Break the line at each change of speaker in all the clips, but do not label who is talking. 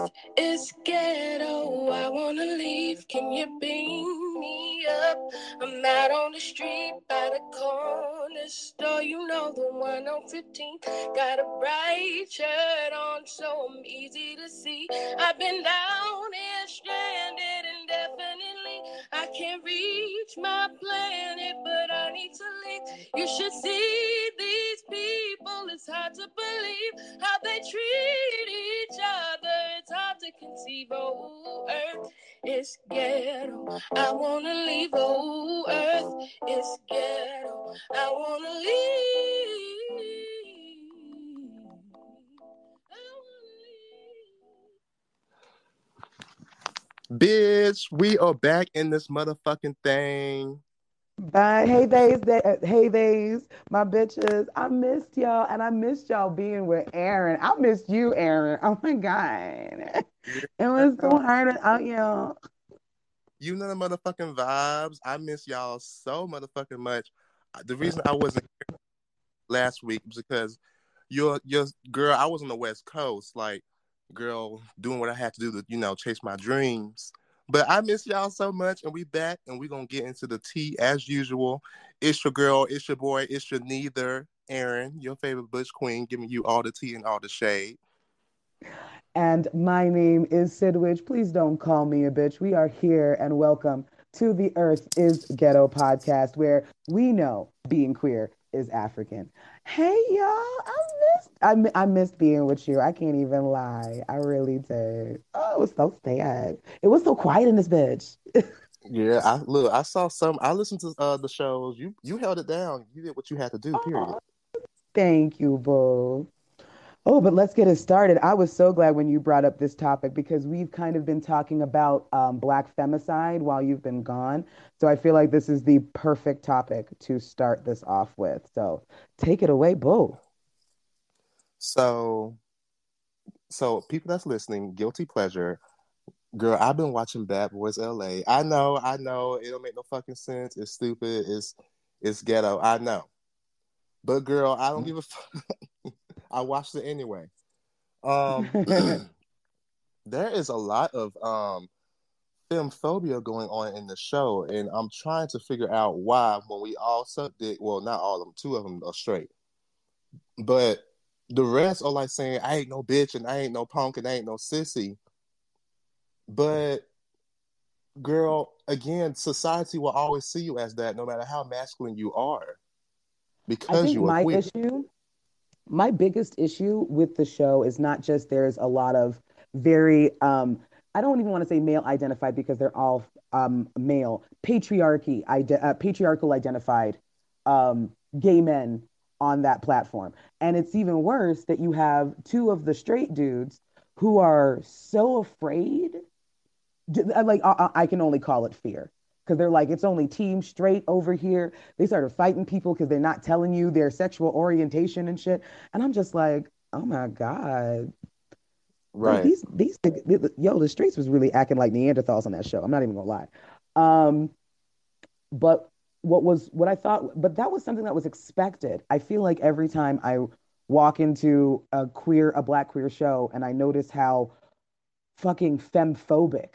Earth is ghetto. I wanna leave. Can you beam me up? I'm out on the street by the corner store. You know the one on 15. Got a bright shirt on, so I'm easy to see. I've been down here stranded indefinitely. I can't reach my planet, but You should see these people. It's hard to believe how they treat each other. It's hard to conceive. Oh, Earth is ghetto. I wanna leave. Oh, Earth is ghetto. I wanna leave.
Bitch, we are back in this motherfucking thing.
Bye. Hey, days, hey, days, my bitches. I missed y'all, and I missed y'all being with Aaron. I missed you, Aaron. Oh my god, it was so hard out y'all.
You know the motherfucking vibes. I miss y'all so motherfucking much. The reason I wasn't here last week was because your your girl. I was on the West Coast, like girl, doing what I had to do to you know chase my dreams. But I miss y'all so much, and we back, and we gonna get into the tea as usual. It's your girl, it's your boy, it's your neither, Aaron, your favorite Bush Queen, giving you all the tea and all the shade.
And my name is Sidwich. Please don't call me a bitch. We are here, and welcome to the Earth is Ghetto podcast, where we know being queer is African. Hey y'all, I missed I, I missed being with you. I can't even lie. I really did. Oh, it was so sad. It was so quiet in this bitch.
yeah, I look. I saw some. I listened to uh, the shows. You you held it down. You did what you had to do. Period.
Thank you, boo. Oh, but let's get it started. I was so glad when you brought up this topic because we've kind of been talking about um, Black femicide while you've been gone. So I feel like this is the perfect topic to start this off with. So take it away, Boo.
So, so people that's listening, guilty pleasure. Girl, I've been watching Bad Boys LA. I know, I know, it don't make no fucking sense. It's stupid. It's it's ghetto. I know. But girl, I don't mm. give a fuck. I watched it anyway. Um, there is a lot of um, femphobia going on in the show, and I'm trying to figure out why. When we all suck dick, well, not all of them, two of them are straight, but the rest are like saying, "I ain't no bitch, and I ain't no punk, and I ain't no sissy." But girl, again, society will always see you as that, no matter how masculine you are, because you are
my
queer.
issue my biggest issue with the show is not just there's a lot of very um I don't even want to say male identified because they're all um, male patriarchy ide- uh, patriarchal identified um, gay men on that platform. And it's even worse that you have two of the straight dudes who are so afraid like I, I can only call it fear because they're like, it's only team straight over here. They started fighting people because they're not telling you their sexual orientation and shit. And I'm just like, oh my God.
Right.
these, these, yo, the streets was really acting like Neanderthals on that show. I'm not even gonna lie. Um, but what was, what I thought, but that was something that was expected. I feel like every time I walk into a queer, a black queer show and I notice how fucking femphobic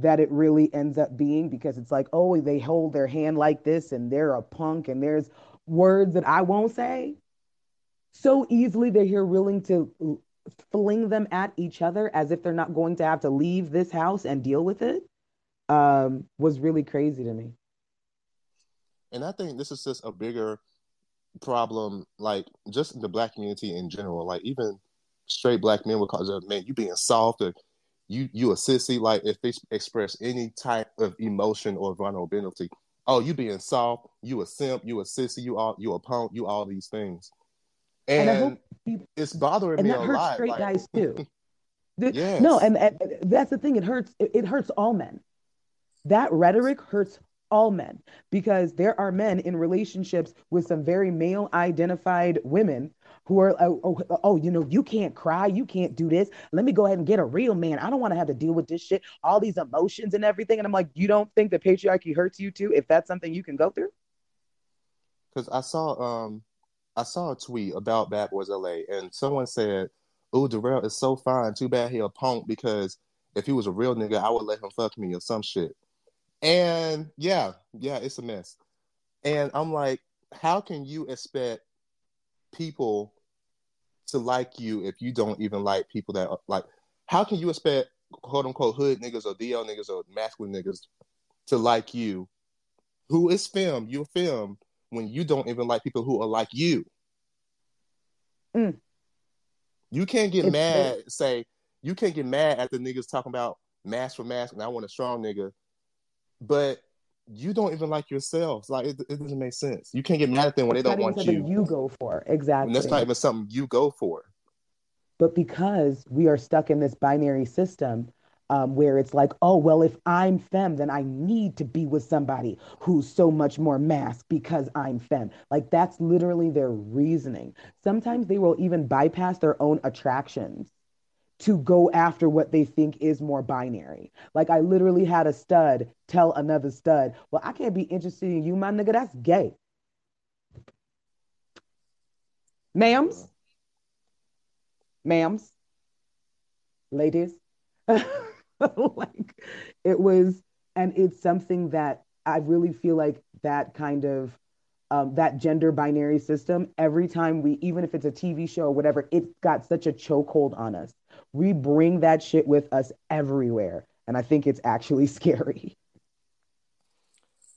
that it really ends up being because it's like, oh, they hold their hand like this and they're a punk and there's words that I won't say. So easily they're here willing to fling them at each other as if they're not going to have to leave this house and deal with it um, was really crazy to me.
And I think this is just a bigger problem, like just in the black community in general. Like even straight black men would call man, you being soft or you you a sissy. Like if they express any type of emotion or vulnerability, oh, you being soft, you a simp, you a sissy, you all you a punk, you all these things. And, and people, it's bothering
and
me
that
a
hurts
lot.
Straight
like,
guys too.
yes.
No, and, and, that's the thing. It hurts. It, it hurts all men. That rhetoric hurts all men because there are men in relationships with some very male identified women who are, oh, oh, oh, you know, you can't cry, you can't do this. Let me go ahead and get a real man. I don't want to have to deal with this shit, all these emotions and everything. And I'm like, you don't think the patriarchy hurts you too if that's something you can go through?
Because I saw, um, I saw a tweet about Bad Boys LA, and someone said, oh, Darrell is so fine. Too bad he a punk because if he was a real nigga, I would let him fuck me or some shit. And yeah, yeah, it's a mess. And I'm like, how can you expect people to like you if you don't even like people that are, like? How can you expect quote unquote hood niggas or DL niggas or masculine niggas to like you? Who is femme? You're femme when you don't even like people who are like you.
Mm.
You can't get
It's-
mad. Say you can't get mad at the niggas talking about masc for masc and I want a strong nigga, but you don't even like yourself. Like it, it doesn't make sense. You can't get mad at them when they
It's
don't want you.
you go for.
And
Exactly.
that's not even something you go for.
But because we are stuck in this binary system um, where it's like, oh, well, if I'm femme, then I need to be with somebody who's so much more masc because I'm femme. Like that's literally their reasoning. Sometimes they will even bypass their own attractions to go after what they think is more binary. Like I literally had a stud tell another stud, well, I can't be interested in you, my nigga. That's gay. Ma'ams, ma'ams, ladies. like it was, and it's something that I really feel like that kind of um, that gender binary system. Every time we, even if it's a TV show or whatever, it's got such a chokehold on us. We bring that shit with us everywhere, and I think it's actually scary.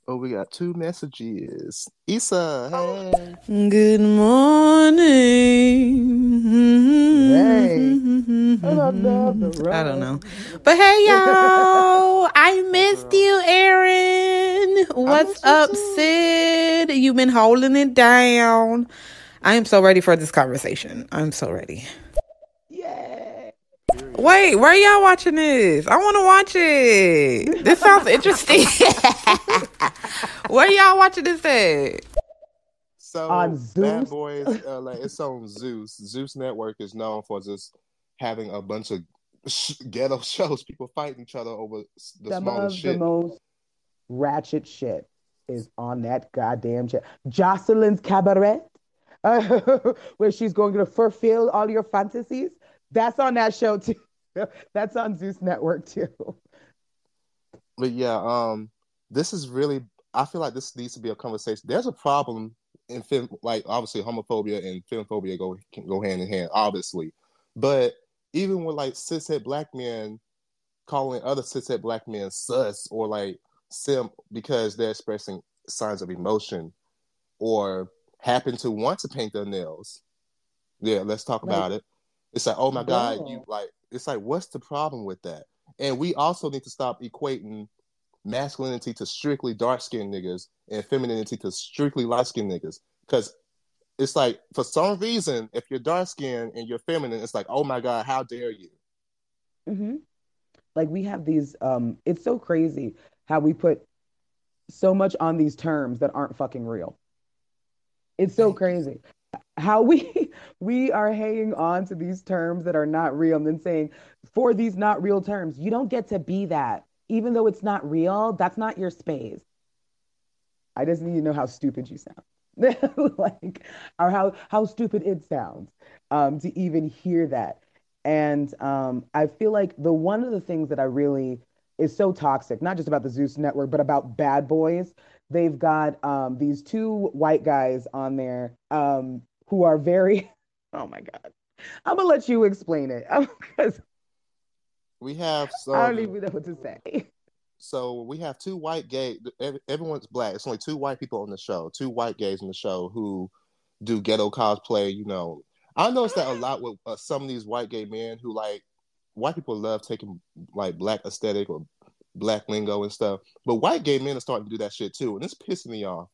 Oh, we got two messages. Issa, hey.
Good morning.
Hey.
I don't know. But hey, y'all. I missed you, Aaron. What's
missed you
up. Sid? You've been holding it down. I am so ready for this conversation. I'm so ready.
Yeah.
Wait, where y'all watching this? I want to watch it. This sounds interesting. where y'all watching this at?
So
On
Bad Boys, uh, like it's on Zeus. Zeus Network is known for just having a bunch of sh- ghetto shows, people fighting each other over the
Some
smallest
of
shit.
the most ratchet shit is on that goddamn shit. Joseline's Cabaret, where she's going to fulfill all your fantasies. That's on that show too. That's on Zeus Network too.
But yeah, um, this is really. I feel like this needs to be a conversation. There's a problem in femme, like obviously homophobia and femphobia go can go hand in hand, obviously. But even with like cishet black men calling other cishet black men sus or like simp because they're expressing signs of emotion or happen to want to paint their nails. Yeah, let's talk
Like,
about it. It's like, oh my god, you like. It's like, what's the problem with that? And we also need to stop equating masculinity to strictly dark skinned niggas and femininity to strictly light skinned niggas. Because it's like, for some reason, if you're dark skinned and you're feminine, it's like, oh my God, how dare you?
hmm Like we have these, um, it's so crazy how we put so much on these terms that aren't fucking real. It's so crazy how we we are hanging on to these terms that are not real and then saying for these not real terms, you don't get to be that. Even though it's not real, that's not your space. I just need to know how stupid you sound. like or how how stupid it sounds um to even hear that. And um I feel like the one of the things that I really is so toxic, not just about the Zeus network, but about bad boys. They've got um these two white guys on there um who are very oh my god. I'm gonna let you explain it because
We have so
I don't even know what to say.
so we have two white gay. Everyone's black. It's only two white people on the show. Two white gays on the show who do ghetto cosplay. You know, I noticed that a lot with uh, some of these white gay men who like white people love taking like black aesthetic or black lingo and stuff. But white gay men are starting to do that shit too, and it's pissing me off.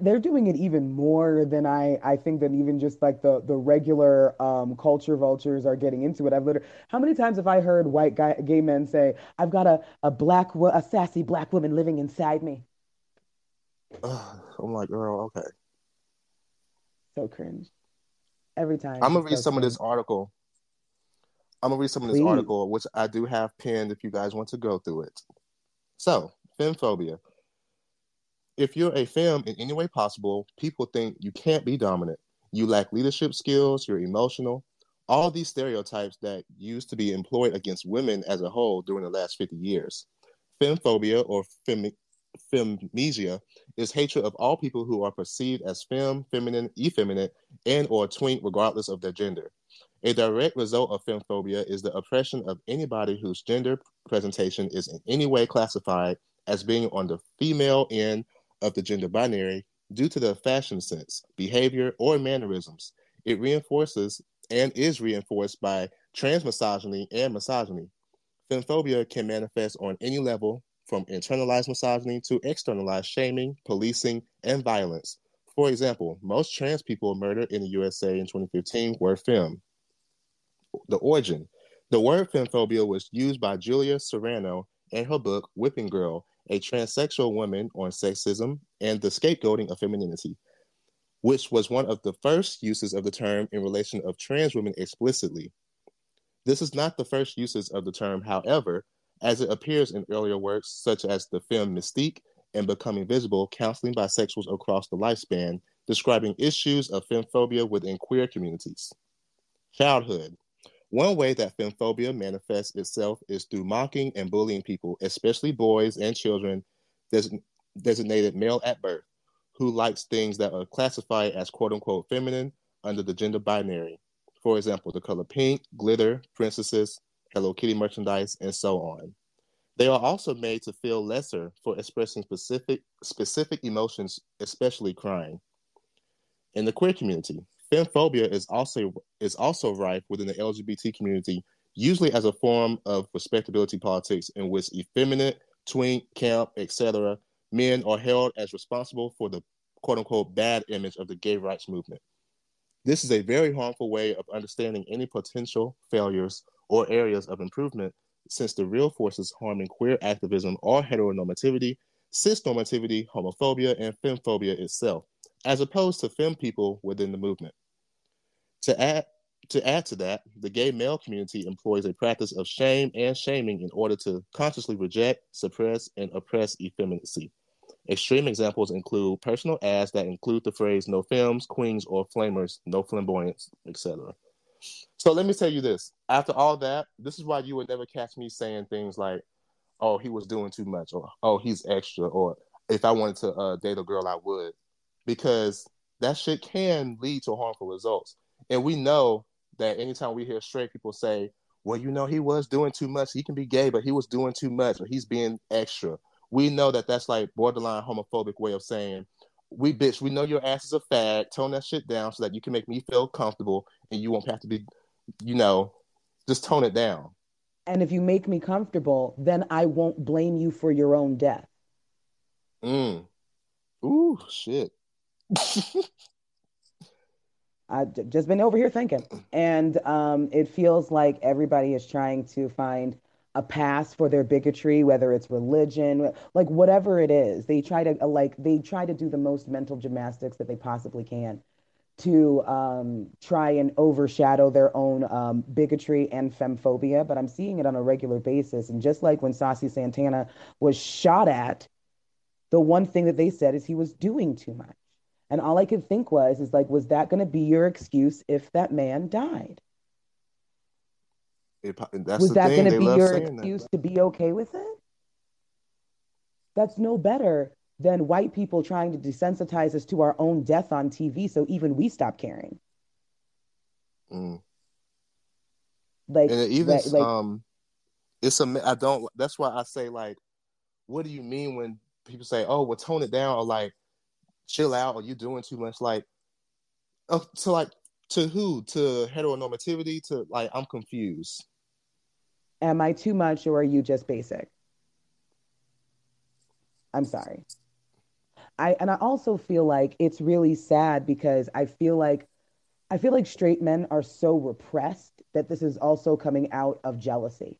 They're doing it even more than I I think than even just like the the regular um culture vultures are getting into it. I've literally how many times have I heard white guy gay men say, "I've got a a black wo- a sassy black woman living inside me."
Ugh, I'm like, girl, okay.
So cringe. Every time.
I'm gonna read
so
some of this article. I'm gonna read some of this
Please.
article, which I do have pinned if you guys want to go through it. So, femphobia. If you're a femme in any way possible, people think you can't be dominant. You lack leadership skills, you're emotional, All these stereotypes that used to be employed against women as a whole during the last 50 years. Femphobia or fem- femmesia is hatred of all people who are perceived as femme, feminine, effeminate, and or twink regardless of their gender. A direct result of femphobia is the oppression of anybody whose gender presentation is in any way classified as being on the female end of the gender binary due to the fashion sense, behavior, or mannerisms. It reinforces and is reinforced by trans misogyny and misogyny. Femphobia can manifest on any level, from internalized misogyny to externalized shaming, policing, and violence. For example, most trans people murdered in the USA in 2015 were femme. The origin. The word femphobia was used by Julia Serano in her book Whipping Girl, a transsexual woman on sexism and the scapegoating of femininity, which was one of the first uses of the term in relation of trans women explicitly. This is not the first uses of the term, however, as it appears in earlier works such as the Femme Mystique and Becoming Visible, counseling bisexuals across the lifespan, describing issues of femphobia within queer communities. Childhood. One way that femphobia manifests itself is through mocking and bullying people, especially boys and children des- designated male at birth, who likes things that are classified as quote unquote feminine under the gender binary. For example, the color pink, glitter, princesses, Hello Kitty merchandise, and so on. They are also made to feel lesser for expressing specific specific emotions, especially crying. In the queer community, femphobia is also is also rife within the LGBT community, usually as a form of respectability politics in which effeminate, twink, camp, etc. men are held as responsible for the quote unquote bad image of the gay rights movement. This is a very harmful way of understanding any potential failures or areas of improvement, since the real forces harming queer activism are heteronormativity, cisnormativity, homophobia, and femphobia itself, as opposed to femme people within the movement. To add, to add to that, the gay male community employs a practice of shame and shaming in order to consciously reject, suppress, and oppress effeminacy. Extreme examples include personal ads that include the phrase no femmes, queens, or flamers, no flamboyance, etc. So let me tell you this. After all that, this is why you would never catch me saying things like, oh, he was doing too much, or oh, he's extra, or if I wanted to uh, date a girl, I would. Because that shit can lead to harmful results. And we know that anytime we hear straight people say, well, you know, he was doing too much. He can be gay, but he was doing too much, or he's being extra. We know that that's like borderline homophobic way of saying, we bitch, we know your ass is a fag. Tone that shit down so that you can make me feel comfortable and you won't have to be, you know, just tone it down.
And if you make me comfortable, then I won't blame you for your own death.
Mm. Ooh, shit.
I've just been over here thinking. And um, it feels like everybody is trying to find a pass for their bigotry, whether it's religion, like whatever it is. They try to like they try to do the most mental gymnastics that they possibly can to um, try and overshadow their own um, bigotry and femphobia. But I'm seeing it on a regular basis. And just like when Saucy Santana was shot at, the one thing that they said is he was doing too much. And all I could think was, is like, was that going to be your excuse if that man died?
It,
was that going to be your excuse that. to be okay with it? That's no better than white people trying to desensitize us to our own death on TV so even we stop caring.
Mm. Like, and even like, like, um, it's a I don't. That's why I say like, what do you mean when people say, "Oh, well, tone it down," or like, chill out, or you doing too much? Like, uh, to like to who? To heteronormativity? To like, I'm confused.
Am I too much or are you just basic? I'm sorry. I and I also feel like it's really sad because I feel like I feel like straight men are so repressed that this is also coming out of jealousy.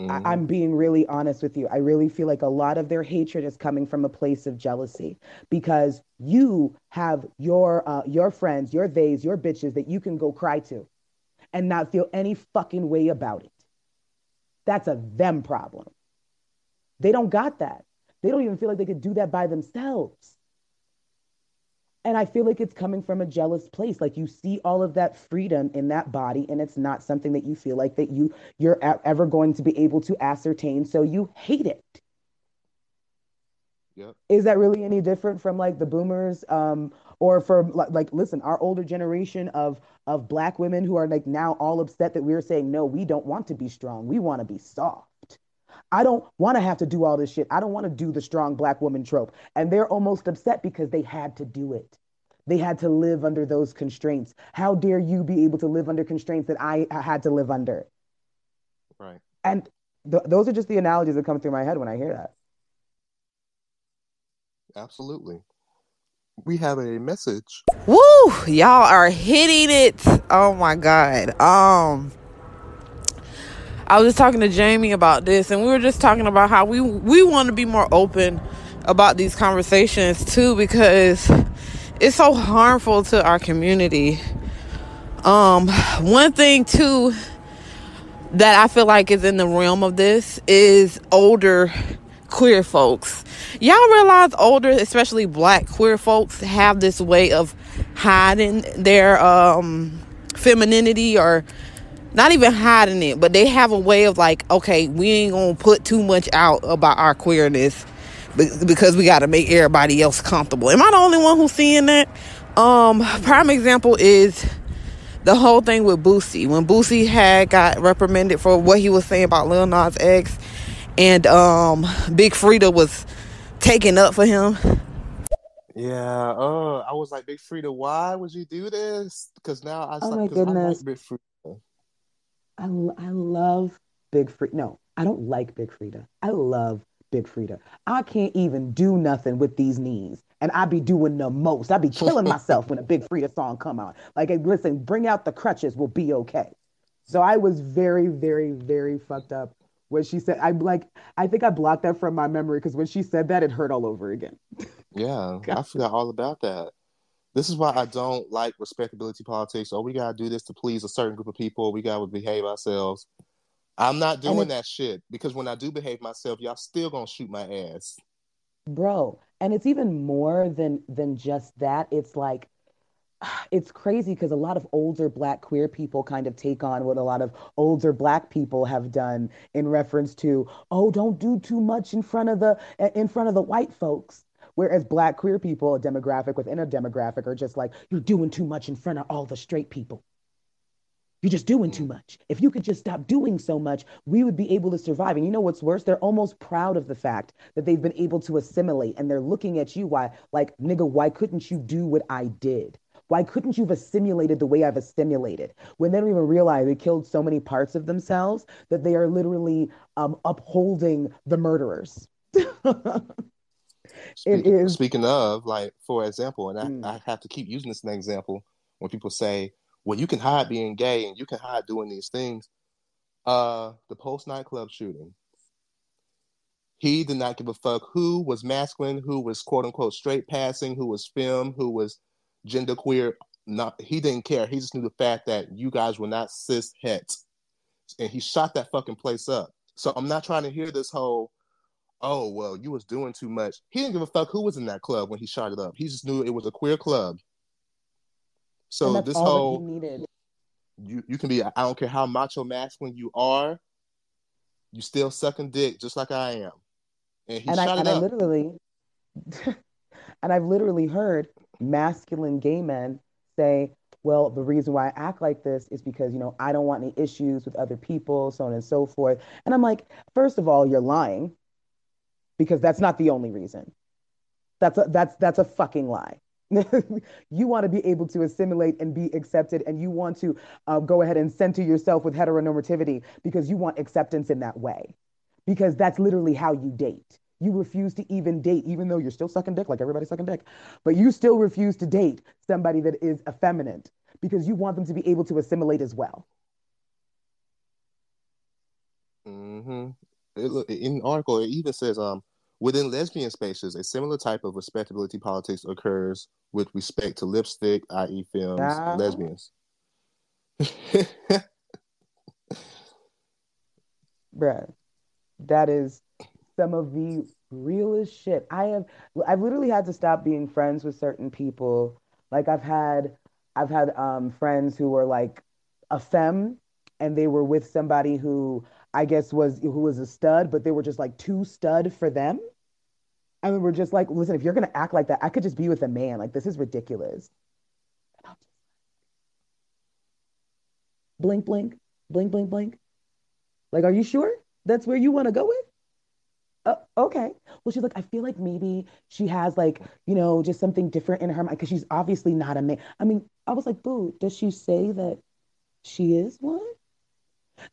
Mm-hmm. I, am being really honest with you. I really feel like a lot of their hatred is coming from a place of jealousy because you have your uh, your friends, your theys, your bitches that you can go cry to and not feel any fucking way about it. That's a them problem. They don't got that. They don't even feel like they could do that by themselves. And I feel like it's coming from a jealous place. Like you see all of that freedom in that body, and it's not something that you feel like that you you're ever going to be able to ascertain. So you hate it.
Yep.
Is that really any different from like the boomers, um, or for like, like listen, our older generation of of black women who are like now all upset that we're saying no, we don't want to be strong, we want to be soft. I don't want to have to do all this shit. I don't want to do the strong black woman trope. And they're almost upset because they had to do it. They had to live under those constraints. How dare you be able to live under constraints that I had to live under?
Right.
And th- those are just the analogies that come through my head when I hear that.
Absolutely. We have a message.
Woo! Y'all are hitting it. Oh my god. Um I was just talking to Jamie about this, and we were just talking about how we we want to be more open about these conversations too, because it's so harmful to our community. Um, one thing too that I feel like is in the realm of this is older queer folks. Y'all realize older, especially black queer folks, have this way of hiding their um, femininity or not even hiding it, but they have a way of like, okay, we ain't gonna put too much out about our queerness because we got to make everybody else comfortable. Am I the only one who's seeing that? Um, prime example is the whole thing with Boosie. When Boosie had got reprimanded for what he was saying about Lil Nas X, and um, Big Freedia was taking up for him.
Yeah, uh, I was like, Big Freedia, why would you do this? Because now I,
oh
like,
my goodness.
I like Big Freedia.
I, I love Big Freedia. No, I don't like Big Freedia. I love Big Freedia. I can't even do nothing with these knees. And I be doing the most. I be killing myself when a Big Freedia song come out. Like, hey, listen, bring out the crutches, we'll be okay. So I was very, very, very fucked up when she said, I'm like, I think I blocked that from my memory because when she said that, it hurt all over again.
Yeah, I forgot all about that. This is why I don't like respectability politics. Oh, we gotta do this to please a certain group of people. We gotta behave ourselves. I'm not doing that shit because when I do behave myself, y'all still gonna shoot my ass,
bro. And it's even more than than just that. It's like it's crazy because a lot of older black queer people kind of take on what a lot of older black people have done in reference to oh don't do too much in front of the in front of the white folks Whereas black queer people, a demographic within a demographic, are just like, you're doing too much in front of all the straight people. You're just doing too much. If you could just stop doing so much, we would be able to survive. And you know what's worse? They're almost proud of the fact that they've been able to assimilate and they're looking at you why, like, nigga, why couldn't you do what I did? Why couldn't you have assimilated the way I've assimilated? When they don't even realize they killed so many parts of themselves that they are literally um, upholding the murderers.
Speaking, it is. Speaking of, like for example, and I, mm. I have to keep using this as an example when people say, "Well, you can hide being gay and you can hide doing these things." Uh, the Pulse nightclub shooting. He did not give a fuck who was masculine, who was quote unquote straight passing, who was femme, who was gender queer. Not he didn't care. He just knew the fact that you guys were not cis het, and he shot that fucking place up. So I'm not trying to hear this whole oh well you was doing too much. He didn't give a fuck who was in that club when he shot it up. He just knew it was a queer club. So this whole you you can be i don't care how macho masculine you are you still sucking dick just like i am. And he
and
shot
I,
it
and
up.
I literally and i've literally heard masculine gay men say well, the reason why I act like this is because, you know, I don't want any issues with other people, so on and so forth. And I'm like, first of all, you're lying because that's not the only reason. That's a, that's that's a fucking lie. you want to be able to assimilate and be accepted, and you want to uh, go ahead and center yourself with heteronormativity because you want acceptance in that way. Because that's literally how you date. You refuse to even date, even though you're still sucking dick like everybody's sucking dick, but you still refuse to date somebody that is effeminate because you want them to be able to assimilate as well.
Mm-hmm. In the article, it even says um Within lesbian spaces, a similar type of respectability politics occurs with respect to lipstick, i.e., femmes, yeah. lesbians.
Bruh, that is some of the realest shit. I have I've literally had to stop being friends with certain people. Like I've had I've had um friends who were like a femme and they were with somebody who I guess was who was a stud, but they were just like too stud for them. And we were just like, listen, if you're gonna act like that, I could just be with a man. Like this is ridiculous. Blink, blink, blink, blink, blink. Like, are you sure that's where you want to go with? Uh, okay. Well, she's like, I feel like maybe she has like, you know, just something different in her mind because she's obviously not a man. I mean, I was like, boo, does she say that she is one?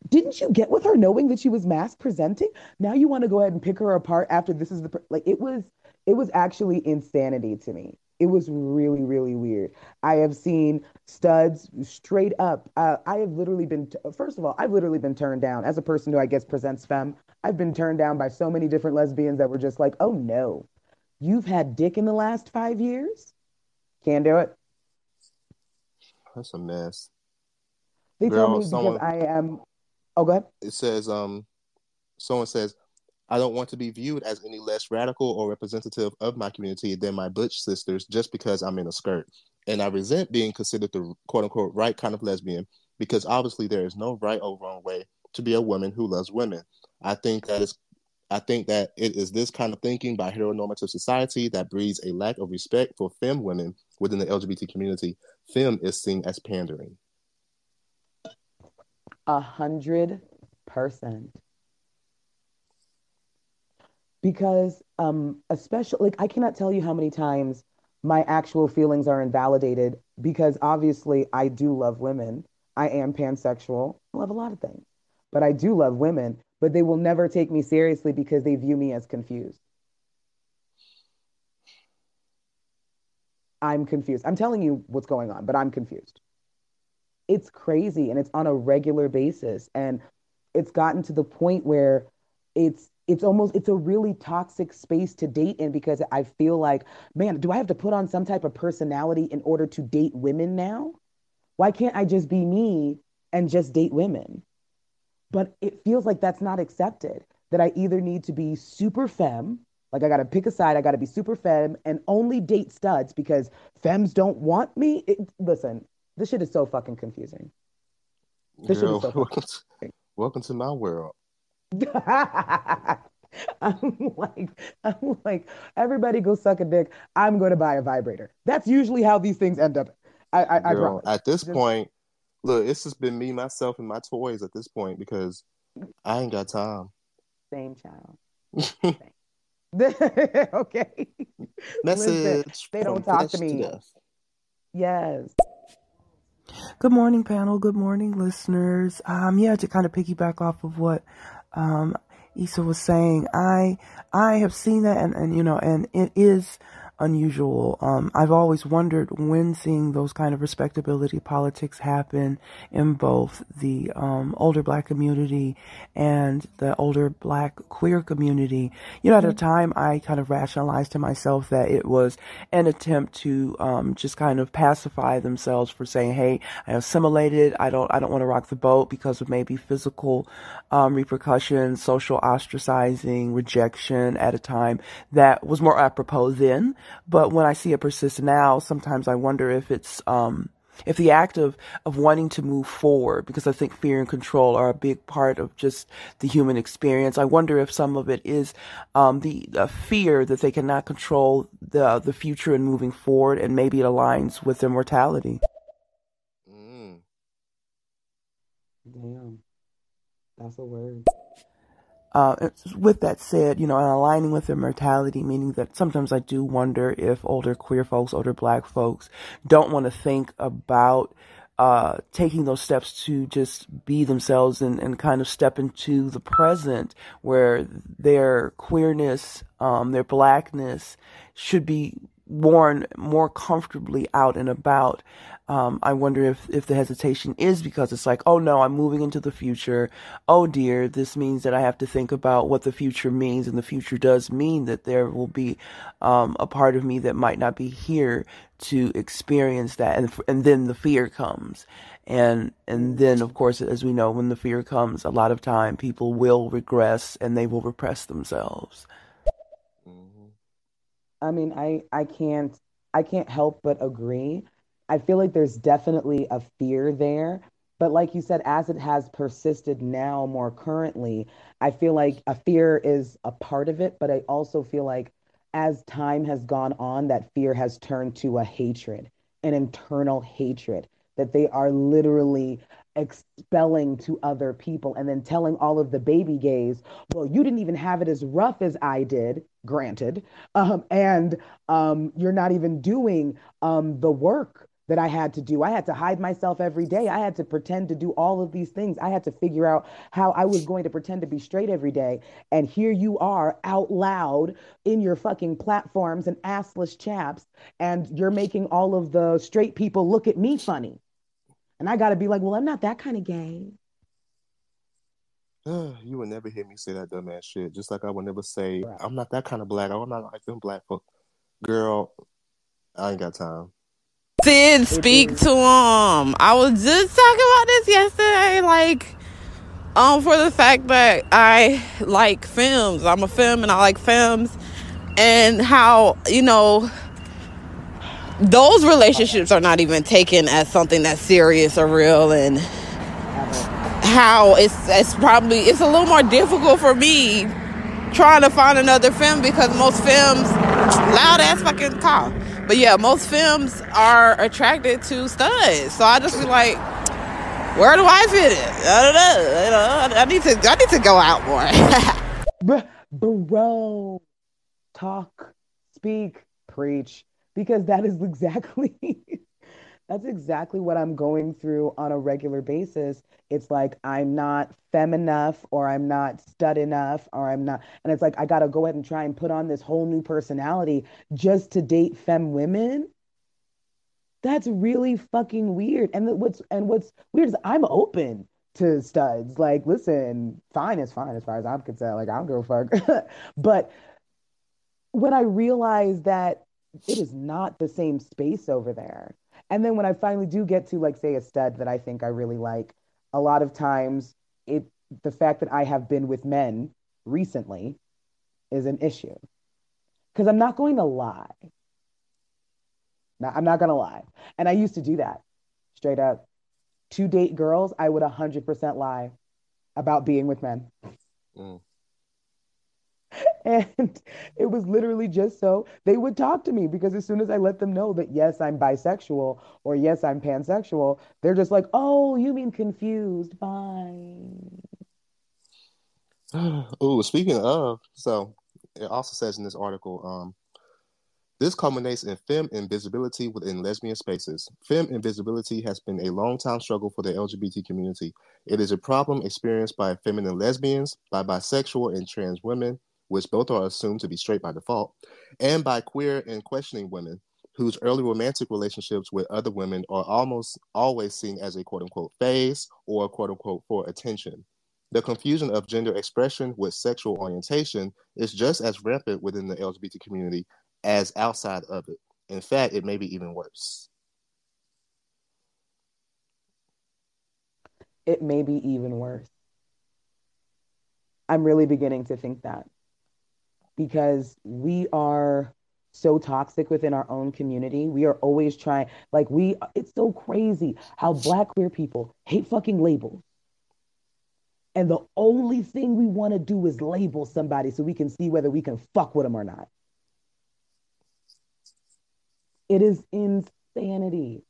Didn't you get with her knowing that she was masc presenting? Now you want to go ahead and pick her apart after this is the like it was it was actually insanity to me. It was really really weird. I have seen studs straight up. Uh, I have literally been t- first of all, I've literally been turned down as a person who I guess presents femme. I've been turned down by so many different lesbians that were just like, "Oh no, you've had dick in the last five years, can't do it."
That's a mess.
They Girl, tell me someone... because I am Oh, go ahead.
It says, um, someone says, I don't want to be viewed as any less radical or representative of my community than my butch sisters just because I'm in a skirt. And I resent being considered the quote unquote right kind of lesbian because obviously there is no right or wrong way to be a woman who loves women. I think that is I think that it is this kind of thinking by heteronormative society that breeds a lack of respect for femme women within the LGBT community. Femme is seen as pandering.
A hundred percent. Because um, especially like I cannot tell you how many times my actual feelings are invalidated because obviously I do love women. I am pansexual. I love a lot of things. But I do love women, but they will never take me seriously because they view me as confused. I'm confused. I'm telling you what's going on, but I'm confused it's crazy and it's on a regular basis and it's gotten to the point where it's it's almost it's a really toxic space to date in because I feel like, man, do I have to put on some type of personality in order to date women now? Why can't I just be me and just date women? But it feels like that's not accepted. That I either need to be super femme, like I got to pick a side, I got to be super femme and only date studs because femmes don't want me. It, listen, this shit is so fucking confusing.
This Girl, shit is so welcome, to, welcome to my world.
I'm like, I'm like, everybody go suck a dick. I'm going to buy a vibrator. That's usually how these things end up. I, I, Girl,
I at this just, point, look, it's just been me, myself, and my toys at this point because I ain't got time.
Same child. okay.
Message. Listen,
they don't talk to me. To yes.
Good morning, panel. Good morning, listeners. Um, yeah, to kind of piggyback off of what um, Issa was saying, I I have seen that, and, and you know, and it is unusual. Um, I've always wondered when seeing those kind of respectability politics happen in both the um, older black community and the older black queer community. You know, at a mm-hmm. time I kind of rationalized to myself that it was an attempt to um, just kind of pacify themselves for saying, "Hey, I assimilated. I don't. I don't want to rock the boat because of maybe physical um, repercussions, social ostracizing, rejection." At a time that was more apropos then. But when I see it persist now, sometimes I wonder if it's, um, if the act of, of wanting to move forward, because I think fear and control are a big part of just the human experience. I wonder if some of it is um, the, the fear that they cannot control the the future and moving forward, and maybe it aligns with their mortality.
Mm. Damn, that's a word.
Uh, with that said, you know, and aligning with their mortality, meaning that sometimes I do wonder if older queer folks, older black folks don't want to think about uh, taking those steps to just be themselves and, and kind of step into the present where their queerness, um, their blackness should be worn more comfortably out and about. Um, I wonder if, if the hesitation is because it's like, oh no, I'm moving into the future. Oh dear, this means that I have to think about what the future means, and the future does mean that there will be um, a part of me that might not be here to experience that, and and then the fear comes, and and then of course, as we know, when the fear comes, a lot of time people will regress and they will repress themselves.
I mean, I I can't I can't help but agree. I feel like there's definitely a fear there, but like you said, as it has persisted now more currently, I feel like a fear is a part of it, but I also feel like as time has gone on, that fear has turned to a hatred, an internal hatred that they are literally expelling to other people and then telling all of the baby gays, well, you didn't even have it as rough as I did, granted, um, and um, you're not even doing um, the work that I had to do. I had to hide myself every day. I had to pretend to do all of these things. I had to figure out how I was going to pretend to be straight every day. And here you are out loud in your fucking platforms and assless chaps, and you're making all of the straight people look at me funny. And I got to be like, well, I'm not that kind of gay.
you would never hear me say that dumbass shit. Just like I would never say, right. I'm not that kind of black. I'm not like them black folk. Girl, I ain't got time.
Sid, speak to him. I was just talking about this yesterday. Like, um, for the fact that I like femmes. I'm a femme and I like femmes. And how, you know, those relationships are not even taken as something that's serious or real and how it's it's probably it's a little more difficult for me trying to find another femme because most femmes loud ass fucking call but yeah most femmes are attracted to studs. So i just be like where do i fit in? I don't know, i need to i need to go out
more. Bro. Talk speak preach. Because that is exactly that's exactly what I'm going through on a regular basis. It's like I'm not fem enough or I'm not stud enough or I'm not and it's like I got to go ahead and try and put on this whole new personality just to date fem women. That's really fucking weird. And what's and what's weird is I'm open to studs. Like, listen, fine is fine as far as I'm concerned. Like, I don't give a fuck. but when I realized that it is not the same space over there. And then when I finally do get to like say a stud that I think I really like, a lot of times it the fact that I have been with men recently is an issue. Cuz I'm not going to lie. Now, I'm not going to lie. And I used to do that. Straight up. To date girls, I would 100% lie about being with men. Mm. And it was literally just so they would talk to me because as soon as I let them know that, yes, I'm bisexual or yes, I'm pansexual, they're just like, oh, you mean confused. Fine.
oh, speaking of, so it also says in this article, um, this culminates in femme invisibility within lesbian spaces. Femme invisibility has been a long time struggle for the LGBT community. It is a problem experienced by feminine lesbians, by bisexual and trans women, which both are assumed to be straight by default, and by queer and questioning women whose early romantic relationships with other women are almost always seen as a quote unquote phase or quote unquote for attention. The confusion of gender expression with sexual orientation is just as rampant within the LGBT community as outside of it. In fact, it may be even worse.
It may be even worse. I'm really beginning to think that because we are so toxic within our own community. We are always trying, like, we, it's so crazy how Black queer people hate fucking labels. And the only thing we want to do is label somebody so we can see whether we can fuck with them or not. It is insanity.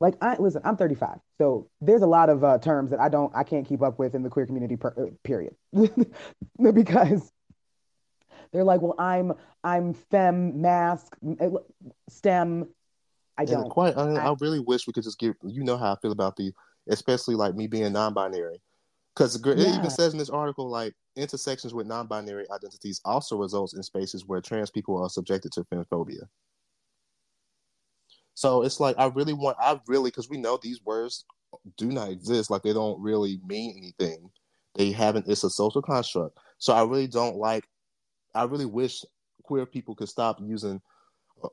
Like I listen, I'm 35, so there's a lot of uh, terms that I don't, I can't keep up with in the queer community. Per, uh, period, because they're like, well, I'm I'm fem, masc, eh, STEM. I don't.
And quite. I, I, I really wish we could just give. You know how I feel about the, especially like me being non-binary, because it yeah. even says in this article like intersections with non-binary identities also results in spaces where trans people are subjected to femphobia. So it's like I really want, I really, because we know these words do not exist. Like they don't really mean anything. They haven't. It's a social construct. So I really don't like. I really wish queer people could stop using.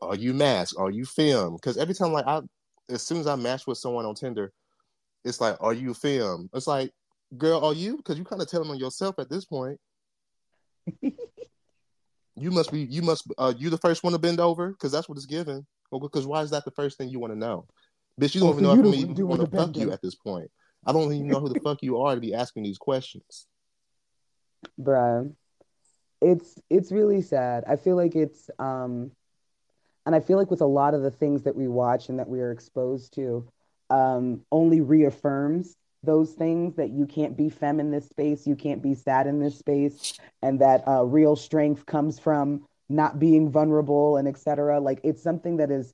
Are you masc? Are you femme? Because every time, like I, as soon as I match with someone on Tinder, it's like, are you femme? It's like, girl, are you? Because you kind of telling on yourself at this point. you must be. You must. Uh, you the first one to bend over because that's what it's given. Because why is that the first thing you want to know? Bitch, you don't even know if I'm even want to fuck you at this point. I don't even know who the fuck you are to be asking these questions.
Bruh. It's it's really sad. I feel like it's um and I feel like with a lot of the things that we watch and that we are exposed to, um, only reaffirms those things that you can't be fem in this space, you can't be sad in this space, and that uh, real strength comes from not being vulnerable and etc. Like it's something that is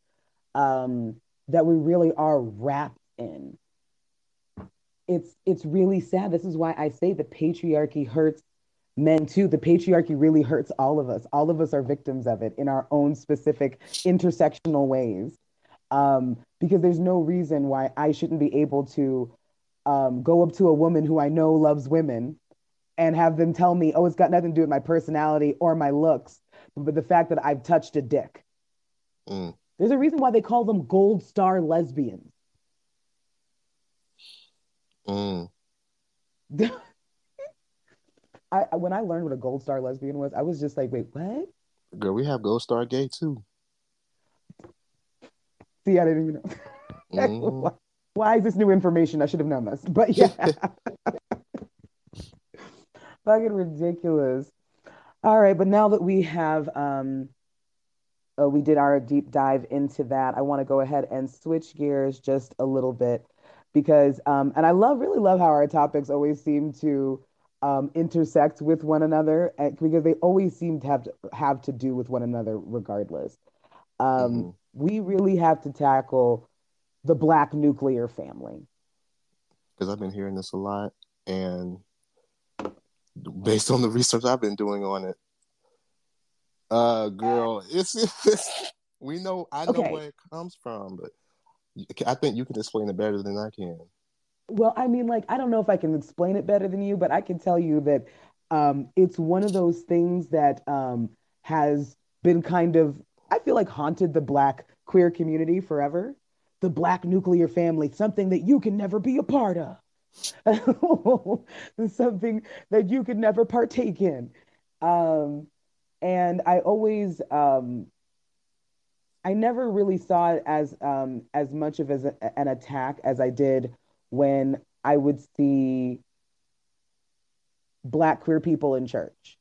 um, that we really are wrapped in. It's it's really sad. This is why I say the patriarchy hurts men too. The patriarchy really hurts all of us. All of us are victims of it in our own specific intersectional ways. Um, because there's no reason why I shouldn't be able to um, go up to a woman who I know loves women and have them tell me, oh, it's got nothing to do with my personality or my looks, but the fact that I've touched a dick. Mm. There's a reason why they call them gold star lesbians. Mm. When I learned what a gold star lesbian was, I was just like, wait, what?
Girl, we have gold star gay too.
See, I didn't even know. Mm. why, why is this new information? I should have known this. But yeah. Fucking ridiculous. All right, but now that we have um uh, we did our deep dive into that. I want to go ahead and switch gears just a little bit because, um, and I love, really love how our topics always seem to um, intersect with one another eh, because they always seem to have to have to do with one another regardless. Um, mm-hmm. We really have to tackle the black nuclear family
because I've been hearing this a lot, and based on the research I've been doing on it, uh, girl, it's, it's we know I know okay. where it comes from, but I think you can explain it better than I can.
Well, I mean, like I don't know if I can explain it better than you, but I can tell you that um, it's one of those things that um, has been kind of I feel like haunted the Black queer community forever. The Black nuclear family, something that you can never be a part of. something that you could never partake in. Um, and I always um, I never really saw it as um, as much of as a, an attack as I did when I would see black queer people in church.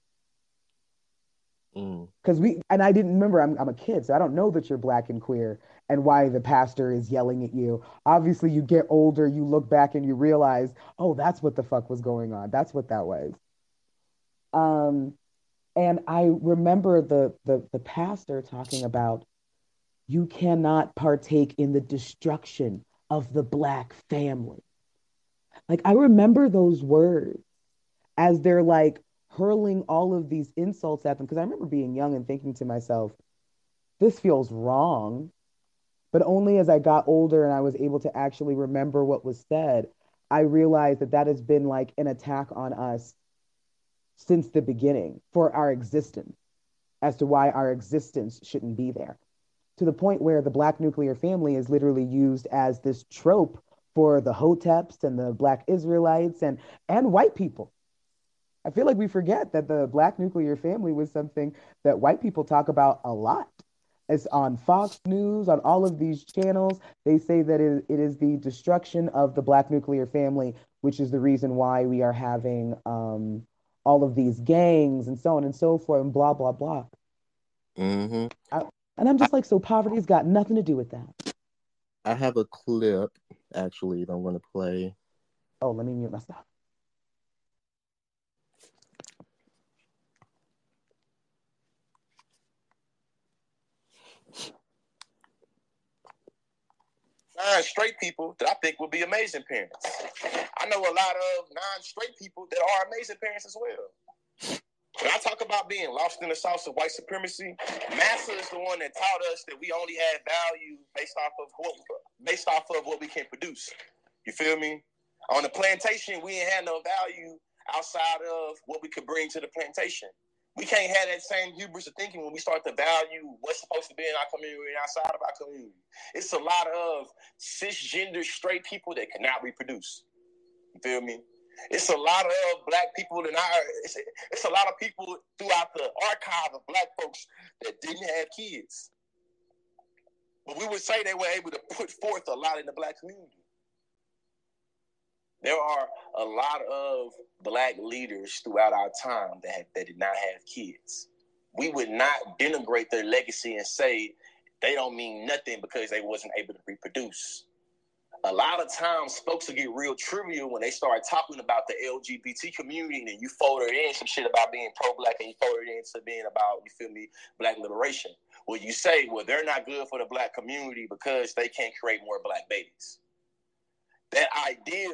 Because mm. we and I didn't remember I'm I'm a kid, so I don't know that you're black and queer and why the pastor is yelling at you. Obviously, you get older, you look back and you realize, oh, that's what the fuck was going on. That's what that was. Um, and I remember the, the, the pastor talking about you cannot partake in the destruction of the black family. Like I remember those words as they're like hurling all of these insults at them. Because I remember being young and thinking to myself, this feels wrong. But only as I got older and I was able to actually remember what was said, I realized that that has been like an attack on us since the beginning for our existence as to why our existence shouldn't be there. To the point where the black nuclear family is literally used as this trope for the Hoteps and the black Israelites and and white people. I feel like we forget that the black nuclear family was something that white people talk about a lot. It's on Fox News, on all of these channels. They say that it, it is the destruction of the black nuclear family, which is the reason why we are having um, all of these gangs and so on and so forth and blah blah blah. Mm-hmm. I, and I'm just like, so poverty's got nothing to do with that.
I have a clip actually that I'm going to play.
Oh, let me mute my stuff.
non-straight people that I think would be amazing parents. I know a lot of non-straight people that are amazing parents as well. When I talk about being lost in the sauce of white supremacy, Massa is the one that taught us that we only had value based off of what based off of what we can produce. You feel me? On the plantation, we ain't had no value outside of what we could bring to the plantation. We can't have that same hubris of thinking when we start to value what's supposed to be in our community and outside of our community. It's a lot of cisgender straight people that cannot reproduce. You feel me? It's a lot of uh, black people in our. It's, it's a lot of people throughout the archive of black folks that didn't have kids, but we would say they were able to put forth a lot in the black community. There are a lot of black leaders throughout our time that that did not have kids. We would not denigrate their legacy and say they don't mean nothing because they wasn't able to reproduce a lot of times folks will get real trivial when they start talking about the LGBT community and you fold it in some shit about being pro-black and you fold it into being about, you feel me, black liberation. Well, you say, well, they're not good for the black community because they can't create more black babies. That idea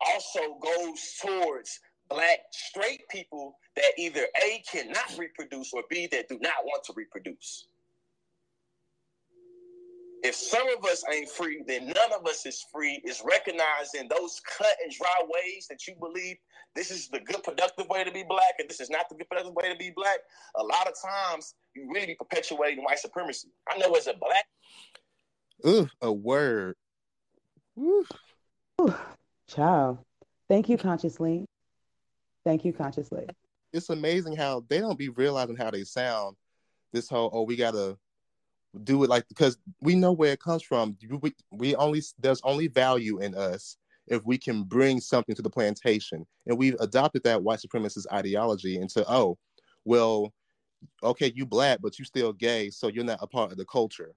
also goes towards black straight people that either A cannot reproduce or B that do not want to reproduce if some of us ain't free, then none of us is free. Is recognizing those cut and dry ways that you believe this is the good productive way to be black and this is not the good productive way to be black. A lot of times you really be perpetuating white supremacy. I know as a black.
Ooh, a word.
Ooh. Ooh, child. Thank you, consciously. Thank you, consciously.
It's amazing how they don't be realizing how they sound. This whole oh, we gotta do it like because we know where it comes from. We, we only there's only value in us if we can bring something to the plantation, and we've adopted that white supremacist ideology into oh, well, okay, you black, but you still gay, so you're not a part of the culture.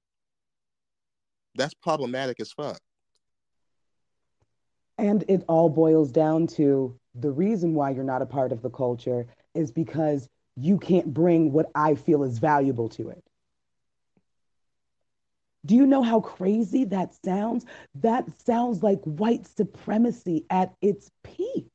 That's problematic as fuck.
And it all boils down to the reason why you're not a part of the culture is because you can't bring what I feel is valuable to it. Do you know how crazy that sounds? That sounds like white supremacy at its peak.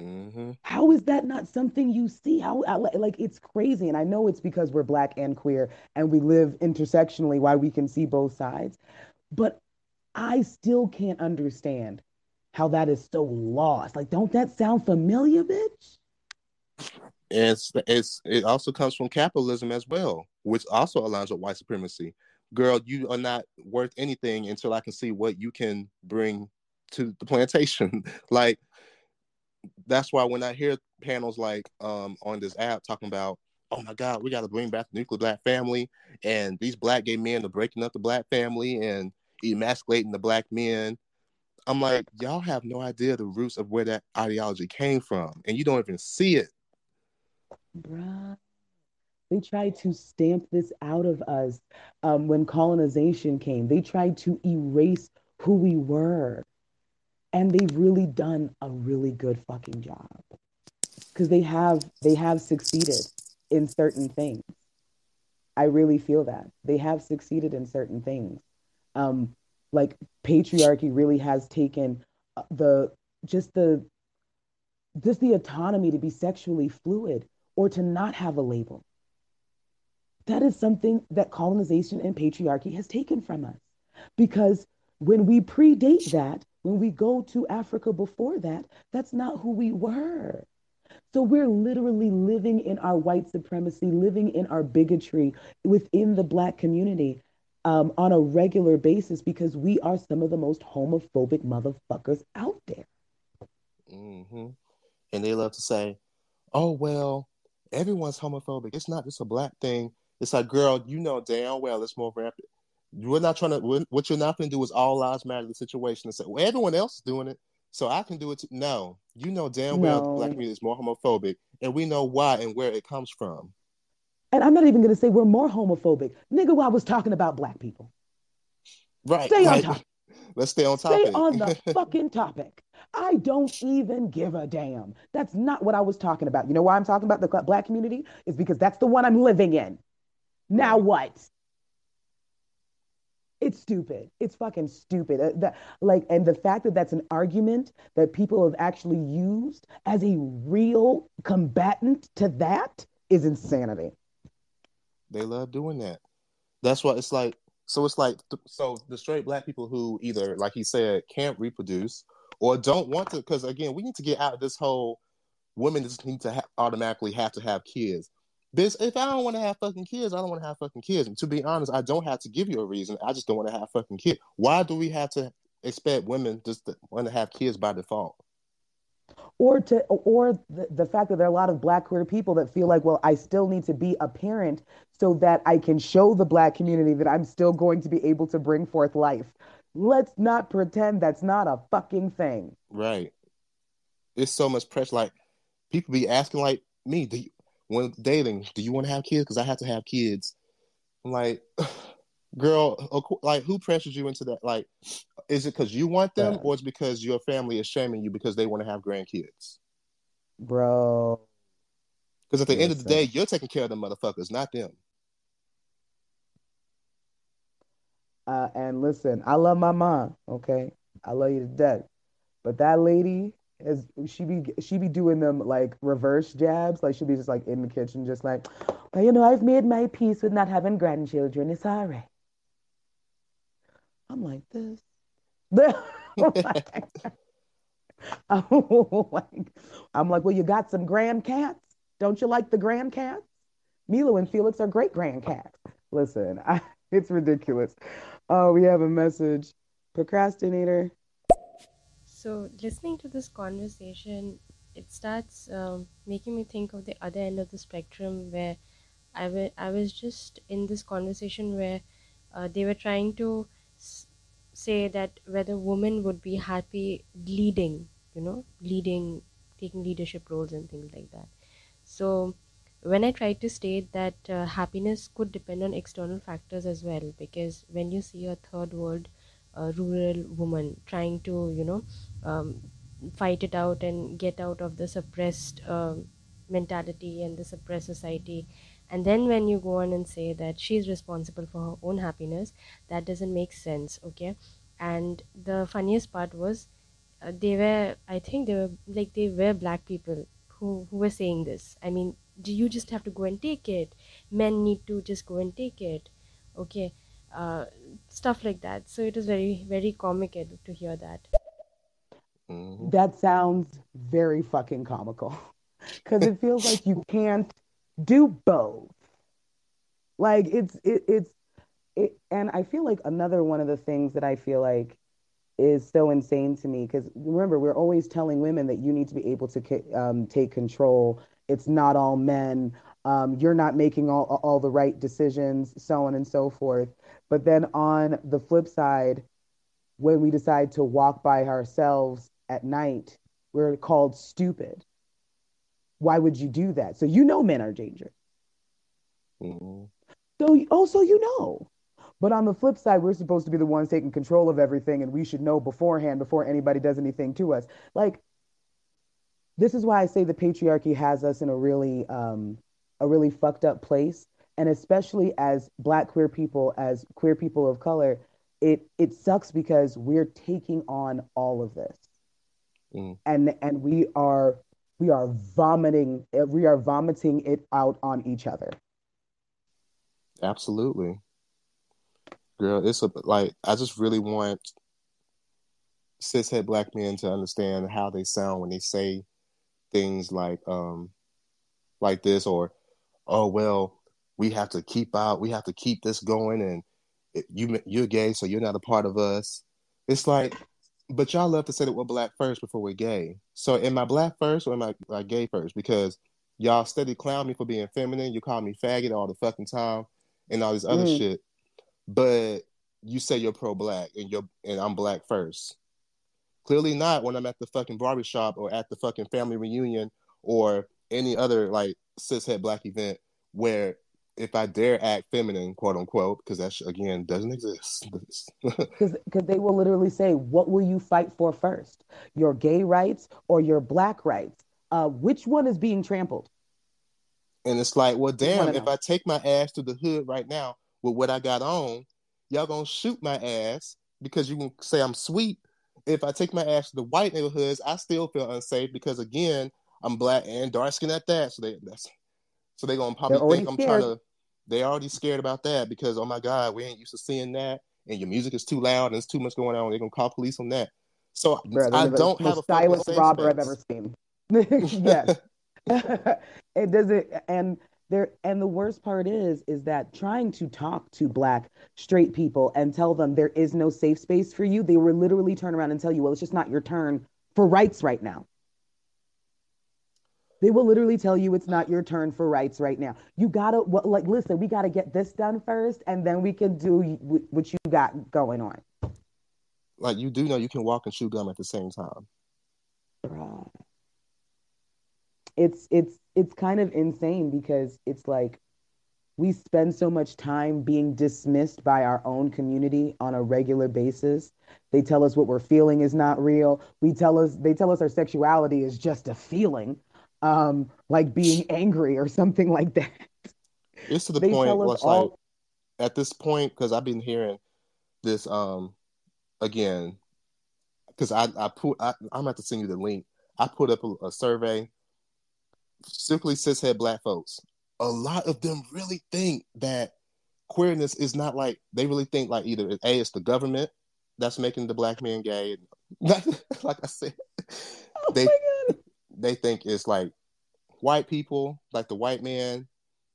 Mm-hmm. How is that not something you see? How like it's crazy, and I know it's because we're black and queer, and we live intersectionally, why we can see both sides. But I still can't understand how that is so lost. Like, don't that sound familiar, bitch?
It's it's it also comes from capitalism as well, which also aligns with white supremacy girl, you are not worth anything until I can see what you can bring to the plantation. like that's why when I hear panels like um on this app talking about, oh my God, we got to bring back the nuclear black family, and these black gay men are breaking up the black family and emasculating the black men. I'm like, y'all have no idea the roots of where that ideology came from, and you don't even see it.
Bruh. They tried to stamp this out of us um, when colonization came. They tried to erase who we were. And they've really done a really good fucking job. Because they have they have succeeded in certain things. I really feel that. They have succeeded in certain things. Um, like patriarchy really has taken uh, the just the just the autonomy to be sexually fluid or to not have a label that is something that colonization and patriarchy has taken from us. Because when we predate that, when we go to Africa before that, that's not who we were. So we're literally living in our white supremacy, living in our bigotry within the Black community um, on a regular basis because we are some of the most homophobic motherfuckers out there.
Mm-hmm. And they love to say, oh, well, everyone's homophobic. It's not just a Black thing. It's like, girl, you know damn well it's more rampant. We're not trying to. What you're not going to do is all lives matter the situation and say, well, everyone else is doing it, so I can do it too. No, you know damn no. well the black community is more homophobic, and we know why and where it comes from.
And I'm not even going to say we're more homophobic, nigga. I was talking about black people.
Right.
Stay on topic.
Let's stay on topic.
Stay on the fucking topic. I don't even give a damn. That's not what I was talking about. You know why I'm talking about the black community? Is because that's the one I'm living in. Now what? It's stupid. It's fucking stupid. Uh, that, like, and the fact that that's an argument that people have actually used as a real combatant to that is insanity.
They love doing that. That's why it's like So it's like, so the straight black people who either, like he said, can't reproduce or don't want to, because again, we need to get out of this whole women just need to ha- automatically have to have kids. If I don't want to have fucking kids, I don't want to have fucking kids. And to be honest, I don't have to give you a reason. I just don't want to have fucking kids. Why do we have to expect women just to want to have kids by default?
or to or the, the fact that there are a lot of black queer people that feel like well i still need to be a parent so that i can show the black community that i'm still going to be able to bring forth life let's not pretend that's not a fucking thing
right it's so much pressure like people be asking like me do you, when dating do you want to have kids? Because i have to have kids. I'm like girl like who pressures you into that? Like is it because you want them yeah. or it's because your family is shaming you because they want to have grandkids?
Bro.
Because at the end of the day you're taking care of the motherfuckers not them.
Uh, and listen i love my mom okay? I love you to death. But that lady is she be she be doing them like reverse jabs like she'll be just like in the kitchen just like well you know i've made my peace with not having grandchildren it's all right I'm like this. I'm like, well, you got some grand cats. Don't you like the grand cats? Milo and Felix are great grand cats. Listen, I, it's ridiculous. Oh, we have a message. Procrastinator.
So, listening to this conversation, it starts um, making me think of the other end of the spectrum where I, w- I was just in this conversation where uh, they were trying to say that whether women would be happy leading, you know, leading, taking leadership roles and things like that. So, when I tried to state that uh, happiness could depend on external factors as well, because when you see a third world uh, rural woman trying to, you know, um, fight it out and get out of the suppressed uh, mentality and the suppressed society. And then when you go on and say that she's responsible for her own happiness that doesn't make sense okay? And the funniest part was uh, they were i think they were like they were black people who who were saying this. I mean do you just have to go and take it? Men need to just go and take it okay? Uh, stuff like that. So it was very very comical to hear that
mm-hmm. that sounds very fucking comical because it feels like you can't do both. Like it's it, it's it, and I feel like another one of the things that I feel like is so insane to me because remember we're always telling women that you need to be able to um, take control. It's not all men. Um, you're not making all all the right decisions, so on and so forth. But then on the flip side, when we decide to walk by ourselves at night, we're called stupid. Why would you do that? So you know men are dangerous. Mm-hmm. So also you know. But on the flip side, we're supposed to be the ones taking control of everything, and we should know beforehand before anybody does anything to us. Like, this is why I say the patriarchy has us in a really, um, a really fucked up place. And especially as Black queer people, as queer people of color, it it sucks because we're taking on all of this, mm. and and we are we are vomiting we are vomiting it out on each other.
Absolutely. Girl it's a, like i just really want cishet black men to understand how they sound when they say things like um like this or oh well we have to keep out we have to keep this going and you you're gay so you're not a part of us. It's like but y'all love to say that we're black first before we're gay. So am I black first or am I like gay first? Because y'all steady clown me for being feminine. You call me faggot all the fucking time and all this other mm. shit. But you say you're pro black and you're and I'm black first. Clearly not when I'm at the fucking barbershop or at the fucking family reunion or any other like cishet black event where if I dare act feminine, quote unquote, because that again doesn't exist.
Because they will literally say, "What will you fight for first? Your gay rights or your black rights? Uh, which one is being trampled?"
And it's like, well, damn, if I take my ass to the hood right now with what I got on, y'all gonna shoot my ass because you can say I'm sweet. If I take my ass to the white neighborhoods, I still feel unsafe because again, I'm black and dark skinned at that. So they that's so they're gonna probably think I'm scared. trying to they already scared about that because oh my god, we ain't used to seeing that, and your music is too loud and there's too much going on. They're gonna call police on that. So
Bruh,
I don't have a safe
robber I've ever seen. yes. it doesn't and there and the worst part is is that trying to talk to black straight people and tell them there is no safe space for you, they will literally turn around and tell you, well, it's just not your turn for rights right now. They will literally tell you it's not your turn for rights right now. You gotta well, like listen. We gotta get this done first, and then we can do what you got going on.
Like you do know you can walk and chew gum at the same time.
Bruh. It's it's it's kind of insane because it's like we spend so much time being dismissed by our own community on a regular basis. They tell us what we're feeling is not real. We tell us they tell us our sexuality is just a feeling, um, like being angry or something like that.
It's to the
They
point where it's like at this point because I've been hearing this um again because I I put I, I'm about to send you the link. I put up a, a survey simply cishet black folks. A lot of them really think that queerness is not like they really think like either a it's the government that's making the black man gay. like I said,
Oh
they. They think it's like white people, like the white man.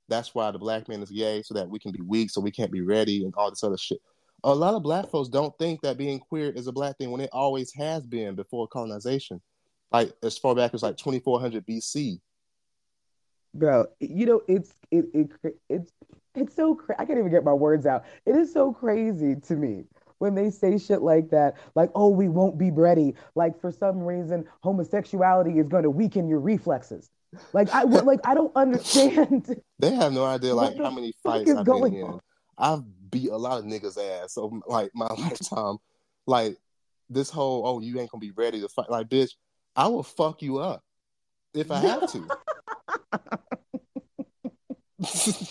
That's why the black man is gay, so that we can be weak, so we can't be ready, and all this other shit. A lot of black folks don't think that being queer is a black thing when it always has been before colonization. Like as far back as like 2400 BC.
bro you know it's it, it it's it's so cra- i can't even get my words out it is so crazy to me when they say shit like that like oh we won't be ready like for some reason homosexuality is going to weaken your reflexes like i like i don't understand
They have no idea like how many fights I've been in.
on?
I've beat a lot of niggas ass over like my lifetime. Like this whole oh you ain't gonna be ready to fight. Like bitch, I will fuck you up if I have to.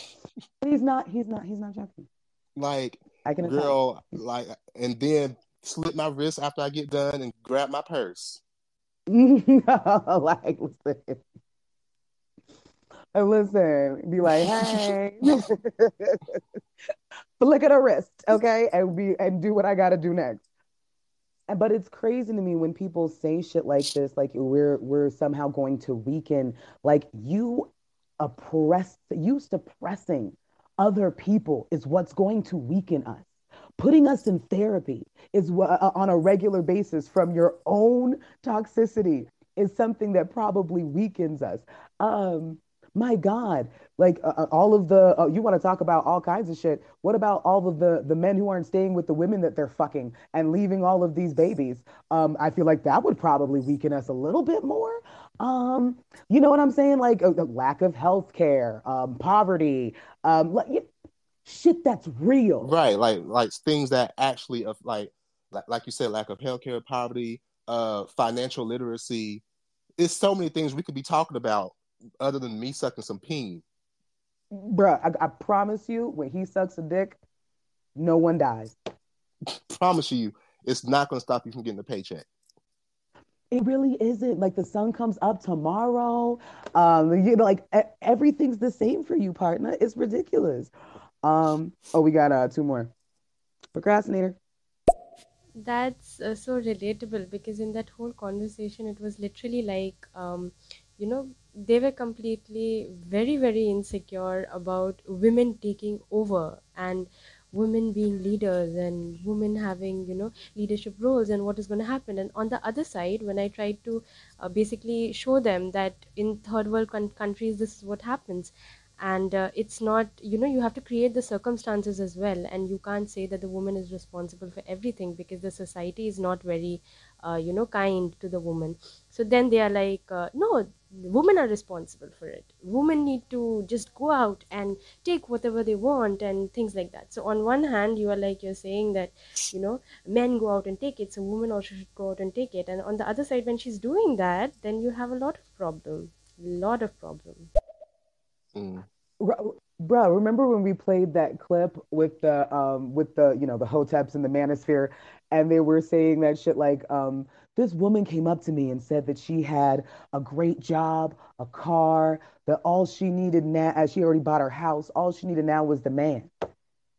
he's not he's not he's not joking
like
i can
girl, like and then slip my wrist after I get done and grab my purse.
no, like listen. And listen be like hey. Flick at her wrist okay? And be and do what i gotta do next. But it's crazy to me when people say shit like this like we're we're somehow going to weaken like you oppress you suppressing other people is what's going to weaken us. Putting us in therapy is uh, on a regular basis from your own toxicity is something that probably weakens us. Um my god like uh, uh, all of the uh, you want to talk about all kinds of shit. What about all of the the men who aren't staying with the women that they're fucking and leaving all of these babies? Um i feel like that would probably weaken us a little bit more. Um you know what i'm saying? Like a, lack of health care um poverty um like shit that's real.
Right, like like things that actually of like like you said, lack of healthcare, poverty, uh, financial literacy. It's so many things we could be talking about other than me sucking some peen.
bruh I, I promise you when he sucks a dick no one dies
Promise you, it's not going to stop you from getting a paycheck.
It really isn't. Like the sun comes up tomorrow. Um, you know, like e- everything's the same for you, partner. It's ridiculous. Um, oh, we got uh two more. Procrastinator.
That's uh, so relatable because in that whole conversation, it was literally like, um, you know, they were completely very, very insecure about women taking over and women being leaders and women having, you know, leadership roles and what is going to happen. And on the other side, when I tried to uh, basically show them that in third world con- countries, this is what happens. And uh, it's not you know you have to create the circumstances as well. And you can't say that the woman is responsible for everything because the society is not very uh, you know kind to the woman. So then they are like uh, no women are responsible for it. Women need to just go out and take whatever they want and things like that. So on one hand you are like you're saying that you know men go out and take it so women also should go out and take it. And on the other side when she's doing that then you have a lot of problem lot of problem.
Mm.
R- Bruh, remember when we played that clip with the um with the you know the hoteps and the manosphere and they were saying that shit like um this woman came up to me and said that she had a great job, a car, that all she needed now, as she already bought her house, all she needed now was the man.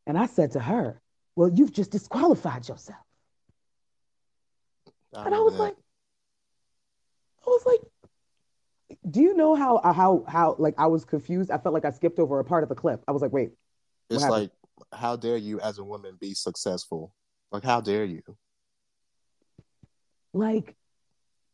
And I said to her, Well, you've just disqualified yourself.
I
And I was
that.
like, I was like, do you know how how how like I was confused? I felt like I skipped over a part of the clip. I was like, wait,
it's
happened?
like, how dare you as a woman be successful? Like, how dare you?
Like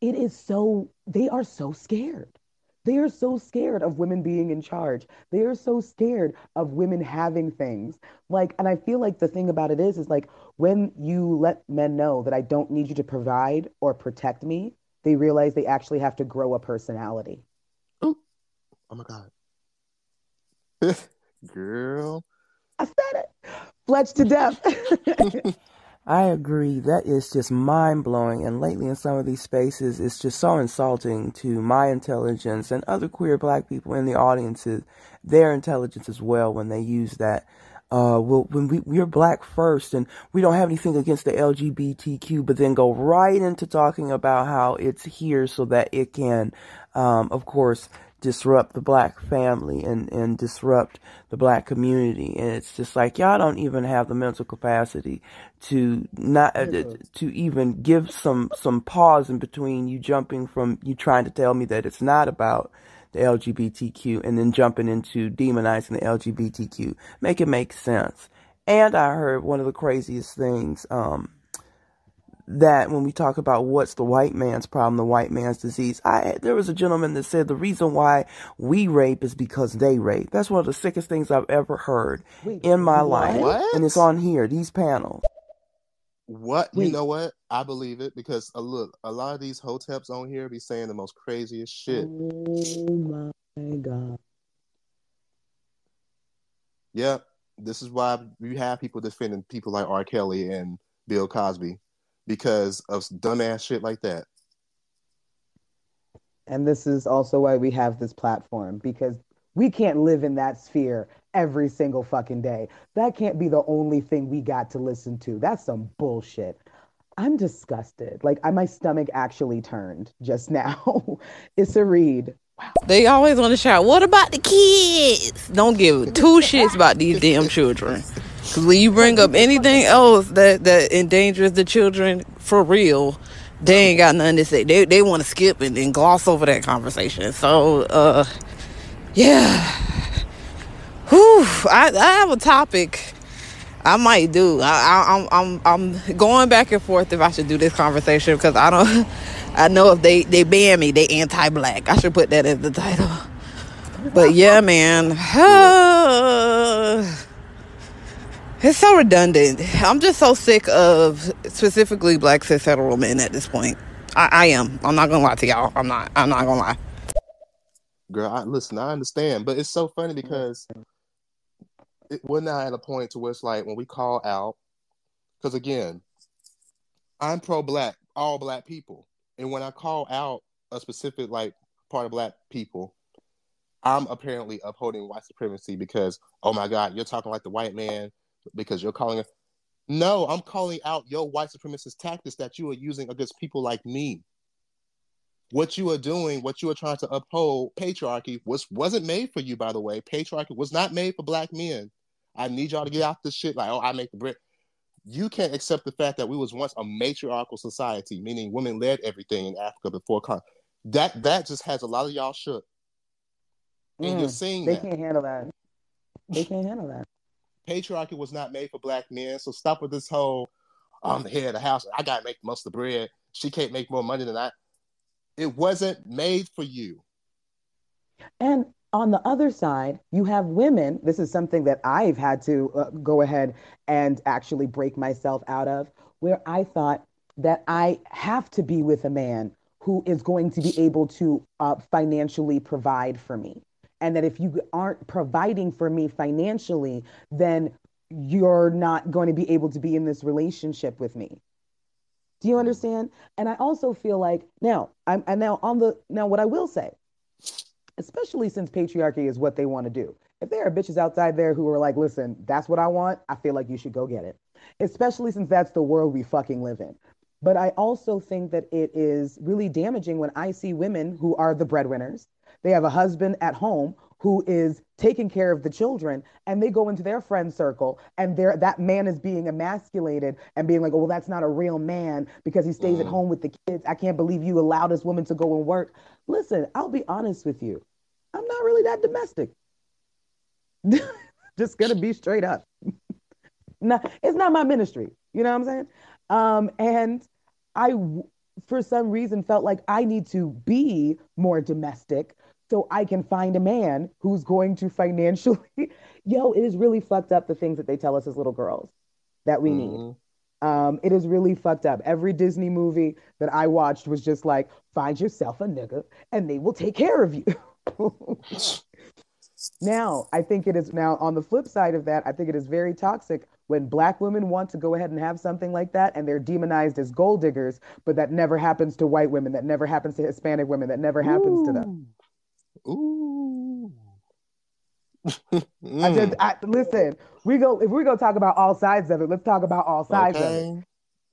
it is so they are so scared. They are so scared of women being in charge. They are so scared of women having things. Like and i feel like the thing about it is is like when you let men know that i don't need you to provide or protect me they realize they actually have to grow a personality.
Oh my god, girl.
i said it. Fletch to death
I agree. That is just mind blowing. And lately, in some of these spaces, it's just so insulting to my intelligence and other queer black people in the audiences, their intelligence as well, when they use that. Uh, well, when we, we're black first and we don't have anything against the LGBTQ, but then go right into talking about how it's here so that it can, um, of course, disrupt the black family and, and disrupt the black community. And it's just like, y'all don't even have the mental capacity to not, uh, to even give some, some pause in between you jumping from, you trying to tell me that it's not about the LGBTQ and then jumping into demonizing the LGBTQ. Make it make sense. And I heard one of the craziest things, um, that when we talk about what's the white man's problem, the white man's disease, I there was a gentleman that said the reason why we rape is because they rape. That's one of the sickest things I've ever heard
Wait,
in my
what?
life,
What?
and it's on here. These panels.
What you know? What I believe it because uh, look, a lot of these hoteps on here be saying the most craziest shit.
oh my god
Yep, this is why we have people defending people like R. Kelly and Bill Cosby because of dumbass shit like that.
And this is also why we have this platform because we can't live in that sphere every single fucking day. That can't be the only thing we got to listen to. That's some bullshit. I'm disgusted. Like I, my stomach actually turned just now. Issa a read.
They always want to shout, "What about the kids?" Don't give two shits about these damn children. Because when you bring up anything else that that endangers the children for real, they ain't got nothing to say. They they want to skip and then gloss over that conversation. So, uh, yeah. Whew, I I have a topic. I might do. I, I, I'm I'm I'm going back and forth if I should do this conversation because I don't. I know if they they ban me, they anti-black. I should put that as the title. But yeah, man, it's so redundant. I'm just so sick of specifically black cis hetero men at this point. I, I am. I'm not gonna lie to y'all. I'm not. I'm not gonna lie.
Girl, I, listen, I understand, but it's so funny because it, we're now at a point to where it's like when we call out, because again, I'm pro-black, all black people, and when I call out a specific like part of black people, I'm apparently upholding white supremacy because oh my god, you're talking like the white man because you're calling it. No, I'm calling out your white supremacist tactics that you are using against people like me what you are doing, what you are trying to uphold, patriarchy was wasn't made for you, by the way. Patriarchy was not made for black men. I need y'all to get out this shit like, oh, I make the bread. You can't accept the fact that we was once a matriarchal society, meaning women led everything in Africa before con. That that just has a lot of y'all shook, and you're
Mm,
seeing
they
that
can't handle that. They can't handle that.
patriarchy was not made for black men. So stop with this whole, I'm the head of the house. I gotta make most of the bread. She can't make more money than I. It wasn't made for you.
And on the other side, you have women. This is something that I've had to uh, go ahead and actually break myself out of, where I thought that I have to be with a man who is going to be able to uh, financially provide for me. And that if you aren't providing for me financially, then you're not going to be able to be in this relationship with me. Do you understand? And I also feel like now I'm and now on the now what I will say, especially since patriarchy is what they want to do. If there are bitches outside there who are like, listen, that's what I want, I feel like you should go get it. Especially since that's the world we fucking live in. But I also think that it is really damaging when I see women who are the breadwinners. They have a husband at home who is taking care of the children and they go into their friend circle and there that man is being emasculated and being like oh well that's not a real man because he stays mm. at home with the kids i can't believe you allowed this woman to go and work listen i'll be honest with you i'm not really that domestic just gonna be straight up no, it's not my ministry you know what i'm saying um, and i for some reason felt like i need to be more domestic so I can find a man who's going to financially. Yo, it is really fucked up the things that they tell us as little girls that we mm-hmm. need. Um, it is really fucked up. Every Disney movie that I watched was just like, find yourself a nigga and they will take care of you. Now, I think it is now on the flip side of that, I think it is very toxic when black women want to go ahead and have something like that and they're demonized as gold diggers, but that never happens to white women, that never happens to Hispanic women, that never happens Ooh. to them. Ooh. I just I, listen. We go if we go talk about all sides of it. Let's talk about all sides okay. of it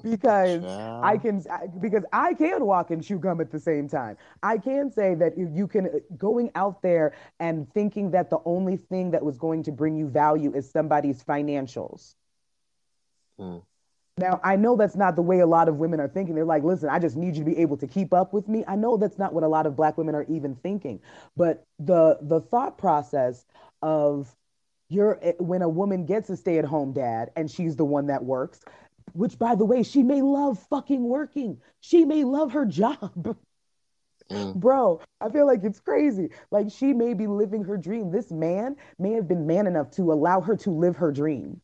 because yeah. I can because I can walk and chew gum at the same time. I can say that you can going out there and thinking that the only thing that was going to bring you value is somebody's financials. Mm. Now, I know that's not the way a lot of women are thinking. They're like, listen, I just need you to be able to keep up with me. I know that's not what a lot of black women are even thinking. But the the thought process of you're eh, when a woman gets a stay-at-home dad and she's the one that works, which by the way, she may love fucking working. She may love her job. Mm. Bro, I feel like it's crazy. Like she may be living her dream. This man may have been man enough to allow her to live her dream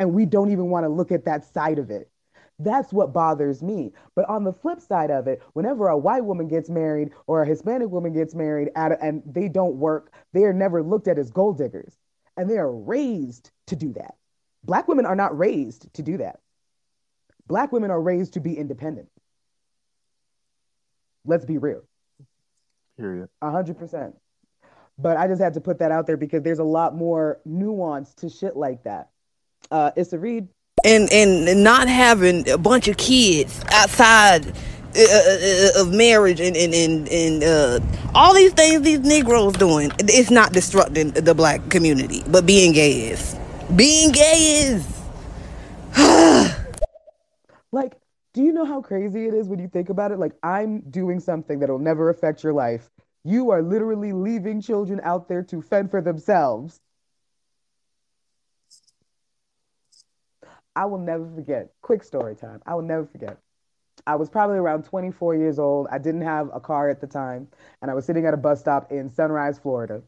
and we don't even want to look at that side of it. That's what bothers me. But on the flip side of it, whenever a white woman gets married or a Hispanic woman gets married at, and they don't work, they are never looked at as gold diggers. And they are raised to do that. Black women are not raised to do that. Black women are raised to be independent. Let's be real.
Period.
A hundred percent. But I just had to put that out there because there's a lot more nuance to shit like that uh, Issa Reed.
And and not having a bunch of kids outside uh, uh, uh, of marriage and and and, and uh, all these things these Negroes doing, it's not disrupting the black community, but being gay is. Being gay is.
like, do you know how crazy it is when you think about it? Like, I'm doing something that'll never affect your life. You are literally leaving children out there to fend for themselves I will never forget. Quick story time. I will never forget. I was probably around 24 years old. I didn't have a car at the time, and I was sitting at a bus stop in Sunrise, Florida.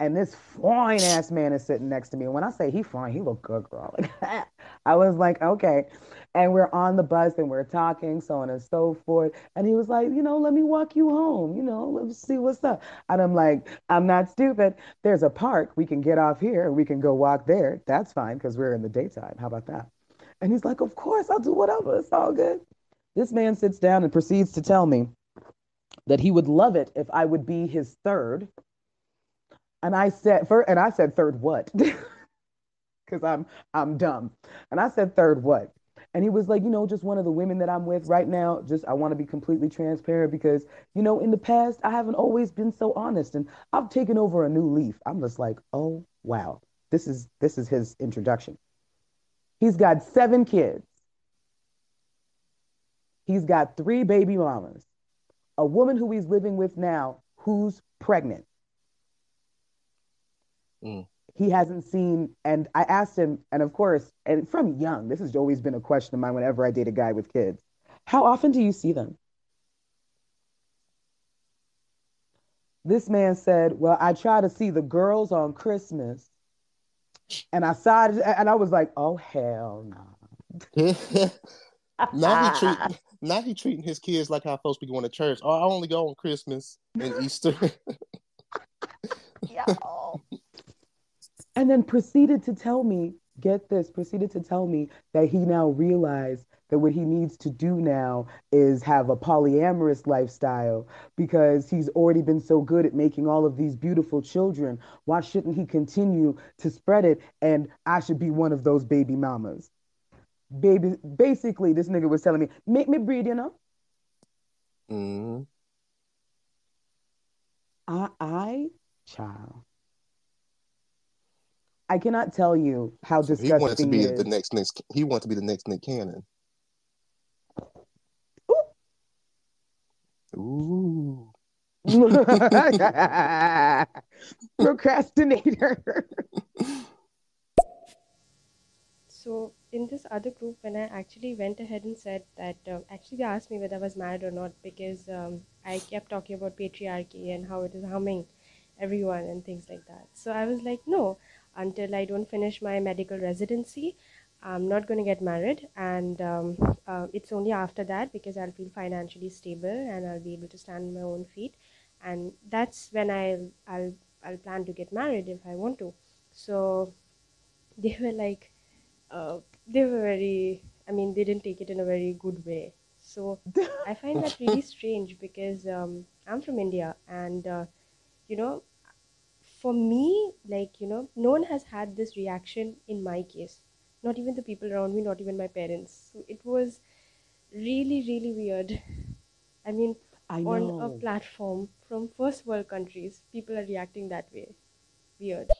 And this fine ass man is sitting next to me. And when I say he fine, he look good, girl. I was like, okay. And we're on the bus and we're talking, so on and so forth. And he was like, you know, let me walk you home. You know, let's see what's up. And I'm like, I'm not stupid. There's a park. We can get off here and we can go walk there. That's fine because we're in the daytime. How about that? And he's like, Of course, I'll do whatever. It's all good. This man sits down and proceeds to tell me that he would love it if I would be his third. And I said, for, and I said, third what? Because I'm I'm dumb. And I said, third what? And he was like, you know, just one of the women that I'm with right now. Just I want to be completely transparent because, you know, in the past I haven't always been so honest, and I've taken over a new leaf. I'm just like, oh wow, this is this is his introduction. He's got seven kids. He's got three baby mamas, a woman who he's living with now who's pregnant. Mm. He hasn't seen, and I asked him, and of course, and from young, this has always been a question of mine whenever I date a guy with kids. How often do you see them? This man said, Well, I try to see the girls on Christmas and I saw it, and I was like, "Oh hell no!"
now he treat now he treating his kids like how folks be going to church. Oh, I only go on Christmas and Easter.
and then proceeded to tell me, get this, proceeded to tell me that he now realized that what he needs to do now is have a polyamorous lifestyle because he's already been so good at making all of these beautiful children. Why shouldn't he continue to spread it? And I should be one of those baby mamas. baby, basically, this nigga was telling me, make me breed, you know.
hmm
I, I, child. I cannot tell you how
So he wanted to be
it
the next next. He wanted to be the next Nick Cannon. Ooh.
Procrastinator.
So in this other group, when I actually went ahead and said that, uh, actually they asked me whether I was married or not because um, I kept talking about patriarchy and how it is harming everyone and things like that. So I was like, no, until I don't finish my medical residency, I'm not going to get married, and um, uh, it's only after that because I'll feel financially stable and I'll be able to stand on my own feet, and that's when I'll I'll I'll plan to get married if I want to. So they were like uh, they were very i mean they didn't take it in a very good way. So i find that really strange because um, i'm from india and uh, you know for me like you know no one has had this reaction in my case not even the people around me not even my parents so it was really really weird i mean
I
on a platform from first world countries people are reacting that way weird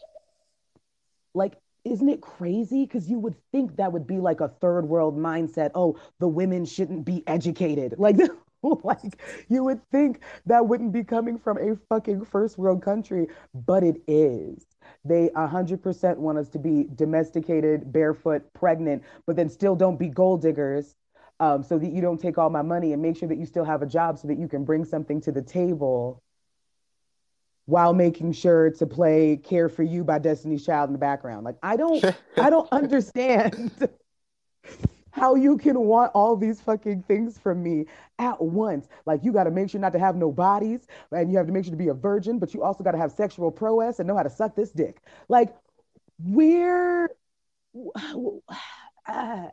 Like, isn't it crazy? Because you would think that would be like a third world mindset. Oh, the women shouldn't be educated. Like, like you would think that wouldn't be coming from a fucking first world country, but it is. They 100% want us to be domesticated, barefoot, pregnant, but then still don't be gold diggers. Um, so that you don't take all my money and make sure that you still have a job so that you can bring something to the table while making sure to play Cater 2 U by Destiny's Child in the background. Like I don't I don't understand how you can want all these fucking things from me at once. Like you got to make sure not to have no bodies and you have to make sure to be a virgin, but you also got to have sexual prowess and know how to suck this dick. Like where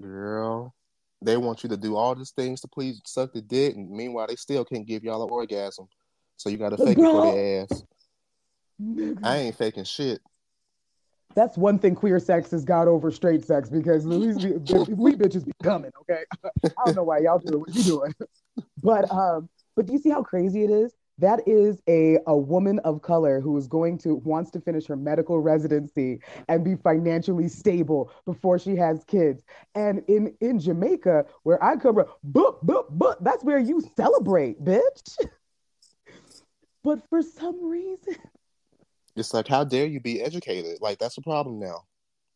Girl, they want you to do all these things to please suck the dick, and meanwhile they still can't give y'all an orgasm. So you gotta fake it for their ass. I ain't faking shit.
That's one thing queer sex has got over straight sex because we, bitches be coming, okay? I don't know why y'all doing what you doing. But um, but do you see how crazy it is? That is a, a woman of color who is going to wants to finish her medical residency and be financially stable before she has kids. And in in Jamaica, where I come from, book, book, book, that's where you celebrate, bitch. But for some reason,
It's like, how dare you be educated? Like that's a problem now.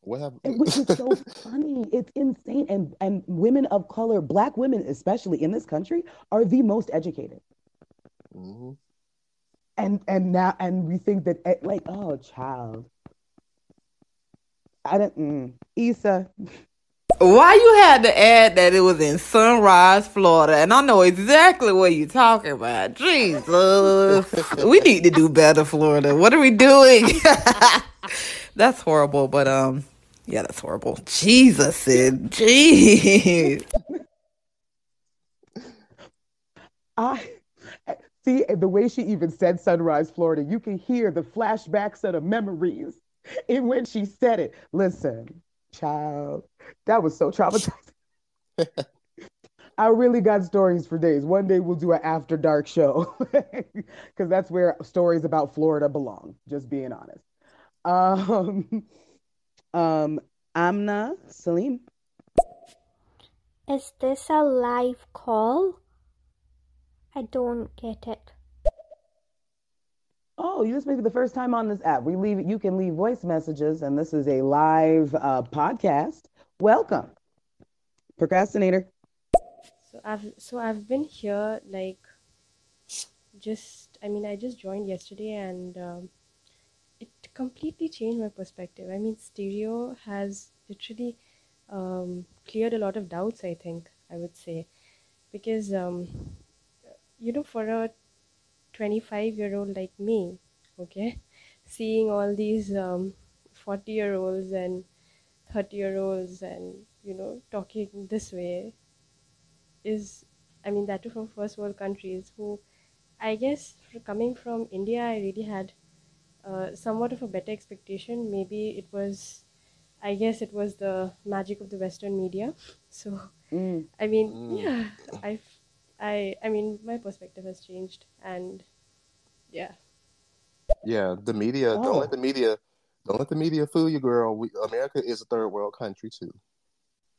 What have
which is so funny. It's insane. And and women of color, black women especially in this country, are the most educated.
Mhm.
And and now and we think that eh, like, oh child. I don't mm. Issa.
Why you had to add that it was in Sunrise, Florida, and I know exactly what you're talking about. Jesus, we need to do better, Florida. What are we doing? that's horrible, but um, yeah, that's horrible. Jesus, Sid, jeez.
I see the way she even said Sunrise, Florida, you can hear the flashbacks of the memories in when she said it. Listen, child, that was so traumatizing. I really got stories for days. One day we'll do an after dark show because that's where stories about Florida belong, just being honest. Um, um, Amna Salim.
Is this a live call? I don't get it.
Oh, you this may be the first time on this app. We leave you can leave voice messages, and this is a live uh, podcast. Welcome, procrastinator.
So I've so I've been here like just I mean I just joined yesterday and um, it completely changed my perspective. I mean stereo has literally um, cleared a lot of doubts. I think I would say because um, you know for a 25 year old like me, okay, seeing all these um, 40 year olds and 30 year olds and you know talking this way is i mean that too from first world countries who i guess coming from india i really had uh, somewhat of a better expectation maybe it was I guess it was the magic of the Western media. So
Mm.
I mean,
Mm.
yeah, I, I, I mean, my perspective has changed, and yeah,
Yeah, the media. Don't
Oh.
let the media. Don't let the media fool you, girl. We, America is a third world country too.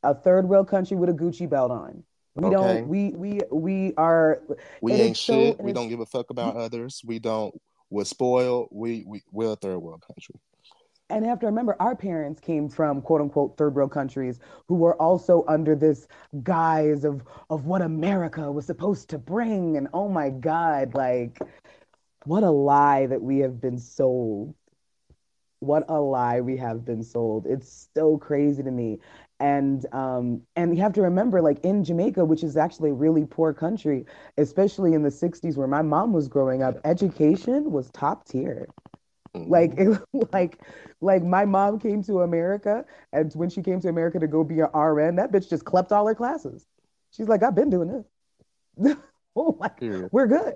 A third world country with a Gucci belt on. We
Okay.
don't. We we we are.
We ain't shit.
and
we don't give a fuck about others. We don't. We're spoiled. We we we're a third world country.
And you have to remember, our parents came from quote unquote third world countries who were also under this guise of of what America was supposed to bring. And oh my God, like what a lie that we have been sold. What a lie we have been sold. It's so crazy to me. And um, and you have to remember, like in Jamaica, which is actually a really poor country, especially in the 60s where my mom was growing up, education was top tier.
Mhm.
Like, like, like my mom came to America, and when she came to America to go be an RN, that bitch just clept all her classes. She's like, I've been doing this. oh my,
Period.
we're good.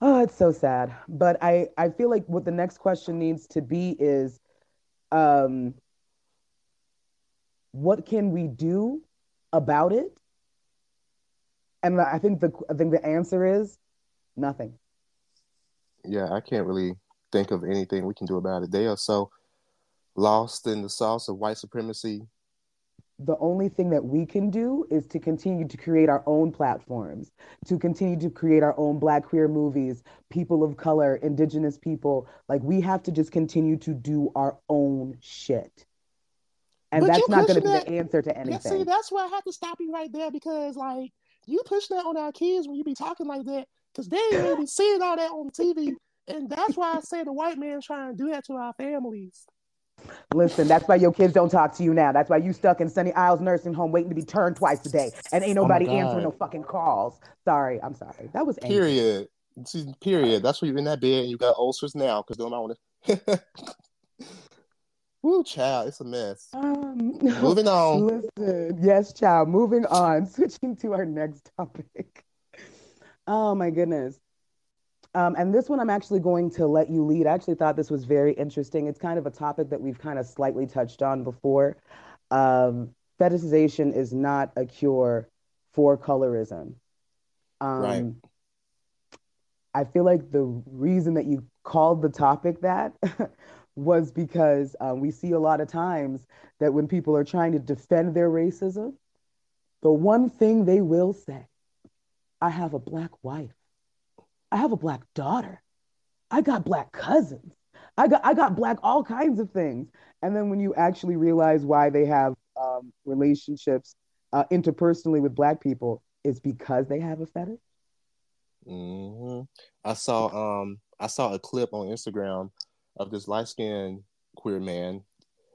Oh, it's so sad. But I, I feel like what the next question needs to be is, um, what can we do about it? And I think the, I think the answer is nothing.
Yeah, I can't really think of anything we can do about it. They are so lost in the sauce of white supremacy.
The only thing that we can do is to continue to create our own platforms, to continue to create our own Black queer movies, people of color, indigenous people. Like we have to just continue to do our own shit. And
But
that's not going to be the answer to anything.
see, that's why I have to stop you right there because, like, you push that on our kids when you be talking like that because they ain't really be seeing all that on TV. And that's why I say the white man trying to do that to our families.
Listen, that's why your kids don't talk to you now. That's why you stuck in Sunny Isles nursing home waiting to be turned twice a day. And ain't
Oh
nobody answering no fucking calls. Sorry, I'm sorry. That was angry.
Period. See, period. That's why you're in that bed and you got ulcers now because don't want to. Woo, child, it's a mess.
Um,
Moving on.
Listen, yes, child. Moving on. Switching to our next topic. Oh my goodness. Um, and this one I'm actually going to let you lead. I actually thought this was very interesting. It's kind of a topic that we've kind of slightly touched on before. Um, fetishization is not a cure for colorism. Um,
Right.
I feel like the reason that you called the topic that was because um, we see a lot of times that when people are trying to defend their racism, the one thing they will say, I have a black wife. I have a black daughter. I got black cousins. I got I got black all kinds of things. And then when you actually realize why they have um, relationships uh, interpersonally with black people, it's because they have a fetish.
hmm I saw um I saw a clip on Instagram of this light skinned queer man,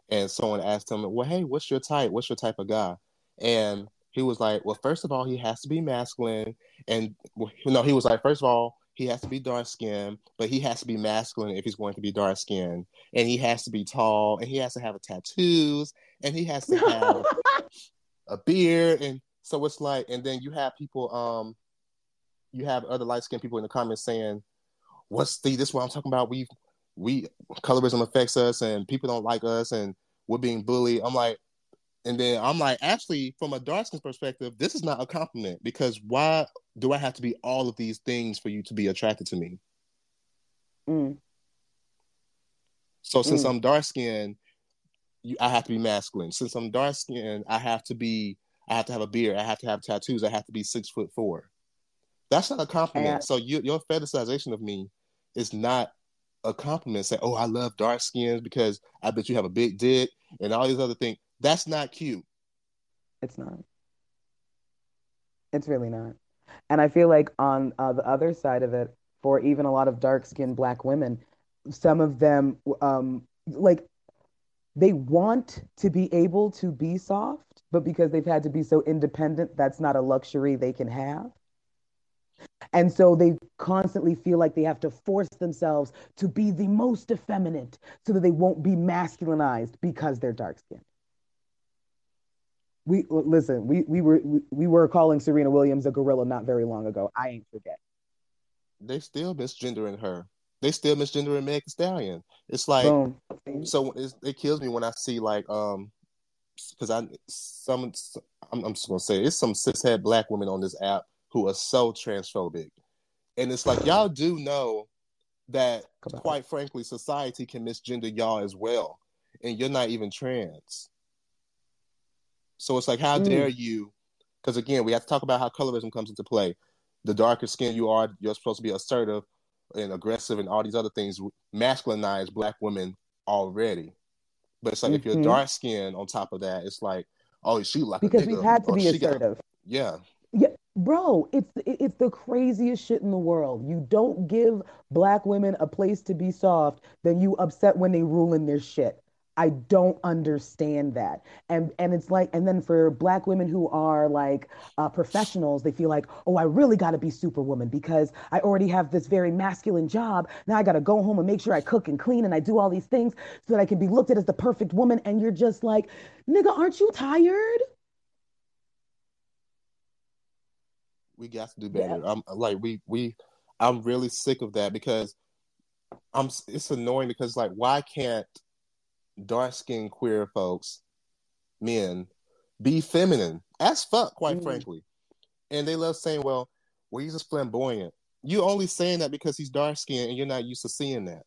and someone asked him, "Well, hey, what's your type? What's your type of guy?" And he was like, "Well, first of all, he has to be masculine, and well, no, he was like, first of all, he has to be dark skinned, but he has to be masculine if he's going to be dark skinned, and he has to be tall, and he has to have a tattoos, and he has to have a beard, and so it's like, and then you have people um." you have other light skinned people in the comments saying, "What's the this? is What I'm talking about? We we colorism affects us, and people don't like us, and we're being bullied." I'm like, and then I'm like, actually, from a dark skin perspective, this is not a compliment because why do I have to be all of these things for you to be attracted to me?
Mm.
So since
Mm.
I'm dark skinned, I have to be masculine. Since I'm dark skinned, I have to be. I have to have a beard. I have to have tattoos. I have to be six foot four. That's not a compliment.
And-
so you, your fetishization of me is not a compliment. Say, "Oh, I love dark skins because I bet you have a big dick and all these other things." That's not cute.
It's not. It's really not. And I feel like on uh, the other side of it, for even a lot of dark-skinned black women, some of them, um, like, they want to be able to be soft, but because they've had to be so independent, that's not a luxury they can have. And so they constantly feel like they have to force themselves to be the most effeminate so that they won't be masculinized because they're dark skinned. We listen, we, we were we, we were calling Serena Williams a gorilla not very long ago. I ain't forget.
They still misgendering her. they still misgendering Meg Thee Stallion. It's like
Boom.
so it's, it kills me when I see like um because I some I'm, I'm just gonna say it's some cishet black women on this app who are so transphobic, and it's like y'all do know that quite frankly society can misgender y'all as well, and you're not even trans. So it's like how
Mm.
dare you? Because again, we have to talk about how colorism comes into play. The darker skin you are, you're supposed to be assertive and aggressive and all these other things masculinize black women already. But it's like if you're
Mhm.
dark skinned on top of that, it's like, oh, she like
because we've had to be
she got-
assertive.
yeah,
Yeah, bro, it's it's the craziest shit in the world. You don't give black women a place to be soft, then you upset when they rule in their shit. I don't understand that. And and it's like, and then for black women who are like uh, professionals, they feel like, oh, I really got to be superwoman because I already have this very masculine job. Now I got to go home and make sure I cook and clean and I do all these things so that I can be looked at as the perfect woman. And you're just like, nigga, aren't you tired?
we got to do
Yeah.
better. I'm like we we I'm really sick of that because I'm it's annoying because like why can't dark skinned queer folks, men, be feminine as fuck, quite
Mm.
frankly. And they love saying, Well, well, he's just flamboyant. You only saying that because he's dark skinned and you're not used to seeing that.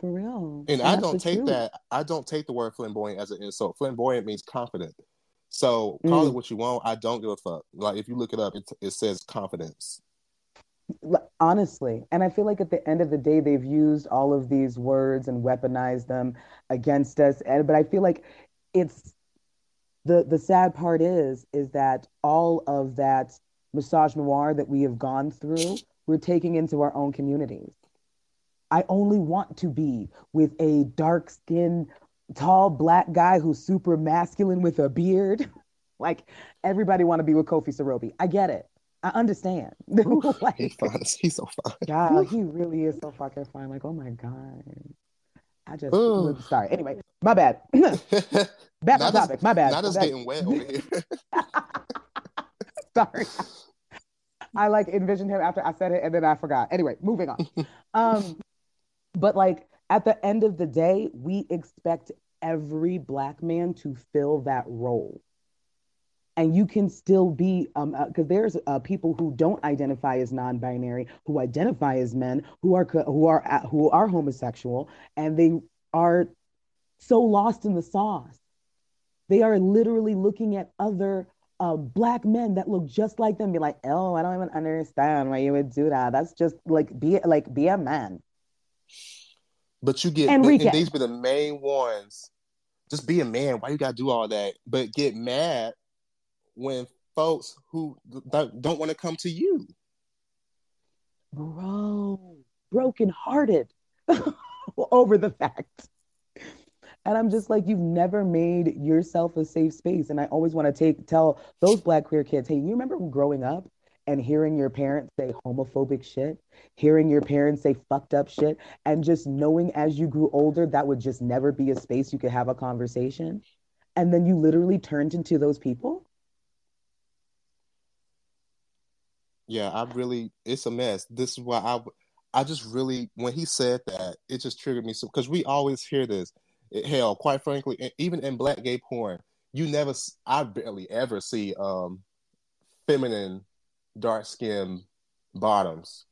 For real.
And I don't take
truth.
that I don't take the word flamboyant as an insult. Flamboyant means confident. So call it
Mm.
what you want. I don't give a fuck. Like if you look it up, it, it says confidence.
Honestly, and I feel like at the end of the day, they've used all of these words and weaponized them against us. And but I feel like it's the the sad part is is that all of that misogynoir that we have gone through, we're taking into our own communities. I only want to be with a dark skinned, tall black guy who's super masculine with a beard. like everybody want to be with Kofi Siriboe. I get it. I understand. Like,
He's fine. He's so fine.
God, he really is so fucking fine. Like, oh my God. I just
Ooh.
sorry. Anyway, my bad. Back on topic. My bad.
Not
Back-
getting wet over here.
sorry. I like envisioned him after I said it and then I forgot. Anyway, moving on. um, but like at the end of the day, we expect every black man to fill that role. And you can still be, um, because there's uh, people who don't identify as non-binary, who identify as men, who are who are uh, who are homosexual, and they are so lost in the sauce. They are literally looking at other uh, black men that look just like them, be like, "Oh, I don't even understand why you would do that. That's just like be like be a man."
But you get
Enrique.
and these be the main ones. Just be a man. Why you gotta do all that? But get mad when folks who don't, want to come to you.
bro, brokenhearted over the fact. And I'm just like, you've never made yourself a safe space. And I always want to take tell those black queer kids, hey, you remember growing up and hearing your parents say homophobic shit, hearing your parents say fucked up shit, and just knowing as you grew older that would just never be a space you could have a conversation. And then you literally turned into those people.
Yeah, I really, it's a mess. This is why I, I just really, when he said that, it just triggered me. So, because we always hear this. It- hell, quite frankly, even in black gay porn, you never I barely ever see um, feminine, dark skin bottoms.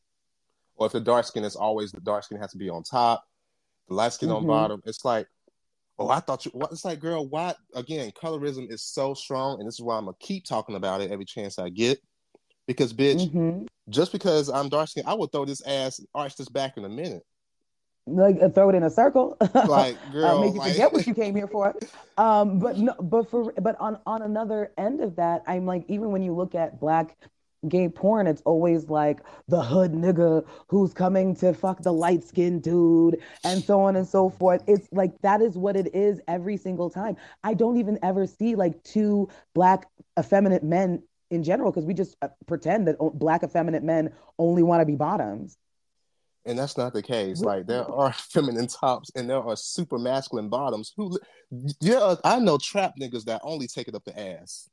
Or if the dark skin is always the dark skin has to be on top, the light skin on
Mhm.
bottom. It's like, oh, I thought you. What? It's like, girl, why? Again, colorism is so strong, and this is why I'm gonna keep talking about it every chance I get. Because, bitch,
Mhm.
just because I'm dark skinned, I would throw this ass, arch this back in a minute.
Like uh, throw it in a circle.
Like, girl,
uh, make you
like-
forget what you came here for. Um, but no, but for but on on another end of that, I'm like even when you look at black gay porn, it's always like the hood nigga who's coming to fuck the light skinned dude and so on and so forth. It's like that is what it is every single time. I don't even ever see like two black effeminate men in general because we just uh, pretend that black effeminate men only want to be bottoms.
And that's not the case. Like there are feminine tops and there are super masculine bottoms. Who? Yeah, I know trap niggas that only take it up the ass.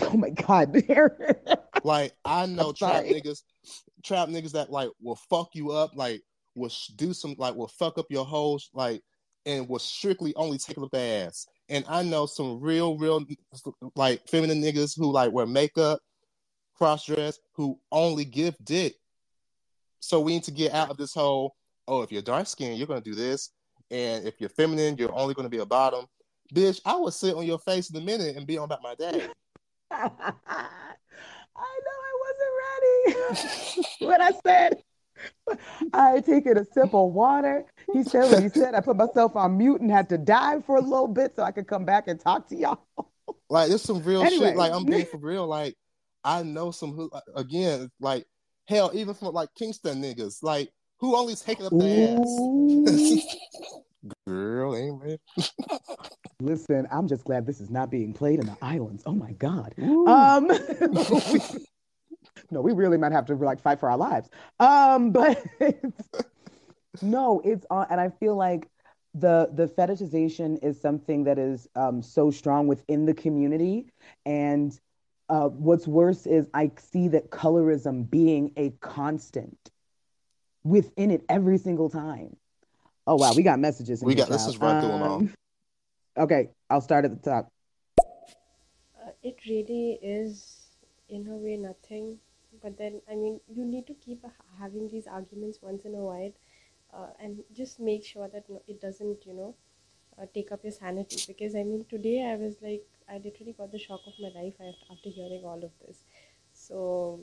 Oh my god,
Like I know trap niggas, trap niggas that like will fuck you up. Like will do some like will fuck up your whole like and will strictly only take it up the ass. And I know some real, real like feminine niggas who like wear makeup, cross dress, who only give dick. So we need to get out of this whole, oh, if you're dark skinned, you're gonna do this. And if you're feminine, you're only gonna be a bottom. Bitch, I would sit on your face in a minute and be on about my day.
I know I wasn't ready when I said I had taken a sip of water. He said what he said. I put myself on mute and had to dive for a little bit so I could come back and talk to y'all.
Like there's some real anyway. shit. Like I'm being for real. Like I know some who again, like hell, even from like Kingston niggas, like who only taking up the ass. Girl, ain't ready.
Listen, I'm just glad this is not being played in the islands. Oh my god. Ooh. Um no, we really might have to like fight for our lives. Um, but it's, no, it's on, and I feel like the the fetishization is something that is um, so strong within the community, and uh, what's worse is I see that colorism being a constant within it every single time. Oh wow, we got messages.
we got. Let's just run um, through them all. Um,
okay, I'll start at the top.
Uh, it really is, in a way, nothing but then i mean you need to keep having these arguments once in a while uh, and just make sure that it doesn't you know uh, take up your sanity. Because i mean today i was like i literally got the shock of my life after hearing all of this. So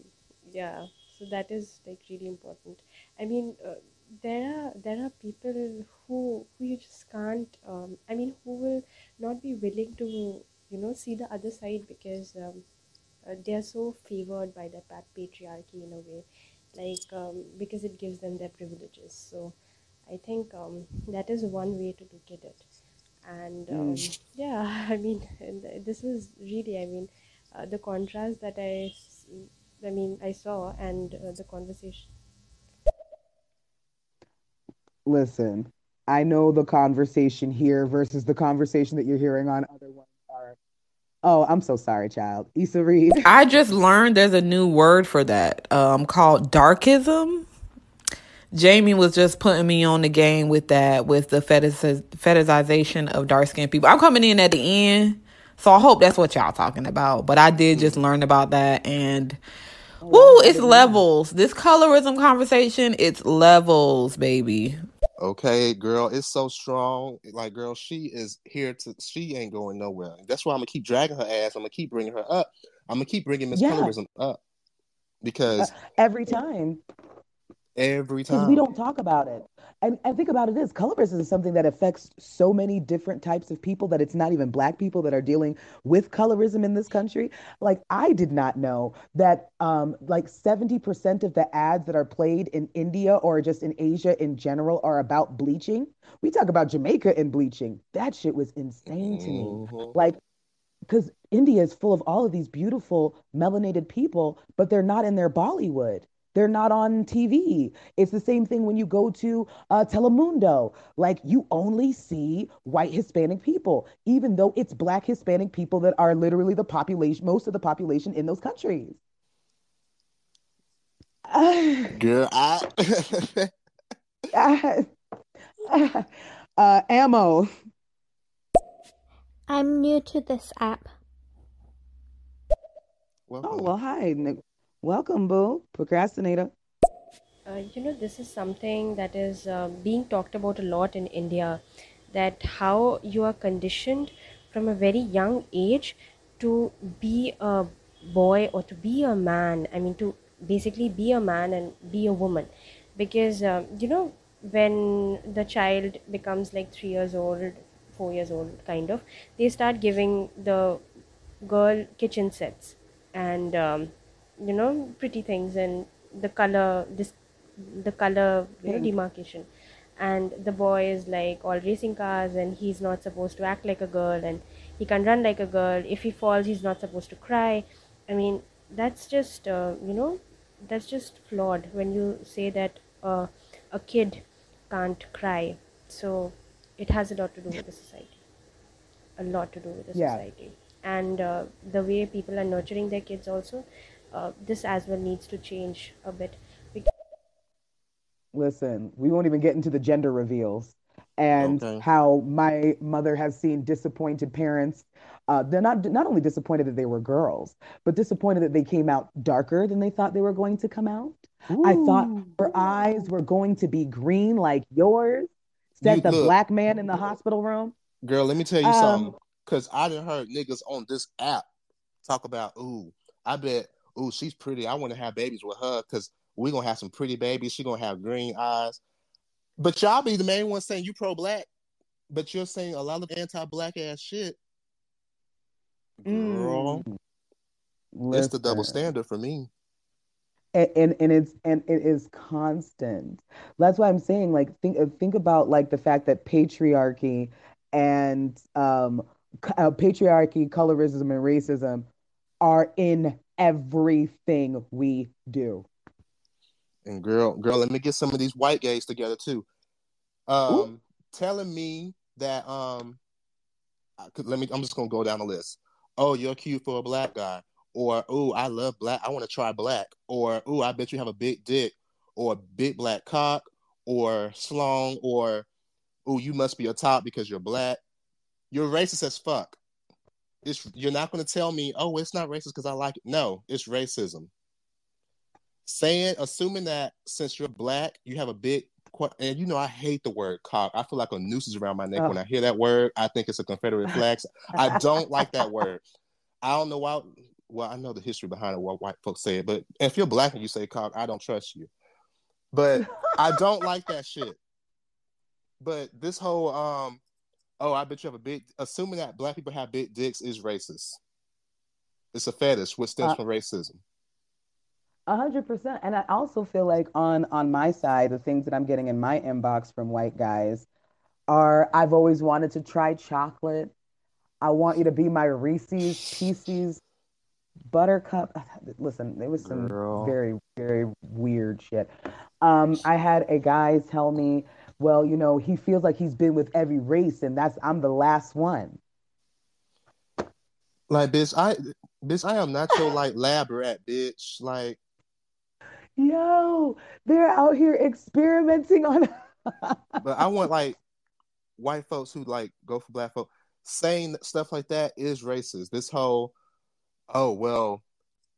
yeah. So that is like really important. I mean uh, there are there are people who who you just can't um, i mean who will not be willing to you know see the other side because um, uh, they are so favored by the patriarchy in a way like um, because it gives them their privileges. So i think um, that is one way to look at it. And um, mm. yeah i mean this is really i mean uh, the contrast that i i mean i saw and uh, the conversation.
Listen i know the conversation here versus the conversation that you're hearing on other ones Oh, I'm so sorry, child. Issa Reed.
I just learned there's a new word for that um, called darkism. Jamie was just putting me on the game with that, with the fetish- fetishization of dark skinned people. I'm coming in at the end, so I hope that's what y'all talking about. But I did just learn about that, and woo, it's levels. This colorism conversation, it's levels, baby.
Okay, girl, it's so strong. Like, girl, she is here to. She ain't going nowhere. That's why I'm gonna keep dragging her ass. I'm gonna keep bringing her up. I'm gonna keep bringing Miss yeah. Colorism up because uh,
every time,
every time
we don't talk about it. And, and think about it is colorism is something that affects so many different types of people that it's not even black people that are dealing with colorism in this country. Like i did not know that um, like 70% of the ads that are played in india or just in asia in general are about bleaching. We talk about jamaica and bleaching. That shit was insane to me. Mm-hmm. like because india is full of all of these beautiful melanated people but they're not in their bollywood they're not on TV. It's the same thing when you go to uh, Telemundo. Like you only see white Hispanic people, even though it's black Hispanic people that are literally the population, most of the population in those countries.
Girl, I.
uh, ammo.
I'm new to this app.
Welcome. Oh well, hi. Welcome, Boo, procrastinator.
Uh, you know, this is something that is uh, being talked about a lot in India that how you are conditioned from a very young age to be a boy or to be a man. I mean, to basically be a man and be a woman. Because, uh, you know, when the child becomes like three years old, four years old, kind of, they start giving the girl kitchen sets. And um, you know pretty things and the color this the color you know, demarcation. And the boy is like all racing cars and he's not supposed to act like a girl and he can run like a girl. If he falls he's not supposed to cry. I mean that's just uh, you know that's just flawed when you say that uh, a kid can't cry. So it has a lot to do with the society. A lot to do with the yeah. society. And uh, the way people are nurturing their kids also uh, this as well needs to change a bit.
listen, we won't even get into the gender reveals and
Okay.
how my mother has seen disappointed parents. Uh, they're not not only disappointed that they were girls, but disappointed that they came out darker than they thought they were going to come out. I thought her eyes were going to be green like yours. Said
You-
the
look.
black man in the hospital room.
Girl, let me tell you
Um,
something. Cause I didn't heard niggas on this app talk about, ooh, I bet, ooh, she's pretty. I want to have babies with her because we're gonna have some pretty babies. She gonna have green eyes. But y'all be the main one saying you pro black, but you're saying a lot of anti black ass shit. Girl, it's the double
Mm.
Standard for me.
and, and and it's and it is constant that's why i'm saying like think uh, think about like the fact that patriarchy and um uh, patriarchy colorism and racism are in everything we do
And girl, girl, let me get some of these white gays together too. Um, telling me that um, I could, let me. I'm just gonna go down the list. Oh, you're cute for a black guy, or oh, I love black. I want to try black, or oh, I bet you have a big dick, or a big black cock, or slong, or oh, you must be a top because you're black. You're racist as fuck. It's you're not gonna tell me, oh, it's not racist because I like it. No, it's racism. Saying assuming that since you're black you have a big and you know i hate the word cock. I feel like a noose is around my neck when i hear that word. I think it's a confederate flag. I don't like that word. I don't know why well i know the history behind it what white folks say it but if you're black and you say cock i don't trust you. But i don't like that shit. But this whole um oh i bet you have a big assuming that black people have big dicks is racist it's a fetish which stems
Uh,
from racism
A hundred percent. And I also feel like on on my side, the things that I'm getting in my inbox from white guys are I've always wanted to try chocolate. I want you to be my Reese's Pieces Buttercup. Listen, there was some
Girl.
very, very weird shit. Um, I had a guy tell me, well, you know, he feels like he's been with every race, and that's I'm the last one.
Like, bitch, I, bitch, I am not your like lab rat, bitch. Like,
Yo, they're out here experimenting on.
but I want like white folks who like go for black folk saying stuff like that is racist. This whole, oh well,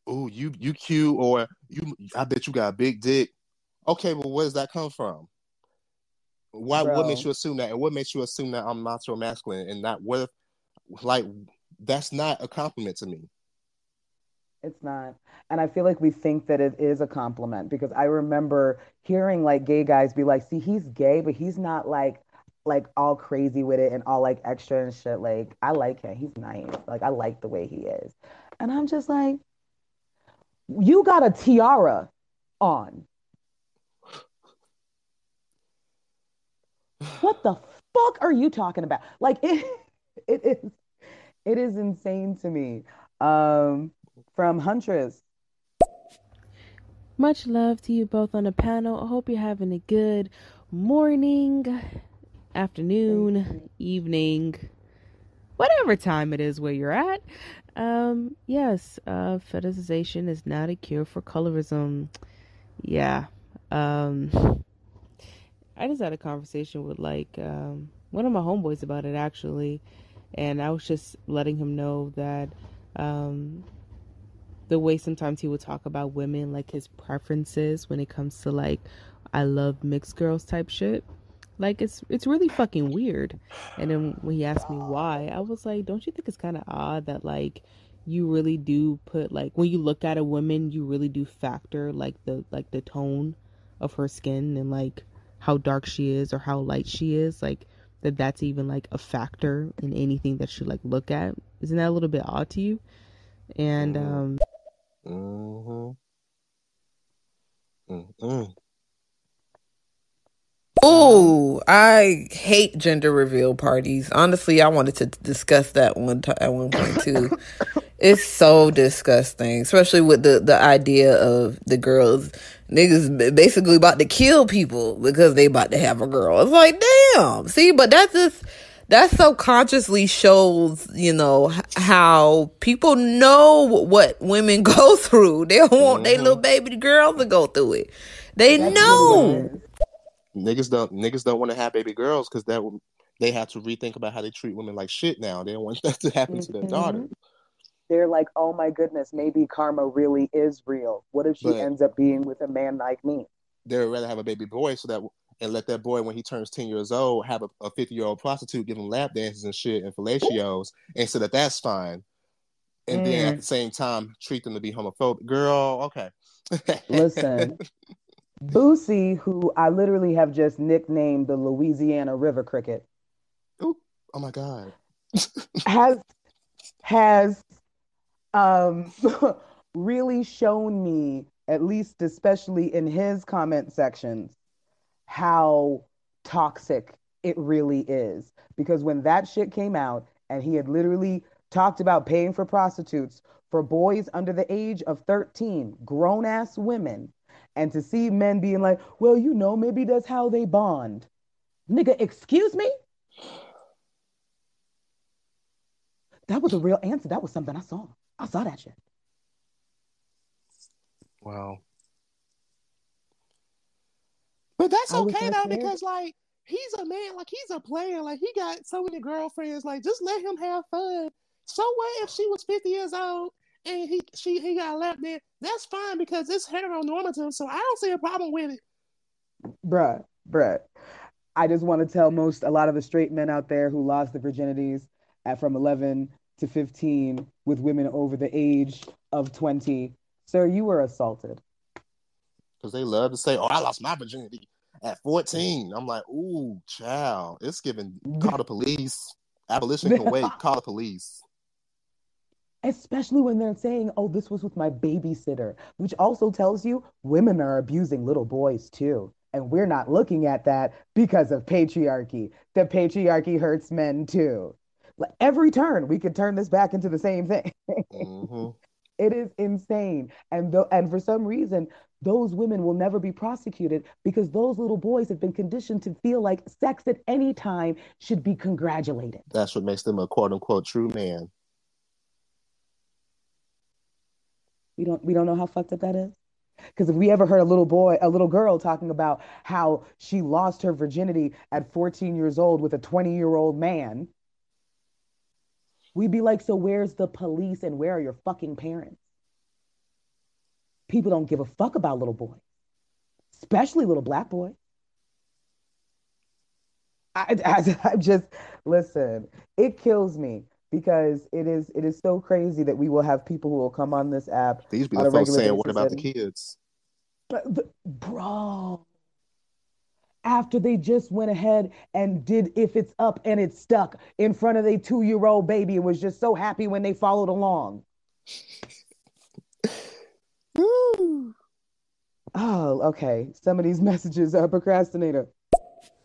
ooh, you you cute or you, I bet you got a big dick. Okay, well, where does that come from? Why? What makes you assume that? And what makes you assume that I'm macho masculine and not what? If, like, that's not a compliment to me.
It's not. And I feel like we think that it is a compliment because I remember hearing like gay guys be like, see, he's gay, but he's not like like all crazy with it and all like extra and shit. Like, I like him. He's nice. Like, I like the way he is. And I'm just like, you got a tiara on. What the fuck are you talking about? Like it it is it is insane to me. Um from Huntress.
Much love to you both on the panel. I hope you're having a good morning, afternoon, evening, whatever time it is where you're at. Um, yes, uh, fetishization is not a cure for colorism. Yeah. Um, I just had a conversation with like um, one of my homeboys about it actually, and I was just letting him know that um, the way sometimes he would talk about women, like his preferences when it comes to like I love mixed girls type shit. Like it's it's really fucking weird. And then when he asked me why, I was like, don't you think it's kind of odd that like you really do put like when you look at a woman, you really do factor like the like the tone of her skin and like how dark she is or how light she is, like that that's even like a factor in anything that you like look at. Isn't that a little bit odd to you? And um
Mm-hmm. Mm-mm.
Ooh, I hate gender reveal parties. Honestly, I wanted to discuss that one t- at one point too. it's so disgusting, especially with the the idea of the girls niggas basically about to kill people because they about to have a girl. It's like, damn. See, but that's just that subconsciously shows, you know, how people know what women go through. They don't want their little baby girl to go through it. They
That's
know.
really what it is.
niggas don't niggas don't want to have baby girls because that they have to rethink about how they treat women like shit now. They don't want that to happen mm-hmm. to their daughter.
They're like, oh my goodness, maybe karma really is real. What if she but ends up being with a man like me?
They'd rather have a baby boy so that and let that boy when he turns 10 years old have a 50 year old prostitute give him lap dances and shit and fellatios and so that that's fine and mm. then at mm. the same time treat them to be homophobic girl okay
listen Boosie, who I literally have just nicknamed the Louisiana River Cricket.
Ooh, oh my God.
has has um really shown me, at least especially in his comment sections, how toxic it really is. Because when that shit came out and he had literally talked about paying for prostitutes for boys under the age of 13, grown ass women and to see men being like, well, you know, maybe that's how they bond. Nigga, excuse me? That was a real answer. That was something I saw. I saw that shit.
Wow. But that's okay though, because like he's a man, like he's a player, like he got so many girlfriends. Like just let him have fun. So what if she was 50 years old and he she he got left there, that's fine because it's heteronormative. So I don't see a problem with it.
Bruh, bruh. I just want to tell most a lot of the straight men out there who lost the virginities at from 11 to 15 with women over the age of 20. Sir, you were assaulted.
Because they love to say, Oh, I lost my virginity at 14. I'm like, Ooh, child. It's giving call the police. Abolition can wait. Call the police
especially when they're saying, oh, this was with my babysitter, which also tells you women are abusing little boys too. And we're not looking at that because of patriarchy. The patriarchy hurts men too. Every turn, we could turn this back into the same thing. mm-hmm. It is insane. And, th- and for some reason, those women will never be prosecuted because those little boys have been conditioned to feel like sex at any time should be congratulated.
That's what makes them a quote unquote true man.
We don't we don't know how fucked up that is. Because if we ever heard a little boy, a little girl talking about how she lost her virginity at 14 years old with a 20 year old man, we'd be like, so where's the police and where are your fucking parents? People don't give a fuck about little boys, especially little black boys. I, I, I just listen, it kills me because it is it is so crazy that we will have people who will come on this app.
These be the folks saying, "What about the kids?"
But, but, bro, after they just went ahead and did "If It's Up and It's Stuck" in front of a two-year-old baby and was just so happy when they followed along. oh, okay. Some of these messages are procrastinator.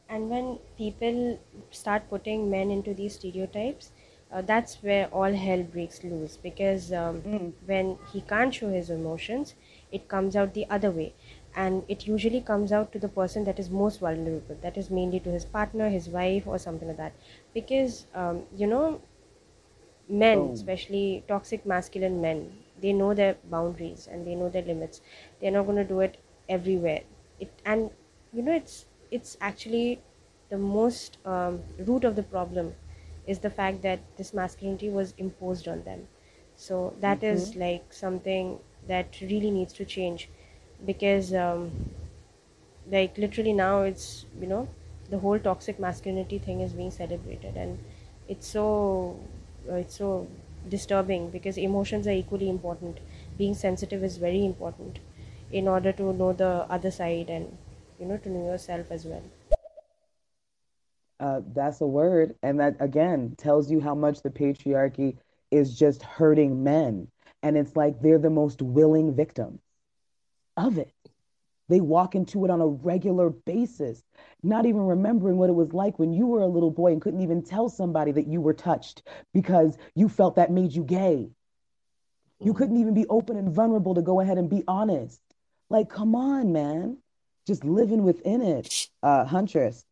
And when people start putting men into these stereotypes, uh, that's where all hell breaks loose because um, mm. when he can't show his emotions it comes out the other way and it usually comes out to the person that is most vulnerable that is mainly to his partner his wife or something like that. Because um, you know men oh. especially toxic masculine men they know their boundaries and they know their limits. They're not going to do it everywhere. It and you know it's it's actually the most um, root of the problem is the fact that this masculinity was imposed on them. So that mm-hmm. is like something that really needs to change because um, like literally now it's you know the whole toxic masculinity thing is being celebrated and it's so uh, it's so disturbing because emotions are equally important being sensitive is very important in order to know the other side and you know to know yourself as well
uh, that's a word. And that, again, tells you how much the patriarchy is just hurting men. And it's like they're the most willing victims of it. They walk into it on a regular basis, not even remembering what it was like when you were a little boy and couldn't even tell somebody that you were touched because you felt that made you gay. You mm-hmm. couldn't even be open and vulnerable to go ahead and be honest. Like, come on, man. Just living within it. Uh, Huntress,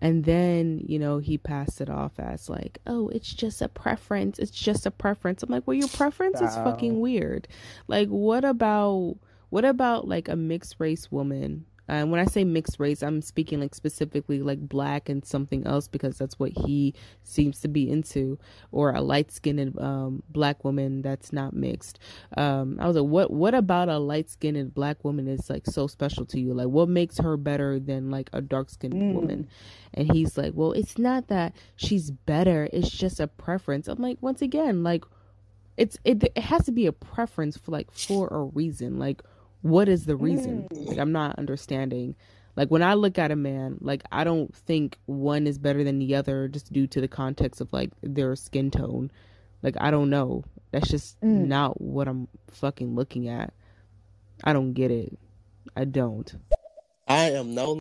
and then, you know, he passed it off as like, oh, it's just a preference. It's just a preference. I'm like, well, your preference is fucking weird. Like, what about, what about like a mixed race woman And when I say mixed race, I'm speaking like specifically like black and something else because that's what he seems to be into, or a light skinned um, black woman that's not mixed. Um, I was like, what what about a light skinned black woman is like so special to you? Like, what makes her better than like a dark skinned mm. woman? And he's like, well, it's not that she's better; it's just a preference. I'm like, once again, like, it's it, it has to be a preference for like for a reason, like what is the reason? Mm. Like I'm not understanding. Like when I look at a man, like I don't think one is better than the other just due to the context of like their skin tone. Like I don't know. That's just mm. not what I'm fucking looking at. I don't get it. I don't.
I am no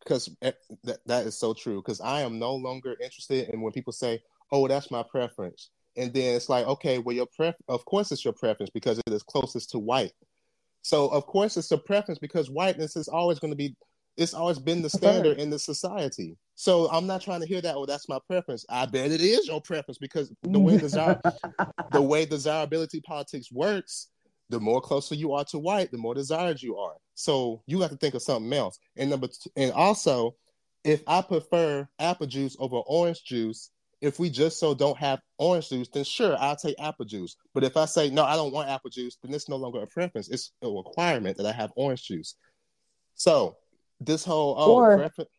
because eh, that, that is so true because I am no longer interested in when people say, "Oh, that's my preference," and then it's like, okay, well, your pref, of course, it's your preference because it is closest to white. So of course it's a preference because whiteness is always going to be it's always been the standard in the society. So I'm not trying to hear that. Oh, that's my preference. I bet it is your preference because the way desire, the way desirability politics works, the more closer you are to white, the more desired you are. So you have to think of something else. And number two, and also, if I prefer apple juice over orange juice, if we just so don't have orange juice, then sure, I'll take apple juice. But if I say no, I don't want apple juice, then it's no longer a preference. It's a requirement that I have orange juice. So this whole oh or, preference.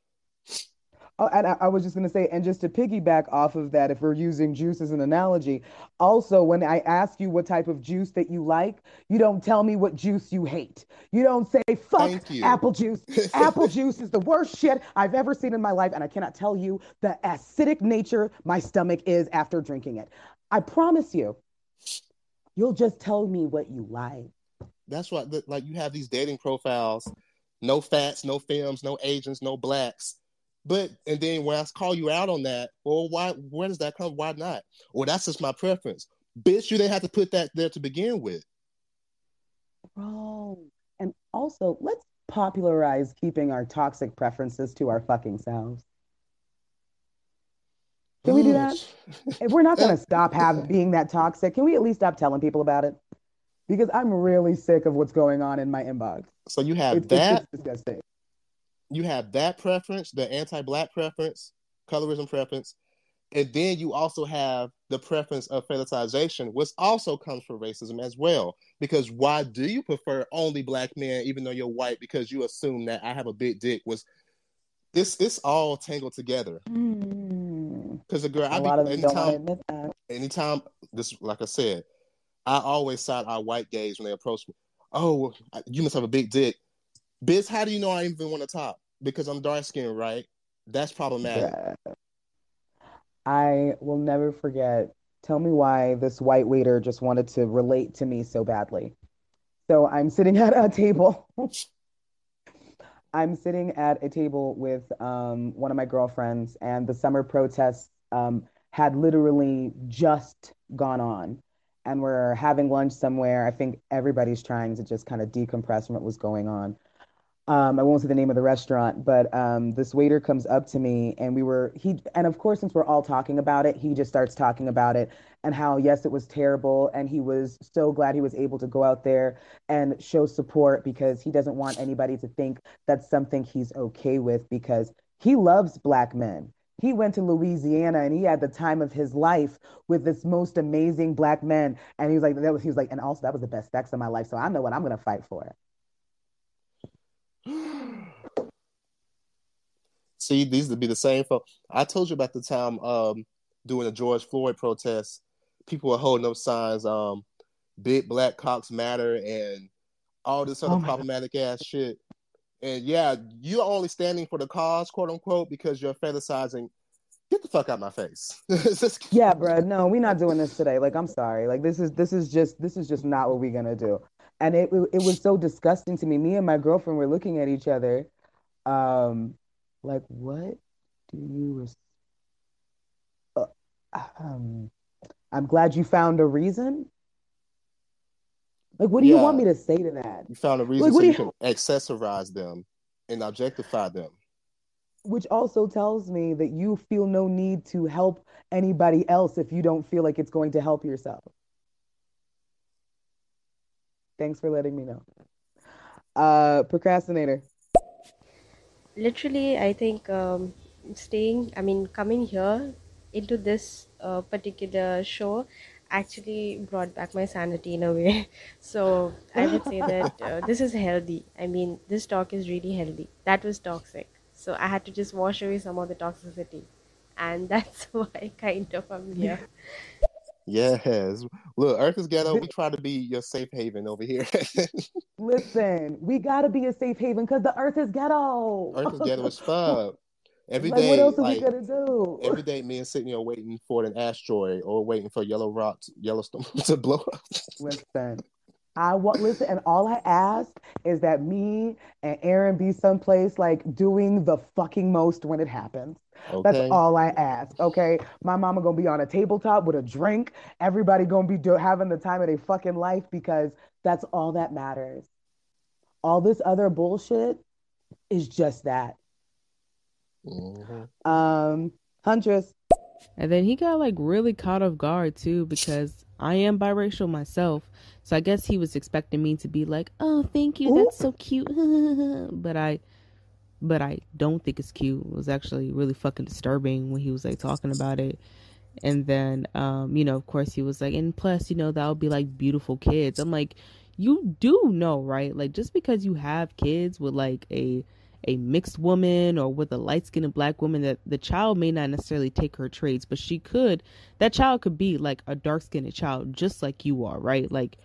Oh, and I, I was just going to say, and just to piggyback off of that, if we're using juice as an analogy, also when I ask you what type of juice that you like, you don't tell me what juice you hate. You don't say fuck apple juice. apple juice is the worst shit I've ever seen in my life, and I cannot tell you the acidic nature my stomach is after drinking it. I promise you, you'll just tell me what you like.
That's what, like, you have these dating profiles, no fats, no femmes, no Asians, no blacks but and then when I call you out on that, well, why? Where does that come? Why not? Well, that's just my preference, bitch. You didn't have to put that there to begin with,
bro. And also, let's popularize keeping our toxic preferences to our fucking selves. Can we do that? if we're not going to stop having being that toxic, can we at least stop telling people about it? Because I'm really sick of what's going on in my inbox.
So you have it's, that. It's disgusting you have that preference, the anti-black preference, colorism preference, and then you also have the preference of fetishization, which also comes from racism as well. Because why do you prefer only black men, even though you're white? Because you assume that I have a big dick. Was this? It's all tangled together. Because mm. a girl, a I lot be, of anytime, anytime this, like I said, I always side our white gays when they approach me. Oh, you must have a big dick. Biz, how do you know I even want to talk? Because I'm dark skinned, right? That's problematic. Yeah.
I will never forget. Tell me why this white waiter just wanted to relate to me so badly. So I'm sitting at a table. I'm sitting at a table with um, one of my girlfriends, and the summer protests um, had literally just gone on. And we're having lunch somewhere. I think everybody's trying to just kind of decompress from what was going on um, I won't say the name of the restaurant, but um, this waiter comes up to me and we were he and of course since we're all talking about it, he just starts talking about it and how yes it was terrible and he was so glad he was able to go out there and show support because he doesn't want anybody to think that's something he's okay with because he loves black men. He went to Louisiana and he had the time of his life with this most amazing black man. and he was like that was he was like and also that was the best sex of my life so I know what I'm to fight for.
See, these would be the same folks. I told you about the time um, doing the George Floyd protest. People were holding up signs, um, "Big Black Cocks Matter" and all this other oh problematic God. ass shit. And yeah, you're only standing for the cause, quote unquote, because you're fetishizing. Get the fuck out my face.
yeah, bro. No, we're not doing this today. Like, I'm sorry. Like, this is this is just this is just not what we're gonna do and it it was so disgusting to me. Me and my girlfriend were looking at each other, um, like, what do you? Res- uh, um, I'm glad you found a reason. Like, what do yeah. you want me to say to that?
You found a reason like, so you, you can accessorize them and objectify them.
Which also tells me that you feel no need to help anybody else if you don't feel like it's going to help yourself. Thanks for letting me know. Uh, procrastinator.
literally, I think um, staying, I mean, coming here into this uh, particular show actually brought back my sanity in a way. So I would say that uh, this is healthy. I mean, this talk is really healthy. That was toxic. So I had to just wash away some of the toxicity. And that's why kind of I'm here.
Yes. Look, Earth is ghetto. We try to be your safe haven over here.
Listen, we gotta be a safe haven because the earth is ghetto.
Earth is ghetto as fuck. Every
like,
day,
what else are
like
we gonna do?
every day, me and Sydney are waiting for an asteroid or waiting for Yellow Rock, Yellowstone to blow up.
Listen, I want listen, and all I ask is that me and Aaron be someplace like doing the fucking most when it happens. That's all I ask. Okay, my mama gonna be on a tabletop with a drink. Everybody gonna be do- having the time of their fucking life because that's all that matters. All this other bullshit is just that.
Mhm.
Um, Huntress,
And then he got like really caught off guard too because I am biracial myself. So I guess he was expecting me to be like, "Oh, thank you. That's so cute." but I but I don't think it's cute. It was actually really fucking disturbing when he was like talking about it. And then um, you know, of course he was like, "And plus, you know, that would be like beautiful kids." I'm like, "You do know, right? Like just because you have kids with like a a mixed woman or with a light skinned black woman that the child may not necessarily take her traits, but she could that child could be like a dark skinned child just like you are, right? Like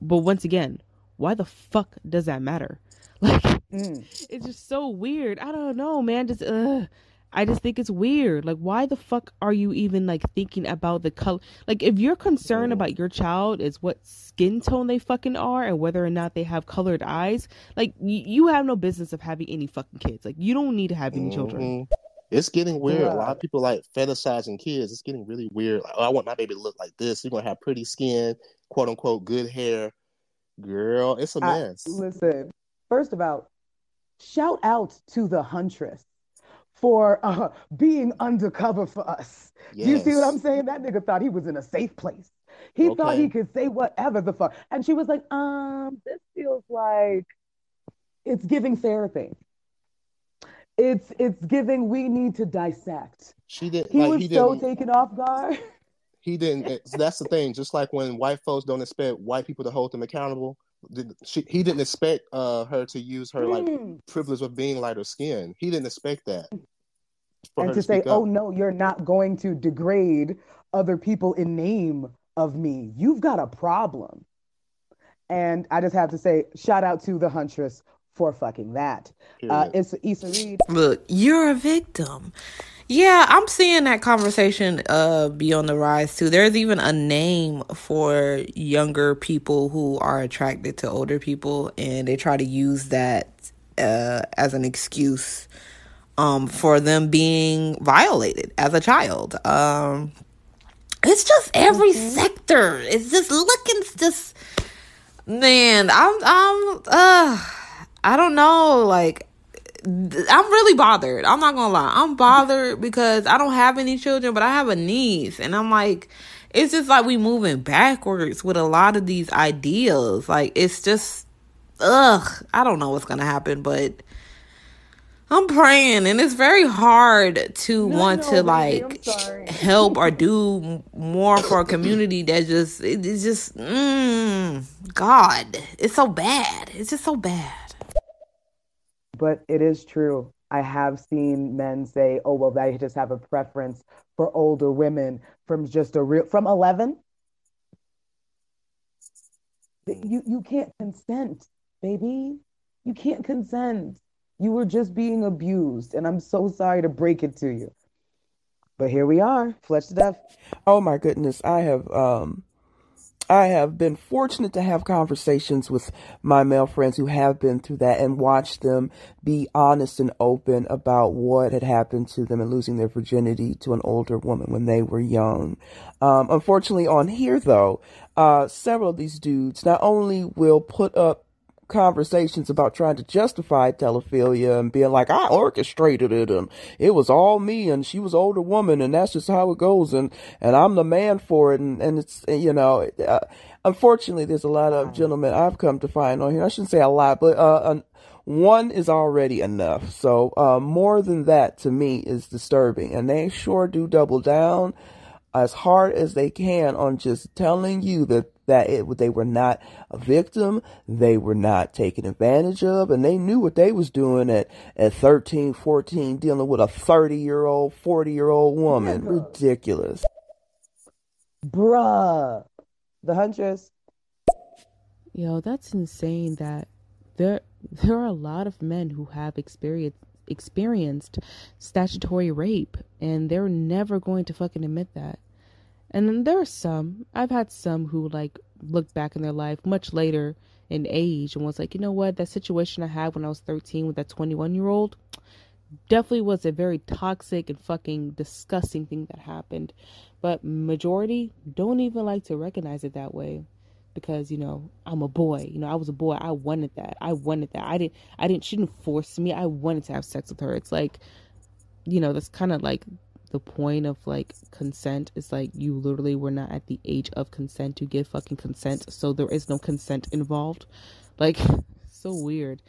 but once again, why the fuck does that matter? Like
Mm.
it's just so weird. I don't know, man. Just uh I just think it's weird. Like why the fuck are you even like thinking about the color? Like if you're concerned about your child is what skin tone they fucking are and whether or not they have colored eyes, like y- you have no business of having any fucking kids. Like you don't need to have any children.
Mhm. It's getting weird. A lot of people like fetishizing kids. It's getting really weird. Like, oh, I want my baby to look like this. You're gonna have pretty skin, quote unquote, good hair. Girl, it's a mess.
listen, first of all, shout out to the Huntress for uh, being undercover for us. Do you see what I'm saying? That nigga thought he was in a safe place. He thought he could say whatever the fuck. And she was like, um, this feels like it's giving therapy. It's it's giving we need to dissect.
She didn't
He
like
was
he
so taken off guard.
he didn't eh, that's the thing. Just like when white folks don't expect white people to hold them accountable, did- she, he didn't expect uh her to use her like
Mm.
privilege of being lighter skin. He didn't expect that
and to
to
say, oh
up.
no, you're not going to degrade other people in name of me. You've got a problem. And I just have to say, shout out to the Huntress for fucking that. Uh,
Period.
it's Issa Reed.
Look, you're a victim. Yeah, I'm seeing that conversation uh be on the rise too. There's even a name for younger people who are attracted to older people and they try to use that uh as an excuse um for them being violated as a child. Um it's just every sector. It's just looking just man, I'm I'm uh I don't know like I'm really bothered. I'm not gonna lie. I'm bothered because I don't have any children, but I have a niece, and I'm like, it's just like we moving backwards with a lot of these ideas. Like it's just, ugh. I don't know what's gonna happen, but I'm praying, and it's very hard to
No,
want
no,
to like help or do more for a community that just it- it's just mm, God. It's so bad. It's just so bad.
But it is true. I have seen men say, oh, well, they just have a preference for older women from just a real, from 11. You, you can't consent, baby. You can't consent. You were just being abused. And I'm so sorry to break it to you. But here we are, to death.
Oh my goodness, I have um I have been fortunate to have conversations with my male friends who have been through that and watched them be honest and open about what had happened to them and losing their virginity to an older woman when they were young. Um, unfortunately, on here though, uh, several of these dudes not only will put up conversations about trying to justify teleiophilia and being like, I orchestrated it and it was all me and she was older woman and that's just how it goes and, and I'm the man for it and, and it's, you know, uh, unfortunately, there's a lot of gentlemen I've come to find on here. I shouldn't say a lot, but uh, one is already enough. So uh, more than that to me is disturbing, and they sure do double down as hard as they can on just telling you that that it, they were not a victim, they were not taken advantage of, and they knew what they was doing at, at 13, 14, dealing with a 30 year old, 40 year old woman.
Yeah.
Ridiculous.
Bruh. The Huntress.
Yo, that's insane that there there are a lot of men who have experienced experienced statutory rape and they're never going to fucking admit that. And then there are some, I've had some who like look back in their life much later in age and was like, you know what, that situation I had when I was 13 with that 21 year old definitely was a very toxic and fucking disgusting thing that happened. But majority don't even like to recognize it that way because you know I'm a boy. You know I was a boy. I wanted that. I wanted that. I didn't. I didn't. She didn't force me. I wanted to have sex with her. It's like, you know, that's kind of like the point of like consent. is like you literally were not at the age of consent to give fucking consent, so there is no consent involved. Like, so weird.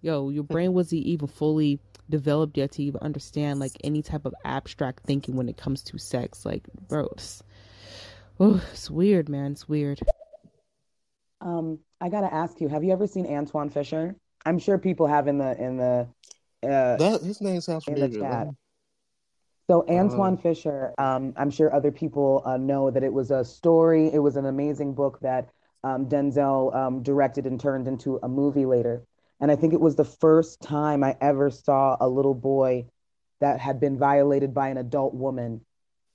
Yo, your brain wasn't even fully developed yet to even understand like any type of abstract thinking when it comes to sex. Like, bro, it's, oh, it's weird, man. It's weird.
Um, I gotta ask you, have you ever seen Antwone Fisher? I'm sure people have in the in the uh
That his name sounds familiar.
So
Uh,
Antwone Fisher, um, I'm sure other people uh, know that it was a story. It was an amazing book that um, Denzel um, directed and turned into a movie later. And I think it was the first time I ever saw a little boy that had been violated by an adult woman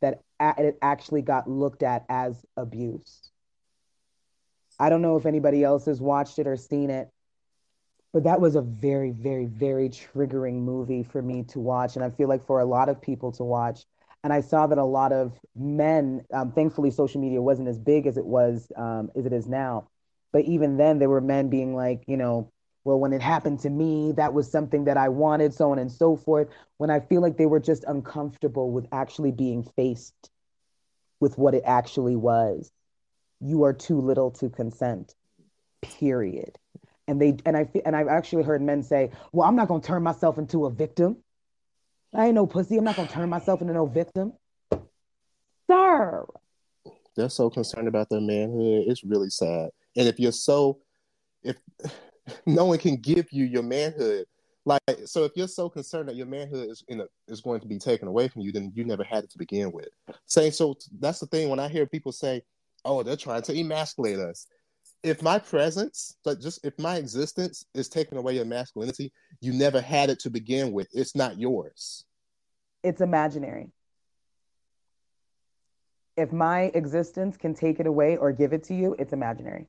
that a- it actually got looked at as abuse. I don't know if anybody else has watched it or seen it, but that was a very, very, very triggering movie for me to watch. And I feel like for a lot of people to watch. And I saw that a lot of men, um, thankfully, social media wasn't as big as it was, um, as it is now. But even then, there were men being like, you know, well, when it happened to me, that was something that I wanted, so on and so forth. When I feel like they were just uncomfortable with actually being faced with what it actually was. You are too little to consent, period. And they and I and I've actually heard men say, "Well, I'm not gonna turn myself into a victim. I ain't no pussy. I'm not gonna turn myself into no victim." Sir,
They're so concerned about their manhood. It's really sad. And if you're so, if no one can give you your manhood, like so, if you're so concerned that your manhood is in a, is going to be taken away from you, then you never had it to begin with. Saying so, that's the thing. When I hear people say, "Oh, they're trying to emasculate us," if my presence, like just if my existence is taking away your masculinity, you never had it to begin with. It's not yours.
it's imaginary. If my existence can take it away or give it to you, it's imaginary.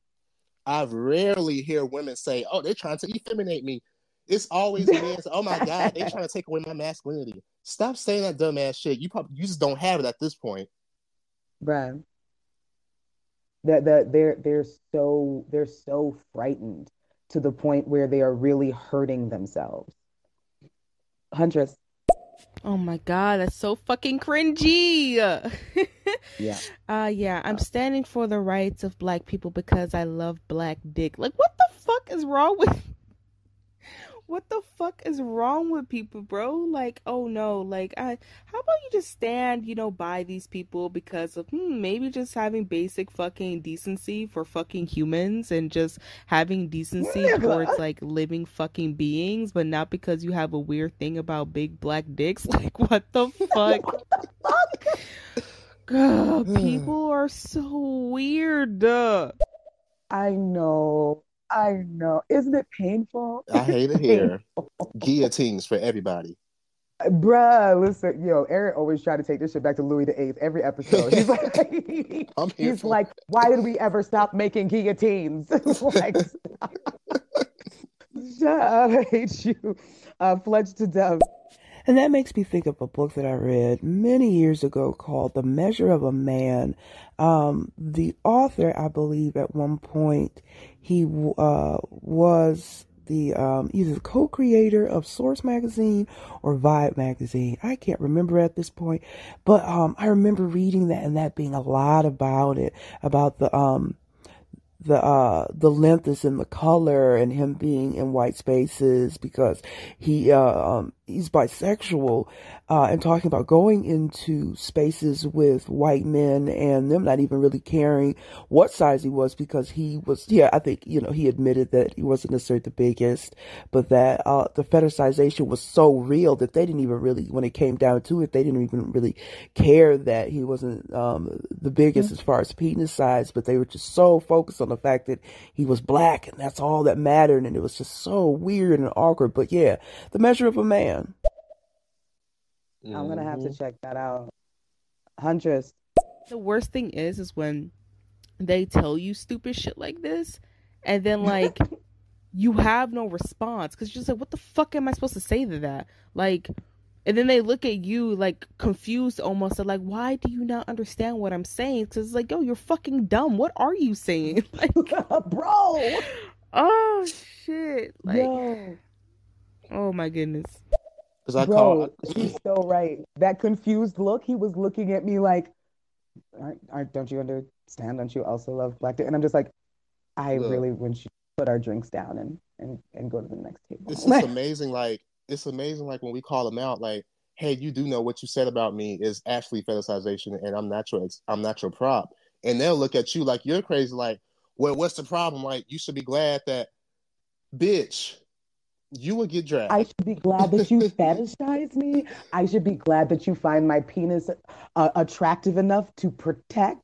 I rarely hear women say, "Oh, they're trying to effeminate me." It's always men "Oh my God, they're trying to take away my masculinity." Stop saying that dumbass shit. You probably you just don't have it at this point.
Bruh. That that they're they're so they're so frightened to the point where they are really hurting themselves. Huntress,
Oh my god, that's so fucking cringy.
yeah.
Uh yeah, I'm standing for the rights of black people because I love black dick. Like what the fuck is wrong with What the fuck is wrong with people, bro? Like, oh no, like I how about you just stand, you know, by these people because of hmm, maybe just having basic fucking decency for fucking humans and just having decency towards like living fucking beings, but not because you have a weird thing about big black dicks. Like what the fuck?
What the fuck?
God, people are so weird.
I know. I know. Isn't it painful?
I hate it here. Guillotines for everybody.
Bruh, listen, yo, Eric always try to take this shit back to Louis the Eighth every episode. He's like, he's
for
like, why did we ever stop making guillotines? like, shut up, I hate you. Uh, Fletch to Dove.
And that makes me think of a book that I read many years ago called The Measure of a Man. Um, the author, I believe, at one point, he uh, was the um, either the co-creator of Source magazine or Vibe magazine. I can't remember at this point, but um, I remember reading that and that being a lot about it, about the um, the uh the length is in the color and him being in white spaces because he uh um he's bisexual uh and talking about going into spaces with white men and them not even really caring what size he was because he was yeah I think you know he admitted that he wasn't necessarily the biggest but that uh the fetishization was so real that they didn't even really when it came down to it they didn't even really care that he wasn't um the biggest mm-hmm. as far as penis size but they were just so focused on the fact that he was black and that's all that mattered. And it was just so weird and awkward. But yeah, the measure of a man.
I'm going to have to mm-hmm. check that out. Huntress.
The worst thing is, is when they tell you stupid shit like this and then like you have no response because you're just like, what the fuck am I supposed to say to that? Like, and then they look at you like confused almost like why do you not understand what i'm saying because it's like yo you're fucking dumb what are you saying like
bro
oh shit like yo. oh my goodness
because i bro, call she's so right. That confused look he was looking at me like aren't, aren't don't you understand? Don't you also love black and i'm just like i look, really when she put our drinks down and and and go to the next table.
It's just amazing like it's amazing like when we call them out like hey you do know what you said about me is actually fetishization and i'm not your i'm not your prop. And they'll look at you like you're crazy like well what's the problem? Like you should be glad that bitch you would get dragged.
I should be glad that you fetishize me. I should be glad that you find my penis uh, attractive enough to protect.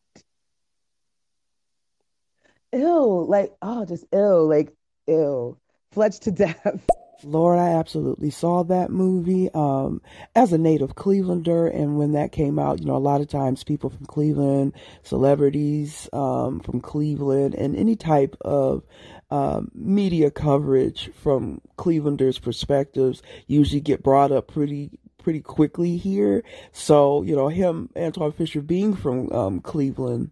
Ill, like oh, just ill, like ill, fletched to death.
Lord, I absolutely saw that movie um, as a native Clevelander. And when that came out, you know, a lot of times people from Cleveland, celebrities um, from Cleveland, and any type of um, media coverage from Clevelanders' perspectives usually get brought up pretty pretty quickly here. So, you know, him, Antwone Fisher, being from um, Cleveland,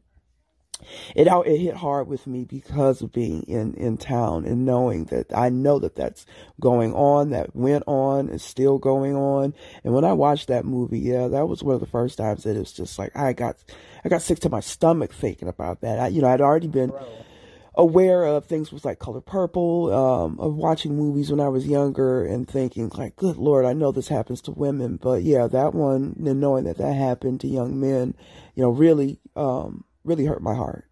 it it hit hard with me because of being in in town and knowing that I know that that's going on, that went on, is still going on. And when I watched that movie, yeah, that was one of the first times that it was just like I got I got sick to my stomach thinking about that. I, you know, I'd already been. Aware of things was like color purple um, of watching movies when i was younger and thinking like good lord i know this happens to women but yeah that one and knowing that that happened to young men you know really um, really hurt my heart.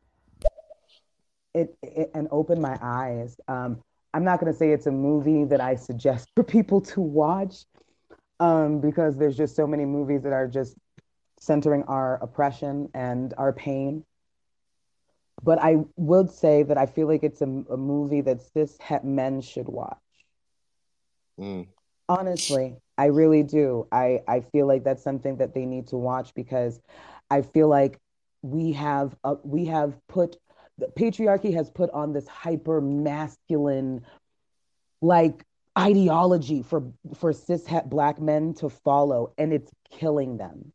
It, it and opened my eyes. Um, I'm not going to say it's a movie that I suggest for people to watch um, because there's just so many movies that are just centering our oppression and our pain. But I would say that I feel like it's a, a movie that cis het men should watch. Mm. Honestly, I really do. I, I feel like that's something that they need to watch because I feel like we have uh, we have put the patriarchy has put on this hyper masculine like ideology for for cis het black men to follow and it's killing them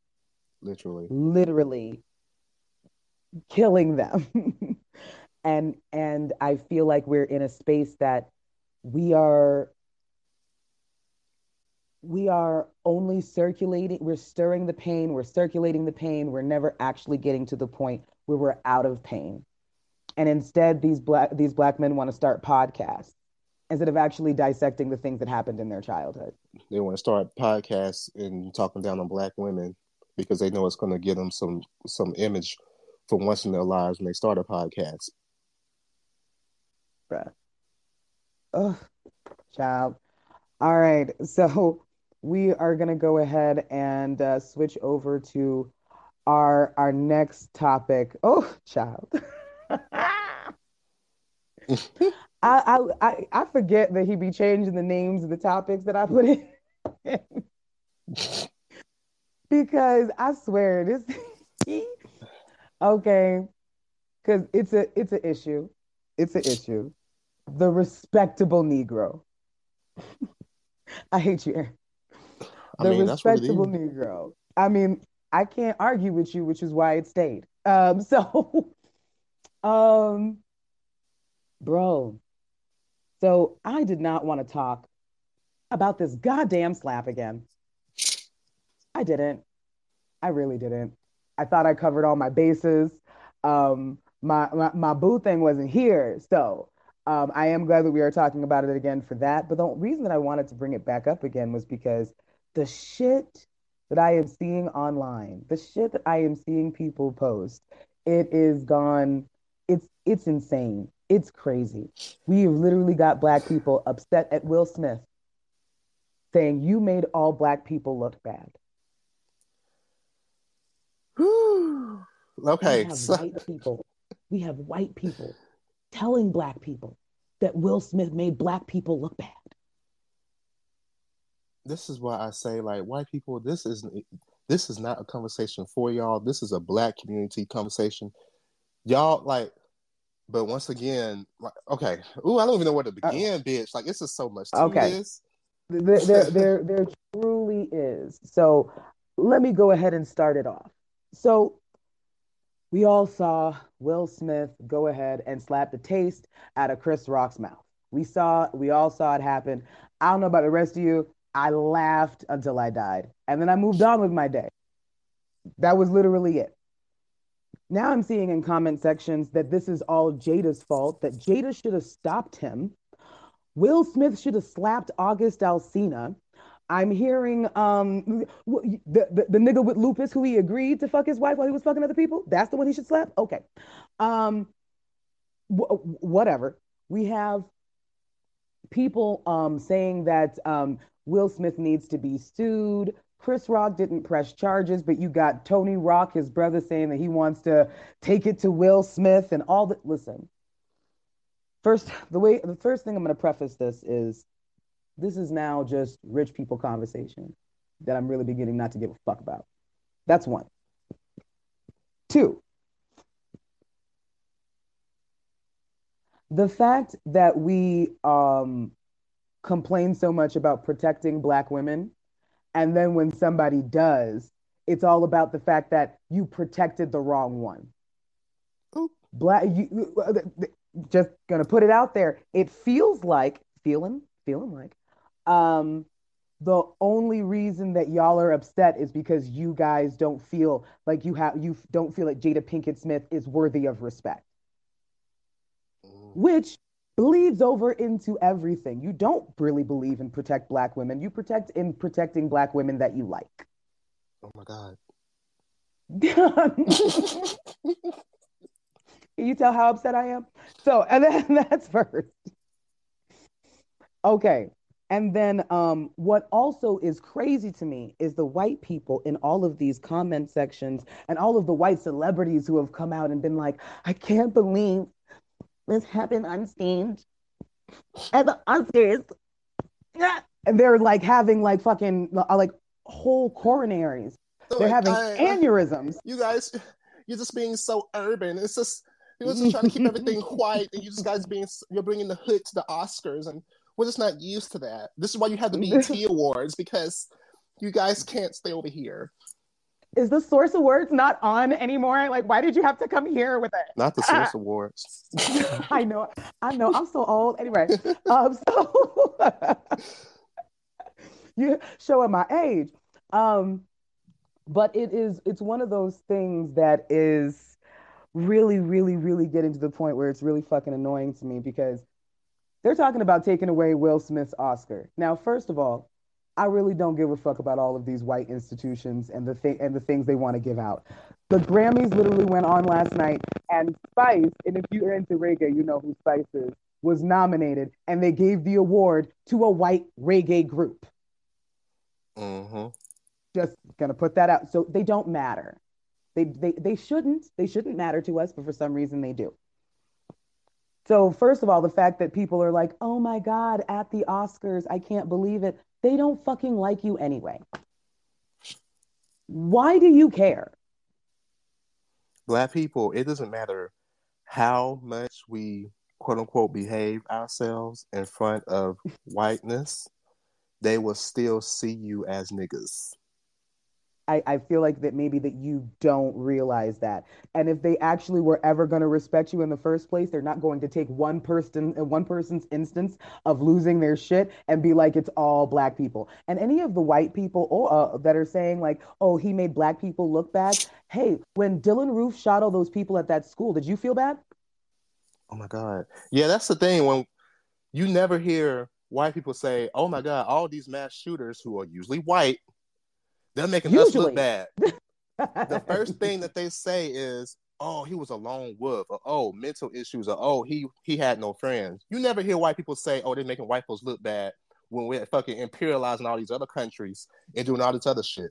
literally
literally killing them and and i feel like we're in a space that we are we are only circulating, we're stirring the pain, we're circulating the pain, we're never actually getting to the point where we're out of pain. And instead, these black these black men want to start podcasts instead of actually dissecting the things that happened in their childhood.
They want to start podcasts and talking down on black women because they know it's going to give them some some image for once in their lives when they start a podcast.
Bruh. Oh, child. All right. So we are going to go ahead and uh, switch over to our our next topic. Oh, child. I, I I forget that he be changing the names of the topics that I put in. because I swear this okay. Cause it's a it's an issue. It's an issue. The respectable Negro. I hate you, the mean, respectable Negro. I mean, I can't argue with you, which is why it stayed. Um, so, um, bro, so I did not want to talk about this goddamn slap again. I didn't. I really didn't. I thought I covered all my bases. Um, my, my my boo thing wasn't here. So um, I am glad that we are talking about it again for that. But the reason that I wanted to bring it back up again was because the shit that I am seeing online, the shit that I am seeing people post, it is gone. It's it's insane. It's crazy. We have literally got black people upset at Will Smith saying you made all black people look bad.
Okay.
We have
so-
white people. We have white people telling black people that Will Smith made black people look bad.
this is why I say, like, white people, this is this is not a conversation for y'all. This is a black community conversation. Y'all like, but once again, like, okay. Ooh, I don't even know where to begin, bitch. Like, this is so much to
Okay.
this.
There, there, there, there truly is. So let me go ahead and start it off. So we all saw Will Smith go ahead and slap the taste out of Chris Rock's mouth. We saw, we all saw it happen. I don't know about the rest of you. I laughed until I died. And then I moved on with my day. That was literally it. Now I'm seeing in comment sections that this is all Jada's fault, that Jada should have stopped him. Will Smith should have slapped August Alsina. I'm hearing um the, the, the nigga with lupus who he agreed to fuck his wife while he was fucking other people. That's the one he should slap. Okay, um, wh- whatever. We have people um saying that um Will Smith needs to be sued. Chris Rock didn't press charges, but you got Tony Rock, his brother, saying that he wants to take it to Will Smith and all that. Listen, first, the way the first thing I'm going to preface this is this is now just rich people conversation that I'm really beginning not to give a fuck about. That's one. Two, the fact that we um, complain so much about protecting Black women, and then when somebody does, it's all about the fact that you protected the wrong one. Black, you, just gonna put it out there. It feels like feeling, feeling like, um, the only reason that y'all are upset is because you guys don't feel like you have you don't feel like Jada Pinkett Smith is worthy of respect, which bleeds over into everything. You don't really believe in protect black women. You protect in protecting black women that you like.
Oh my god.
Can you tell how upset I am? So, and then that's first. Okay. And then um, what also is crazy to me is the white people in all of these comment sections and all of the white celebrities who have come out and been like, I can't believe this happened on stage at the Oscars. And they're like having like fucking uh, like whole coronaries. They're having
I- I-
aneurysms.
You guys, you're just being so urban. It's just you're just trying to keep everything quiet and you just guys being you're bringing the hood to the Oscars, and we're just not used to that. This is why you have the BET Awards because you guys can't stay over here.
Is the source Awards not on anymore? Like, why did you have to come here with it?
Not the Source Awards.
I know, I know. I'm so old. Anyway, um, so you showing my age. Um, but it is it's one of those things that is really, really, really getting to the point where it's really fucking annoying to me because they're talking about taking away Will Smith's Oscar. Now, first of all, I really don't give a fuck about all of these white institutions and the thing and the things they want to give out. The Grammys literally went on last night, and Spice, and if you're into reggae, you know who Spice is, was nominated, and they gave the award to a white reggae group.
Mm-hmm.
Just gonna put that out. So they don't matter. They they they shouldn't. They shouldn't matter to us, but for some reason they do. So first of all, the fact that people are like, "Oh my God, at the Oscars, I can't believe it." They don't fucking like you anyway. Why do you care?
Black people, it doesn't matter how much we quote unquote behave ourselves in front of whiteness, they will still see you as niggas.
I, I feel like that maybe that you don't realize that. And if they actually were ever going to respect you in the first place, they're not going to take one person one person's instance of losing their shit and be like it's all black people. And any of the white people uh, that are saying like, "Oh, he made black people look bad." Hey, when Dylann Roof shot all those people at that school, did you feel bad?
Oh my god. Yeah, that's the thing when you never hear white people say, "Oh my god, all these mass shooters who are usually white they're making Usually. us look bad. the first thing that they say is, "Oh, he was a lone wolf," or "Oh, mental issues," or "Oh, he he had no friends." You never hear white people say, "Oh, they're making white folks look bad," when we're fucking imperializing all these other countries and doing all this other shit.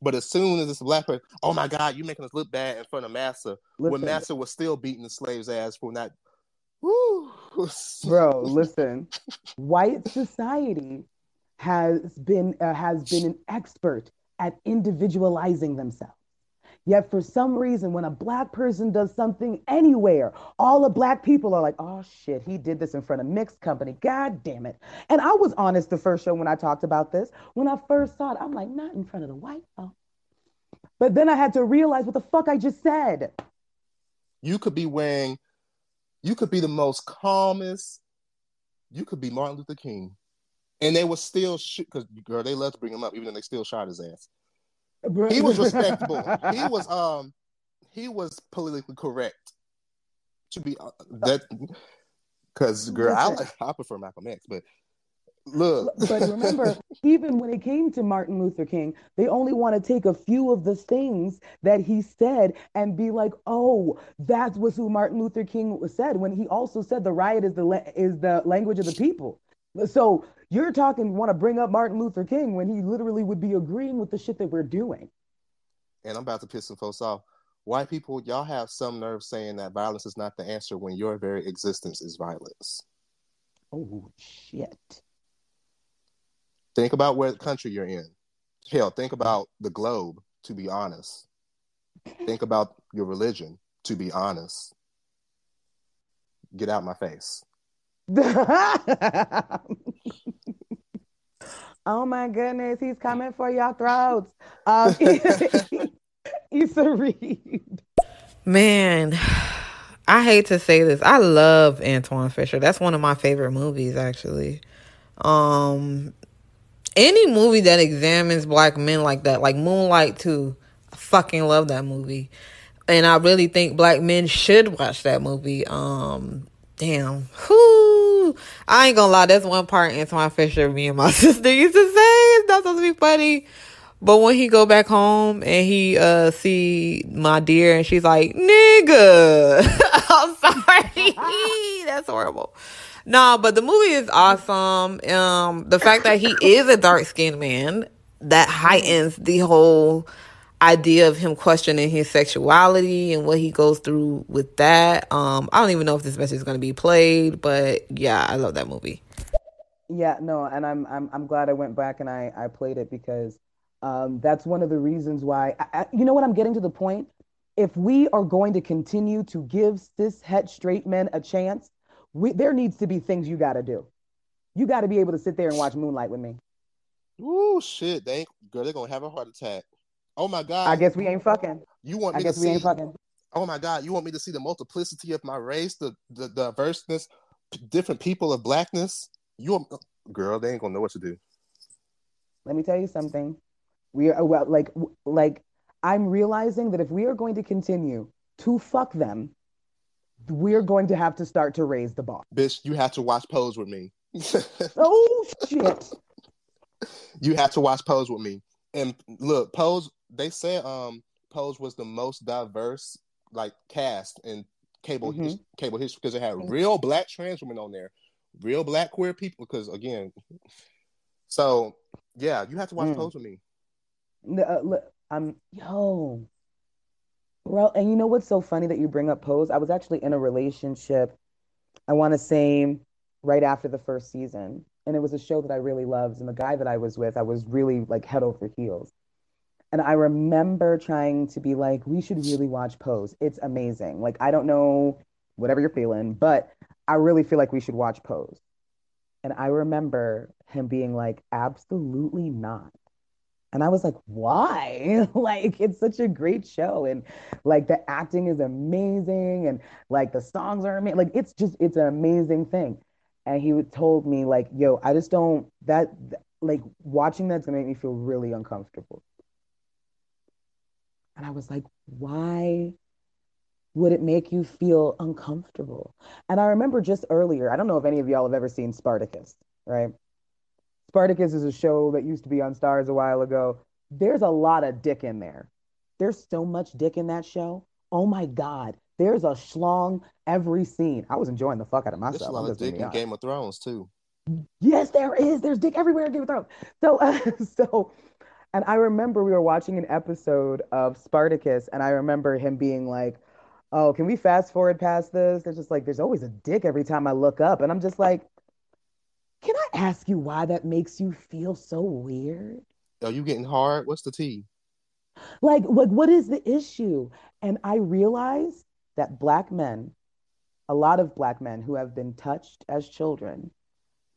But as soon as it's a black person, oh my God, you making us look bad in front of Massa, listen. when Massa was still beating the slaves' ass for not. Woo.
Bro, listen, white society has been uh, has been an expert at individualizing themselves. Yet for some reason, when a black person does something anywhere, all the black people are like, oh shit, he did this in front of mixed company. God damn it. And I was honest the first show when I talked about this. When I first saw it, I'm like, not in front of the white folks. But then I had to realize what the fuck I just said.
You could be wearing, you could be the most calmest, you could be Martin Luther King and they were still shoot because girl, they love to bring him up, even though they still shot his ass. He was respectable. he was um he was politically correct. To be uh, that because girl, I like I prefer Malcolm X, but look.
but remember, even when it came to Martin Luther King, they only want to take a few of the things that he said and be like, "Oh, that was who Martin Luther King said." When he also said the riot is the la- is the language of the people. So you're talking want to bring up Martin Luther King when he literally would be agreeing with the shit that we're doing.
And I'm about to piss some folks off. White people, y'all have some nerve saying that violence is not the answer when your very existence is violence.
Oh shit.
Think about where the country you're in. Hell, think about the globe, to be honest. Think about your religion, to be honest. Get out my face.
oh my goodness, he's coming for your throats. Um, Issa Reed.
Man, I hate to say this. I love Antwone Fisher. That's one of my favorite movies, actually. Um, any movie that examines black men like that, like Moonlight too. I fucking love that movie. And I really think black men should watch that movie. Um, damn. Whoo. I ain't gonna lie, that's one part Antwone Fisher, me and my sister used to say it's not supposed to be funny. But when he go back home and he uh see my dear and she's like, nigga. I'm sorry. that's horrible. No, but the movie is awesome. Um, the fact that he is a dark skinned man, that heightens the whole idea of him questioning his sexuality and what he goes through with that. Um, I don't even know if this message is going to be played, but yeah, I love that movie.
Yeah, no, and I'm I'm I'm glad I went back and I I played it because um, that's one of the reasons why. I, I, you know what? I'm getting to the point. If we are going to continue to give cis het straight men a chance, we, there needs to be things you got to do. You got to be able to sit there and watch Moonlight with me.
Ooh, shit! They girl, they're gonna have a heart attack. Oh my god!
I guess we ain't fucking.
You want me I
guess
to
we
see?
ain't fucking.
Oh my god! You want me to see the multiplicity of my race, the the, the diverseness, different people of blackness? You, girl, they ain't gonna know what to do.
Let me tell you something. We are well, like like I'm realizing that if we are going to continue to fuck them, we're going to have to start to raise the bar.
Bitch, you have to watch Pose with me.
oh shit!
You have to watch Pose with me. And look, Pose they said um Pose was the most diverse like cast in cable mm-hmm. his, cable history because it had mm-hmm. real black trans women on there, real black queer people. Because again, so yeah, you have to watch mm. Pose with me.
Uh, look, I'm yo, bro. And you know what's so funny that you bring up Pose? I was actually in a relationship. I want to say right after the first season, and it was a show that I really loved. And the guy that I was with, I was really like head over heels. And I remember trying to be like, we should really watch Pose. It's amazing. Like, I don't know whatever you're feeling, but I really feel like we should watch Pose. And I remember him being like, absolutely not. And I was like, why? like, it's such a great show. And like, the acting is amazing. And like, the songs are amazing. Like, it's just, it's an amazing thing. And he told me, like, yo, I just don't, that, like, watching that's gonna make me feel really uncomfortable. And I was like, why would it make you feel uncomfortable? And I remember just earlier, I don't know if any of y'all have ever seen Spartacus, right? Spartacus is a show that used to be on Starz a while ago. There's a lot of dick in there. There's so much dick in that show. Oh my God. There's a schlong every scene. I was enjoying the fuck out of myself.
There's a lot of dick in Game of Thrones too.
Yes, there is. There's dick everywhere in Game of Thrones. So, uh, so, and I remember we were watching an episode of Spartacus, and I remember him being like, "Oh, can we fast forward past this?" There's just like, there's always a dick every time I look up, and I'm just like, can I ask you why that makes you feel so weird?
Are you getting hard? What's the tea?
Like, like, what is the issue? And I realized that black men, a lot of black men who have been touched as children,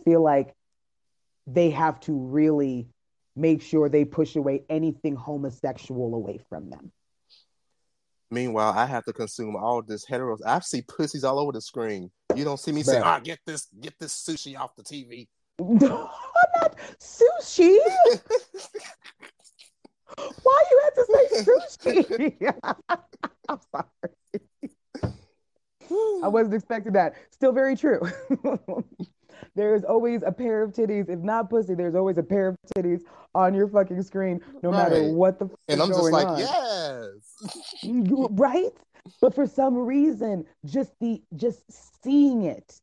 feel like they have to really make sure they push away anything homosexual away from them.
Meanwhile, I have to consume all this heteros. I see pussies all over the screen. You don't see me saying, "Ah, get this, get this sushi off the TV."
not sushi. Why you had to say sushi? I'm sorry. I wasn't expecting that. Still very true. There's always a pair of titties. If not pussy, there's always a pair of titties on your fucking screen, no right. matter what the.
And I'm just like,
on.
yes.
right, but for some reason, just the just seeing it,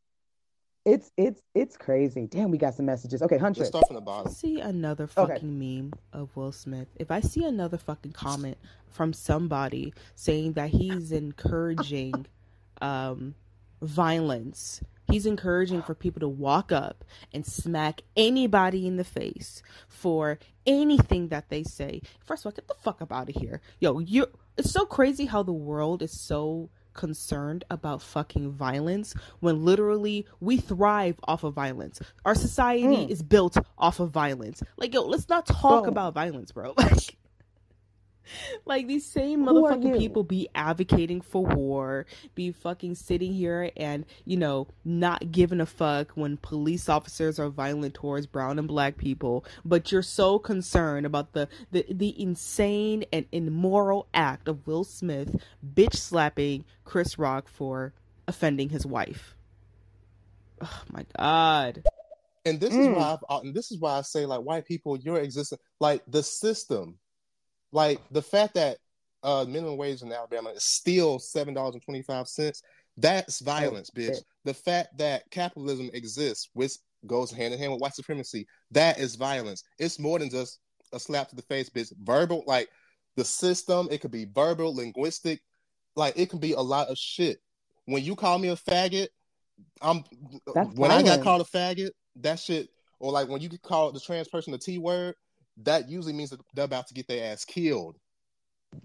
it's it's it's crazy. Damn, we got some messages. Okay, hundred.
Start from the bottom.
See another fucking okay. meme of Will Smith. If I see another fucking comment from somebody saying that he's encouraging um violence He's encouraging for people to walk up and smack anybody in the face for anything that they say. First of all, get the fuck up out of here. Yo, you it's so crazy how the world is so concerned about fucking violence when literally we thrive off of violence. Our society mm. is built off of violence. Like, yo, let's not talk about violence, bro. Like like these same motherfucking people be advocating for war, be fucking sitting here and, you know, not giving a fuck when police officers are violent towards brown and black people, but you're so concerned about the the, the insane and immoral act of Will Smith bitch slapping Chris Rock for offending his wife. Oh my god.
And this mm. is why I've, uh, and this is why I say like white people, your existence, like the system like the fact that uh, minimum wage in Alabama is still seven dollars and twenty five cents. That's violence, bitch. The fact that capitalism exists, which goes hand in hand with white supremacy, that is violence. It's more than just a slap to the face, bitch. Verbal, like the system, it could be verbal, linguistic, like it can be a lot of shit. When you call me a faggot, I'm That's when violence. I got called a faggot, that shit, or like when you call the trans person a T word, that usually means that they're about to get their ass killed.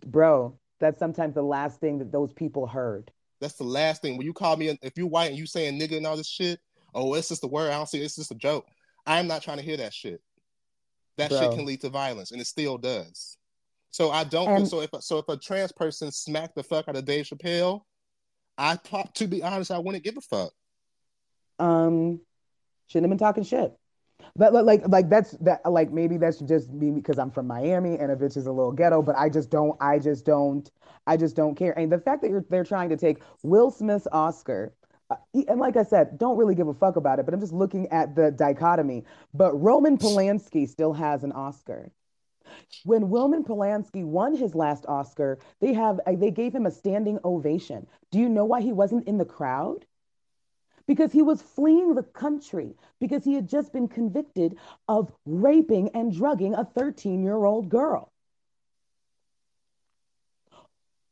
Bro, that's sometimes the last thing that those people heard.
That's the last thing. When you call me, if you're white and you saying nigga and all this shit, oh, it's just a word. I don't see. It's just a joke. I'm not trying to hear that shit. That Bro. shit can lead to violence, and it still does. So I don't. And, so if so, if a trans person smacked the fuck out of Dave Chappelle, I to be honest, I wouldn't give a fuck.
Um, shouldn't have been talking shit. But like like that's that like maybe that's just me because I'm from Miami and a bitch is a little ghetto, but I just don't I just don't I just don't care. And the fact that you're they're trying to take Will Smith's Oscar uh, and like I said, don't really give a fuck about it, but I'm just looking at the dichotomy. But Roman Polanski still has an Oscar. When Roman Polanski won his last Oscar, they have uh, they gave him a standing ovation. Do you know why he wasn't in the crowd? Because he was fleeing the country because he had just been convicted of raping and drugging a 13 year old girl.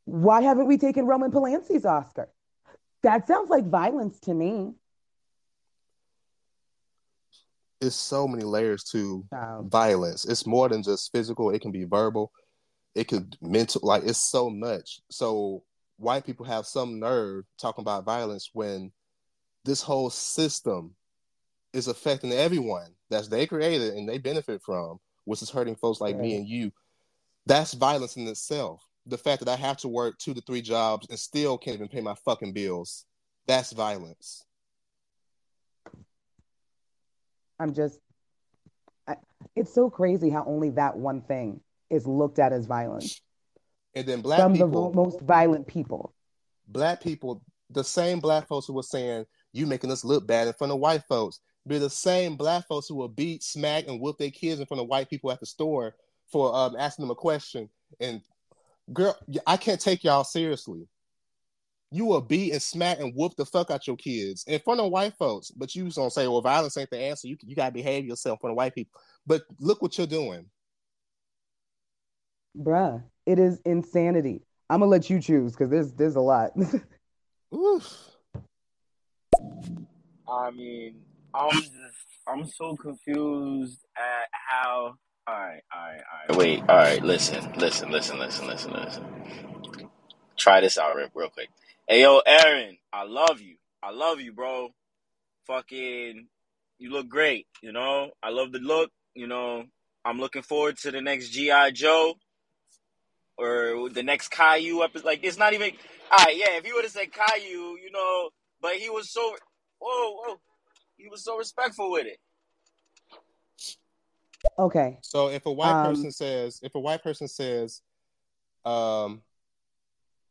Why haven't we taken Roman Polanski's Oscar? That sounds like violence to me.
It's so many layers to violence. It's more than just physical, it can be verbal, it could mental, like it's so much. So white people have some nerve talking about violence when this whole system is affecting everyone that's they created and they benefit from which is hurting folks like me and you. That's violence in itself. The fact that I have to work two to three jobs and still can't even pay my fucking bills. That's violence.
I'm just, I, it's so crazy how only that one thing is looked at as violence
And then black
from the
people,
vo- most violent people.
black people, the same black folks who were saying you making us look bad in front of white folks, be the same black folks who will beat, smack, and whoop their kids in front of white people at the store for um, asking them a question. And girl, I can't take y'all seriously. You will beat and smack and whoop the fuck out your kids in front of white folks, but you just gonna say, "Well, violence ain't the answer. You you gotta behave yourself in front of white people." But look what you're doing.
Bruh, it is insanity. I'm gonna let you choose because there's there's a lot.
Oof.
I mean, I'm just, I'm so confused at how. All right, all right, all right. Wait, all right. Listen, listen, listen, listen, listen, listen. Try this out real, real quick. Hey, yo, Aaron, I love you. I love you, bro. Fucking, you look great. You know, I love the look. You know, I'm looking forward to the next GI Joe or the next Caillou episode. Like, it's not even. All right, yeah. If you would have said Caillou, you know, but he was so. Whoa, whoa. He was so respectful with it.
okay.
So if a white
Um,
person says, if a white person says, um,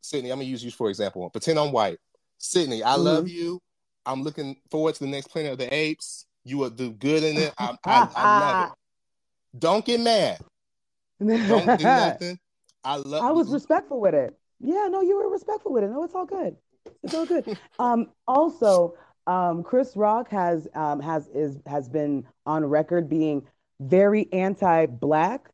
Sydney, I'm gonna use you for example. Pretend I'm white. Sydney, I love
Mm-hmm.
you. I'm looking forward to the next Planet of the Apes. You will do good in it. I, I, I love it. Don't get mad. Don't do nothing. I love.
I was respectful with it. Yeah, no, you were respectful with it. No, it's all good. It's all good. um, also, um, Chris Rock has um, has is has been on record being very anti-black.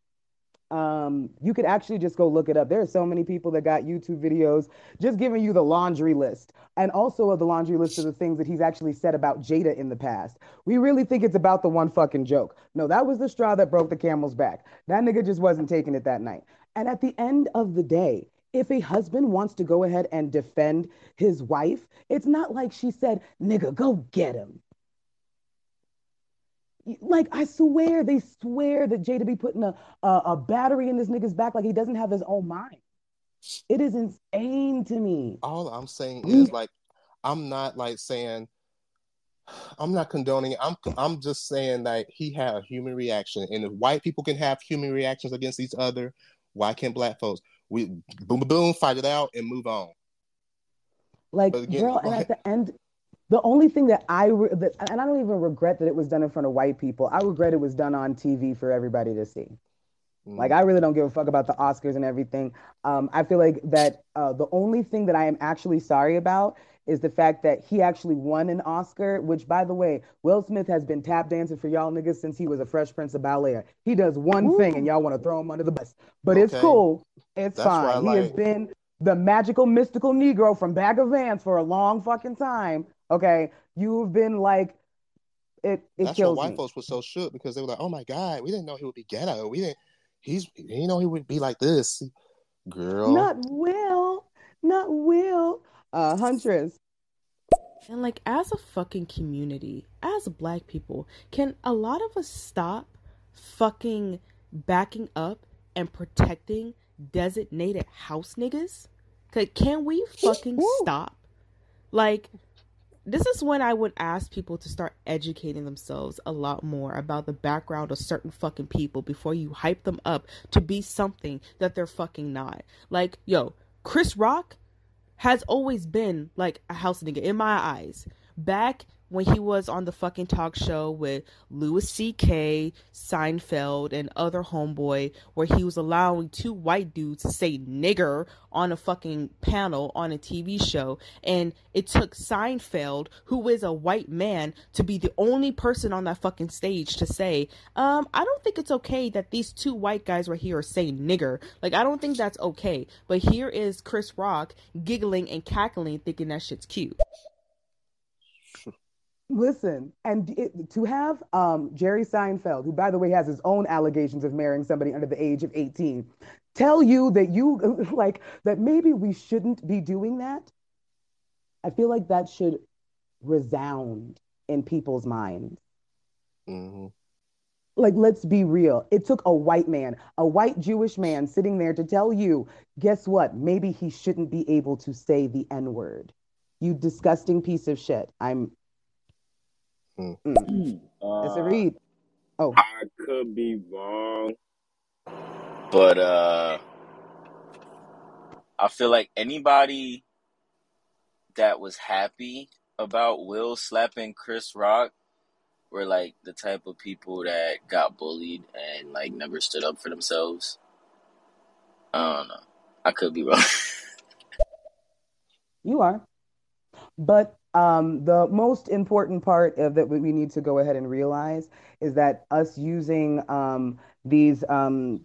Um, you could actually just go look it up. There are so many people that got YouTube videos just giving you the laundry list, and also of the laundry list of the things that he's actually said about Jada in the past. We really think it's about the one fucking joke. No, that was the straw that broke the camel's back. That nigga just wasn't taking it that night. And at the end of the day, if a husband wants to go ahead and defend his wife, it's not like she said, nigga, go get him. Like, I swear, they swear that Jada be putting a, a, a battery in this nigga's back like he doesn't have his own mind. It is insane to me.
All I'm saying is like, I'm not like saying, I'm not condoning. it. I'm I'm just saying that he had a human reaction, and if white people can have human reactions against each other, why can't black folks? We boom, boom, boom, fight it out and move on.
Like,
again,
girl, and at the end, the only thing that I, re- that, and I don't even regret that it was done in front of white people. I regret it was done on TV for everybody to see.
Mm.
Like, I really don't give a fuck about the Oscars and everything. Um, I feel like that uh, the only thing that I am actually sorry about is the fact that he actually won an Oscar, which, by the way, Will Smith has been tap dancing for y'all niggas since he was a Fresh Prince of Bel Air. He does one thing and y'all want to throw him under the bus. But it's cool. It's
That's
fine. He has been the magical, mystical Negro from Bagger Vance for a long fucking time. Okay. You've been like, it, it
That's why
kills
white
me.
folks were so shook because they were like, "Oh my god, we didn't know he would be ghetto. We didn't. He's he didn't know he would be like this." Girl,
Not Will. Not Will. Uh, Huntress.
And like as a fucking community, as black people, can a lot of us stop fucking backing up and protecting designated house niggas? Ca- Can we fucking stop? Like this is when I would ask people to start educating themselves a lot more about the background of certain fucking people before you hype them up to be something that they're fucking not. Like, yo, Chris Rock has always been like a house nigga in my eyes. Back when he was on the fucking talk show with Louis C.K., Seinfeld, and other homeboy, where he was allowing two white dudes to say nigger on a fucking panel on a TV show. And it took Seinfeld, who is a white man, to be the only person on that fucking stage to say, um, I don't think it's okay that these two white guys right here are saying nigger. Like, I don't think that's okay. But here is Chris Rock giggling and cackling, thinking that shit's cute.
Listen, and it, to have um, Jerry Seinfeld, who by the way has his own allegations of marrying somebody under the age of 18, tell you that you like that maybe we shouldn't be doing that. I feel like that should resound in people's minds.
hmm
like let's be real it took a white man a white jewish man sitting there to tell you guess what maybe he shouldn't be able to say the n word you disgusting piece of shit i'm
Mm.
mm. it's a
Uh,
read oh
I could be wrong.
but uh, I feel like anybody that was happy about Will slapping Chris Rock were like the type of people that got bullied and like never stood up for themselves. I don't know. I could be wrong.
you are but um, the most important part of that we need to go ahead and realize is that us using um, these um,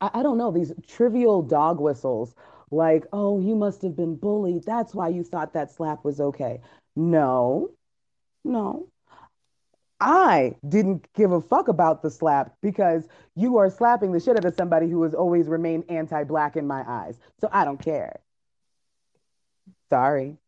I, I don't know, these trivial dog whistles like, oh, you must have been bullied. That's why you thought that slap was okay. No, no. I didn't give a fuck about the slap because you are slapping the shit out of somebody who has always remained anti black in my eyes. So I don't care. Sorry.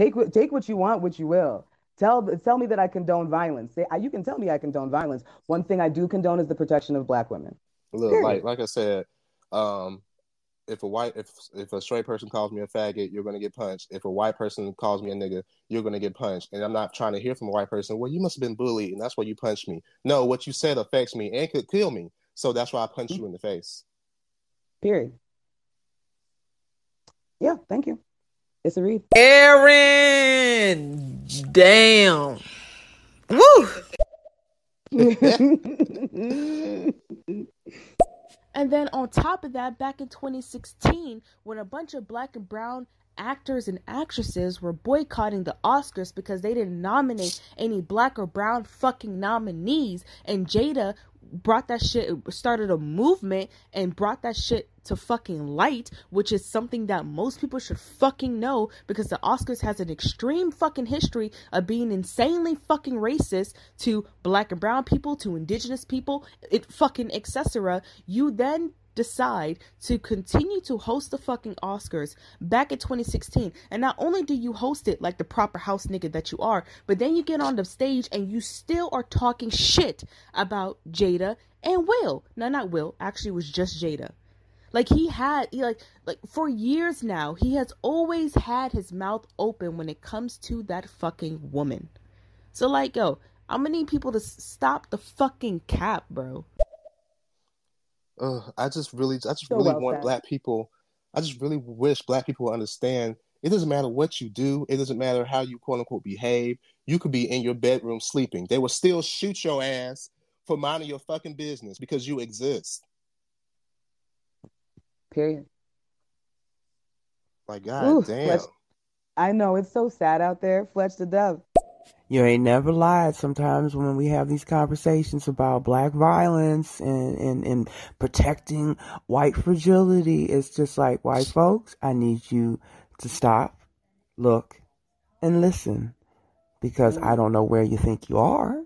Take, what- take what you want, what you will. Tell, tell me that I condone violence. Say, you can tell me I condone violence. One thing I do condone is the protection of black women.
Look,
Period.
like like I said, um, if a white if if a straight person calls me a faggot, you're gonna get punched. If a white person calls me a nigga, you're gonna get punched. And I'm not trying to hear from a white person. Well, you must have been bullied, and that's why you punched me. No, what you said affects me and could kill me. So that's why I punched you in the face.
Period. Yeah, thank you. It's a read.
Aaron, damn. Woo.
And then on top of that, back in 2016, when a bunch of black and brown actors and actresses were boycotting the Oscars because they didn't nominate any black or brown fucking nominees, and Jada brought that shit, started a movement and brought that shit to fucking light, which is something that most people should fucking know because the Oscars has an extreme fucking history of being insanely fucking racist to black and brown people, to indigenous people, it fucking etc. You then decide to continue to host the fucking Oscars back in 2016. And not only do you host it like the proper house nigga that you are, but then you get on the stage and you still are talking shit about Jada and Will. No, not Will. Actually, was just Jada. Like he had he like like for years now, he has always had his mouth open when it comes to that fucking woman. So like, yo, I'm gonna need people to stop the fucking cap, bro.
Ugh, I just really, I just
So
really
well
want
said.
black people. I just really wish black people understand. It doesn't matter what you do. It doesn't matter how you quote unquote behave. You could be in your bedroom sleeping. They will still shoot your ass for minding your fucking business because you exist.
Period.
Like God
Ooh,
damn.
Fletch. I know it's so sad out there. Fletch the dove.
You ain't never lied sometimes when we have these conversations about black violence and, and, and protecting white fragility. It's just like, white folks, I need you to stop, look, and listen. Because I don't know where you think you are,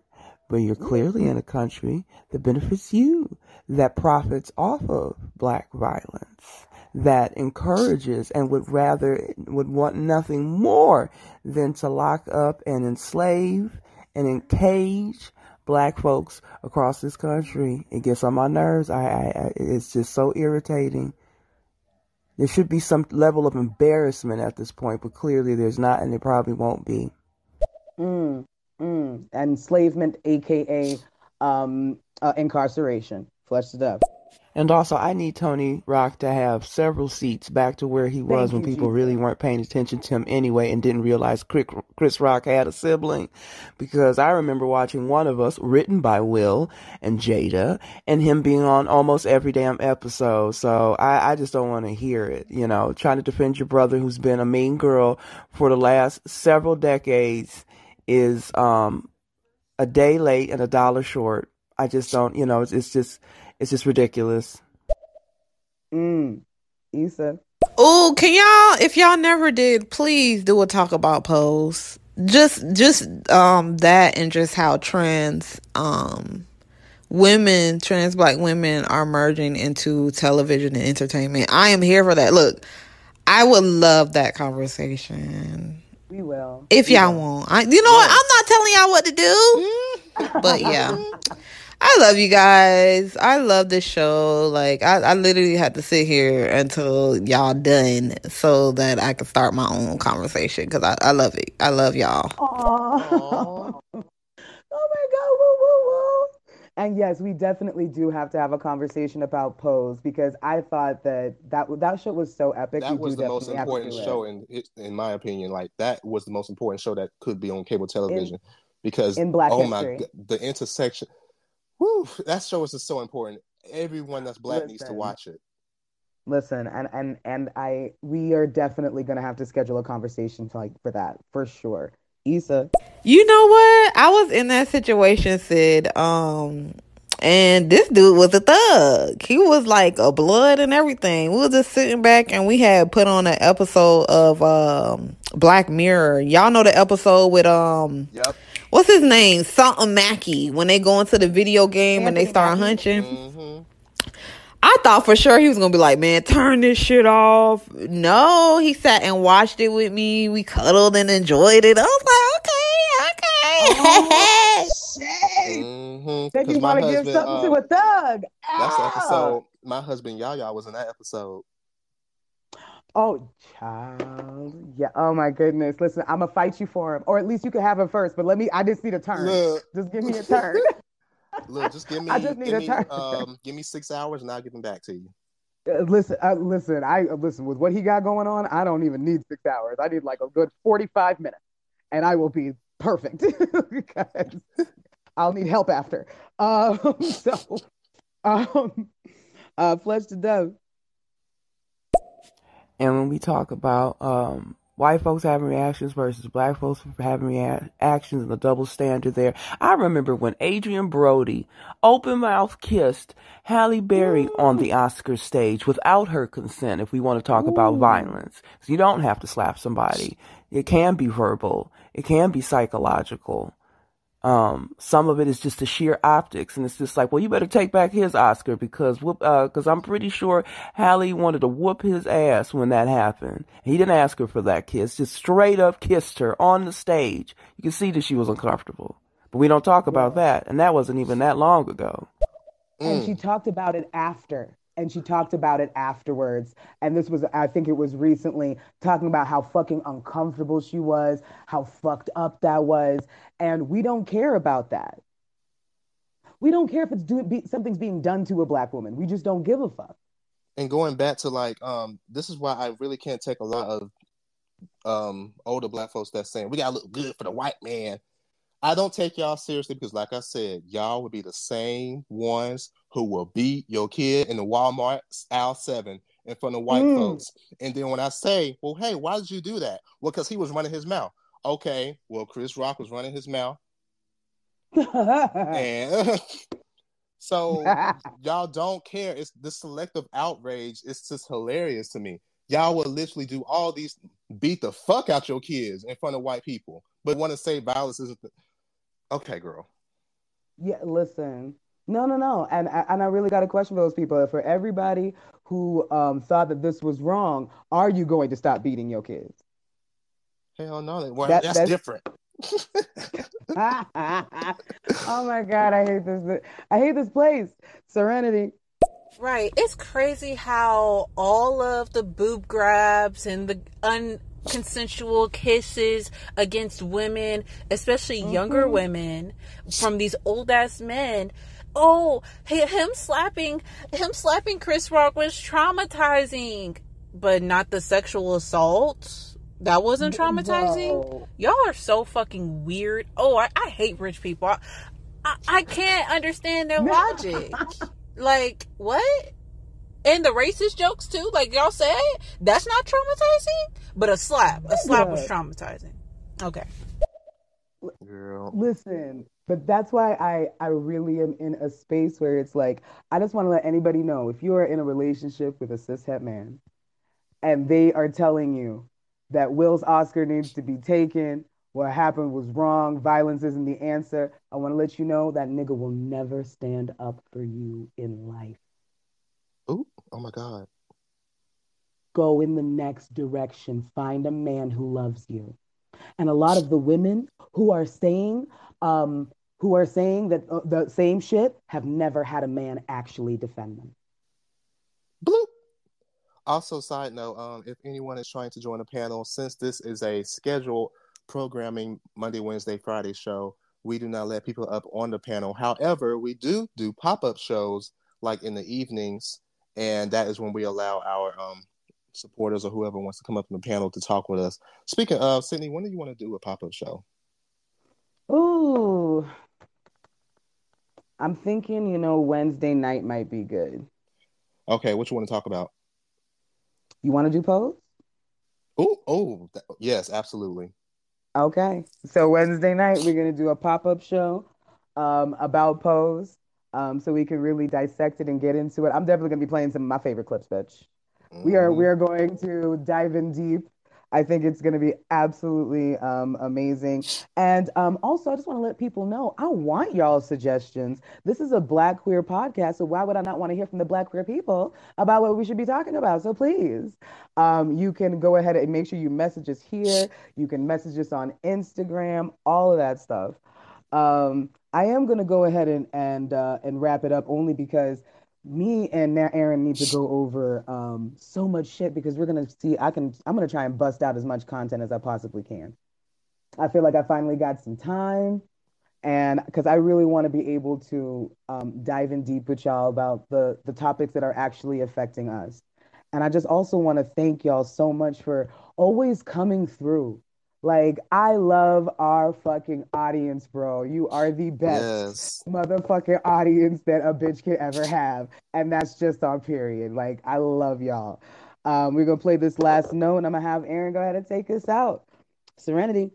but you're clearly in a country that benefits you, that profits off of black violence, that encourages and would rather, would want nothing more than to lock up and enslave and encage black folks across this country. It gets on my nerves. I, I, I it's just so irritating. There should be some level of embarrassment at this point, but clearly there's not, and there probably won't be.
Mm, mm. Enslavement, aka um, uh, incarceration. Fletch the dove.
And also, I need Tony Rock to have several seats back to where he was
Thank
when people
Jesus.
really weren't paying attention to him anyway and didn't realize Chris Chris Rock had a sibling. Because I remember watching one of us, written by Will and Jada, and him being on almost every damn episode. So I, I just don't want to hear it. You know, trying to defend your brother who's been a mean girl for the last several decades is um a day late and a dollar short. I just don't, you know, it's, it's just, it's just ridiculous.
Mm. Issa.
Oh, can y'all if y'all never did, please do a talk about pose. Just just um that and just how trans um women, trans black women are merging into television and entertainment. I am here for that. Look, I would love that conversation.
We will.
If
We
y'all
will.
want. I you know what? I'm not telling y'all what to do. But yeah. I love you guys. I love this show. Like I, I literally had to sit here until y'all done so that I could start my own conversation because I, I love it. I love y'all.
Aww. oh my god, woo woo woo. And yes, we definitely do have to have a conversation about Pose because I thought that that that show was so epic.
That
We
was the most
definitely have to
important show in in my opinion. Like that was the most important show that could be on cable television because
in Black
oh my
history.
god, the intersection. Whew, that show is just so important. Everyone that's black needs to watch it.
Listen, and and and I we are definitely gonna have to schedule a conversation for like for that for sure. Issa,
You know what? I was in that situation, Sid. Um, and this dude was a thug. He was like a blood and everything. We were just sitting back and we had put on an episode of um Black Mirror. Y'all know the episode with um
Yep.
What's his name? Something Mackie. When they go into the video game and they start
Mackie.
hunching.
hmm
I thought for sure he was gonna be like, man, turn this shit off. No, he sat and watched it with me. We cuddled and enjoyed it. I was like, okay, okay.
hmm
Then you
Because my
want to give
husband,
something to
uh,
a thug.
that's the episode. My husband Yahya was in that episode.
Oh, child. Yeah. Oh my goodness. Listen, I'm gonna fight you for him, or at least you can have him first. But let me. I just need a turn.
Look,
Just give me a turn.
look, just give me,
I just need a
me,
turn.
um, give me six hours, and I'll give them back to you.
Uh, listen, uh, listen. I uh, listen with what he got going on. I don't even need six hours. I need like a good 45 minutes, and I will be perfect because I'll need help after. Um. So, um. Uh, flesh to death.
And when we talk about um, white folks having reactions versus black folks having reactions and the double standard there, I remember when Adrien Brody open mouth kissed Halle Berry on the Oscar stage without her consent. If we want to talk about violence, so you don't have to slap somebody. It can be verbal. It can be psychological. Um, some of it is just the sheer optics, and it's just like, well, you better take back his Oscar because, whoop, uh, because I'm pretty sure Halle wanted to whoop his ass when that happened. He didn't ask her for that kiss, just straight up kissed her on the stage. You can see that she was uncomfortable, but we don't talk about that, and that wasn't even that long ago.
and
Mm.
she talked about it after and she talked about it afterwards. And this was i think it was recently talking about how fucking uncomfortable she was how fucked up that was. And we don't care about that. We don't care if it's doing be, something's being done to a black woman. We just don't give a fuck.
And going back to like um this is why I really can't take a lot of um older black folks that's saying we gotta look good for the white man. I don't take y'all seriously because like I said, y'all would be the same ones who will beat your kid in the Walmart aisle seven in front of white
Mm.
folks. And then when I say, Well, hey, why did you do that? Well, because he was running his mouth. Okay, well, Chris Rock was running his mouth. And so y'all don't care. It's the selective outrage. It's just hilarious to me. Y'all will literally do all these, beat the fuck out your kids in front of white people, but want to say violence isn't. The... Okay, girl.
Yeah, listen. No, no, no. And and I really got a question for those people. For everybody who um, thought that this was wrong, are you going to stop beating your kids?
Hell no. Well,
That-
that's,
that's-
different.
oh my God, I hate this. I hate this place. Serenity.
Right. It's crazy how all of the boob grabs and the unconsensual kisses against women, especially younger
Mhm.
women, from these old ass men. Oh, him slapping him slapping Chris Rock was traumatizing, but not the sexual assault. That wasn't traumatizing.
Whoa.
Y'all are so fucking weird. Oh, I, I hate rich people. I, I, I can't understand their logic. like, what? And the racist jokes too, like y'all said, that's not traumatizing. But a slap, a slap was traumatizing. Okay.
Girl.
Listen, but that's why I I really am in a space where it's like I just want to let anybody know if you are in a relationship with a cishet man and they are telling you that Will's Oscar needs to be taken, what happened was wrong, violence isn't the answer, I want to let you know that nigga will never stand up for you in life.
Oh my God.
Go in the next direction. Find a man who loves you. And a lot of the women who are saying, um, who are saying that uh, the same shit have never had a man actually defend them.
Bloop. Also, side note, um, if anyone is trying to join the panel, since this is a scheduled programming Monday, Wednesday, Friday show, we do not let people up on the panel. However, we do do pop up shows like in the evenings, and that is when we allow our um, supporters or whoever wants to come up on the panel to talk with us. Speaking of Sydney, when do you want to do a pop up show?
Ooh, I'm thinking, you know, Wednesday night might be good.
Okay, what you want to talk about?
You want to do pose?
Oh, oh, yes, absolutely.
Okay. So Wednesday night we're gonna do a pop-up show um, about pose. Um, so we can really dissect it and get into it. I'm definitely gonna be playing some of my favorite clips, bitch. We are we
Mhm.
are going to dive in deep. I think it's going to be absolutely um, amazing. And um, also, I just want to let people know I want y'all's suggestions. This is a Black queer podcast, so why would I not want to hear from the Black queer people about what we should be talking about? So please, um, you can go ahead and make sure you message us here. You can message us on Instagram, all of that stuff. I am going to go ahead and and uh, and wrap it up only because me and now Aaron need to go over um, so much shit because we're gonna see. I can. I'm gonna try and bust out as much content as I possibly can. I feel like I finally got some time, and because I really want to be able to um, dive in deep with y'all about the the topics that are actually affecting us. And I just also want to thank y'all so much for always coming through. Like, I love our fucking audience, bro. You are the best
Yes.
motherfucking audience that a bitch can ever have. And that's just on period. Like, I love y'all. Um, we're gonna play this last note, and I'm gonna have Aaron go ahead and take us out. Serenity.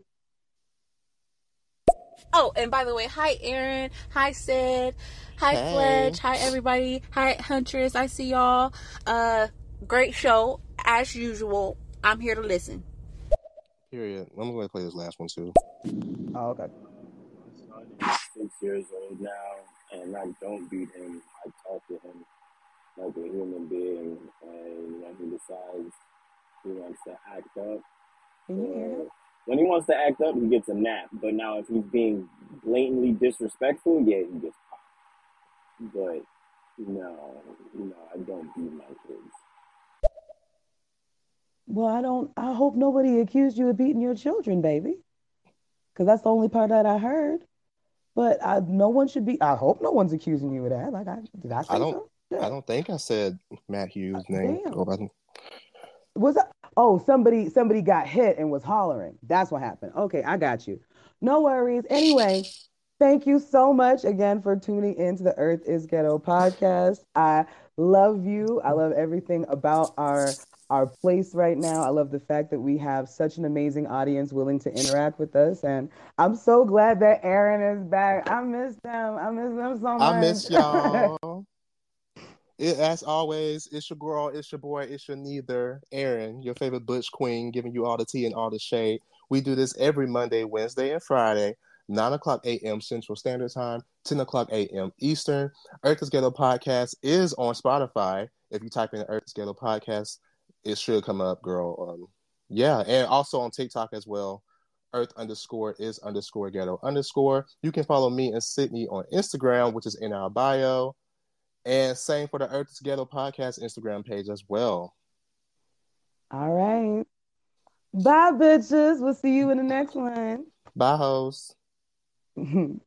Oh, and by the way, hi Aaron, hi Sid, hi
Hey.
Fledge, hi everybody, hi Huntress. I see y'all. Uh, great show as usual. I'm here to listen.
Period. I'm going to play this last one too.
Oh, okay.
six years old now, and I don't beat him. I talk to him like a human being, and when he decides he wants to act up,
Can you hear him?
uh, when he wants to act up, he gets a nap. But now, if he's being blatantly disrespectful, yeah, he gets popped. But no, no, I don't beat my kids.
Well, I don't. I hope nobody accused you of beating your children, baby, because that's the only part that I heard. But I, no one should be. I hope no one's accusing you of that. Like, I did I say
I don't.
so?
I don't think I said Matt Hughes'
uh,
name. Back and-
Was that? Oh, somebody somebody got hit and was hollering. That's what happened. Okay, I got you. No worries. Anyway, thank you so much again for tuning into the Earth is Ghetto podcast. I love you. I love everything about our our place right now. I love the fact that we have such an amazing audience willing to interact with us. And I'm so glad that Aaron is back. I miss them. I miss them so much.
I miss y'all. It, as always, it's your girl, it's your boy, it's your neither, Aaron, your favorite Butch Queen, giving you all the tea and all the shade. We do this every Monday, Wednesday, and Friday, 9 o'clock a.m. Central Standard Time, 10 o'clock a.m. Eastern. Earth is Ghetto Podcast is on Spotify. If you type in Earth is Ghetto Podcast, it should come up, girl. Um, yeah, and also on TikTok as well. Earth underscore is underscore ghetto underscore. You can follow me and Sydney on Instagram, which is in our bio. And same for the Earth is Ghetto podcast Instagram page as well.
All right. Bye, bitches. We'll see you in the next one.
Bye, hoes.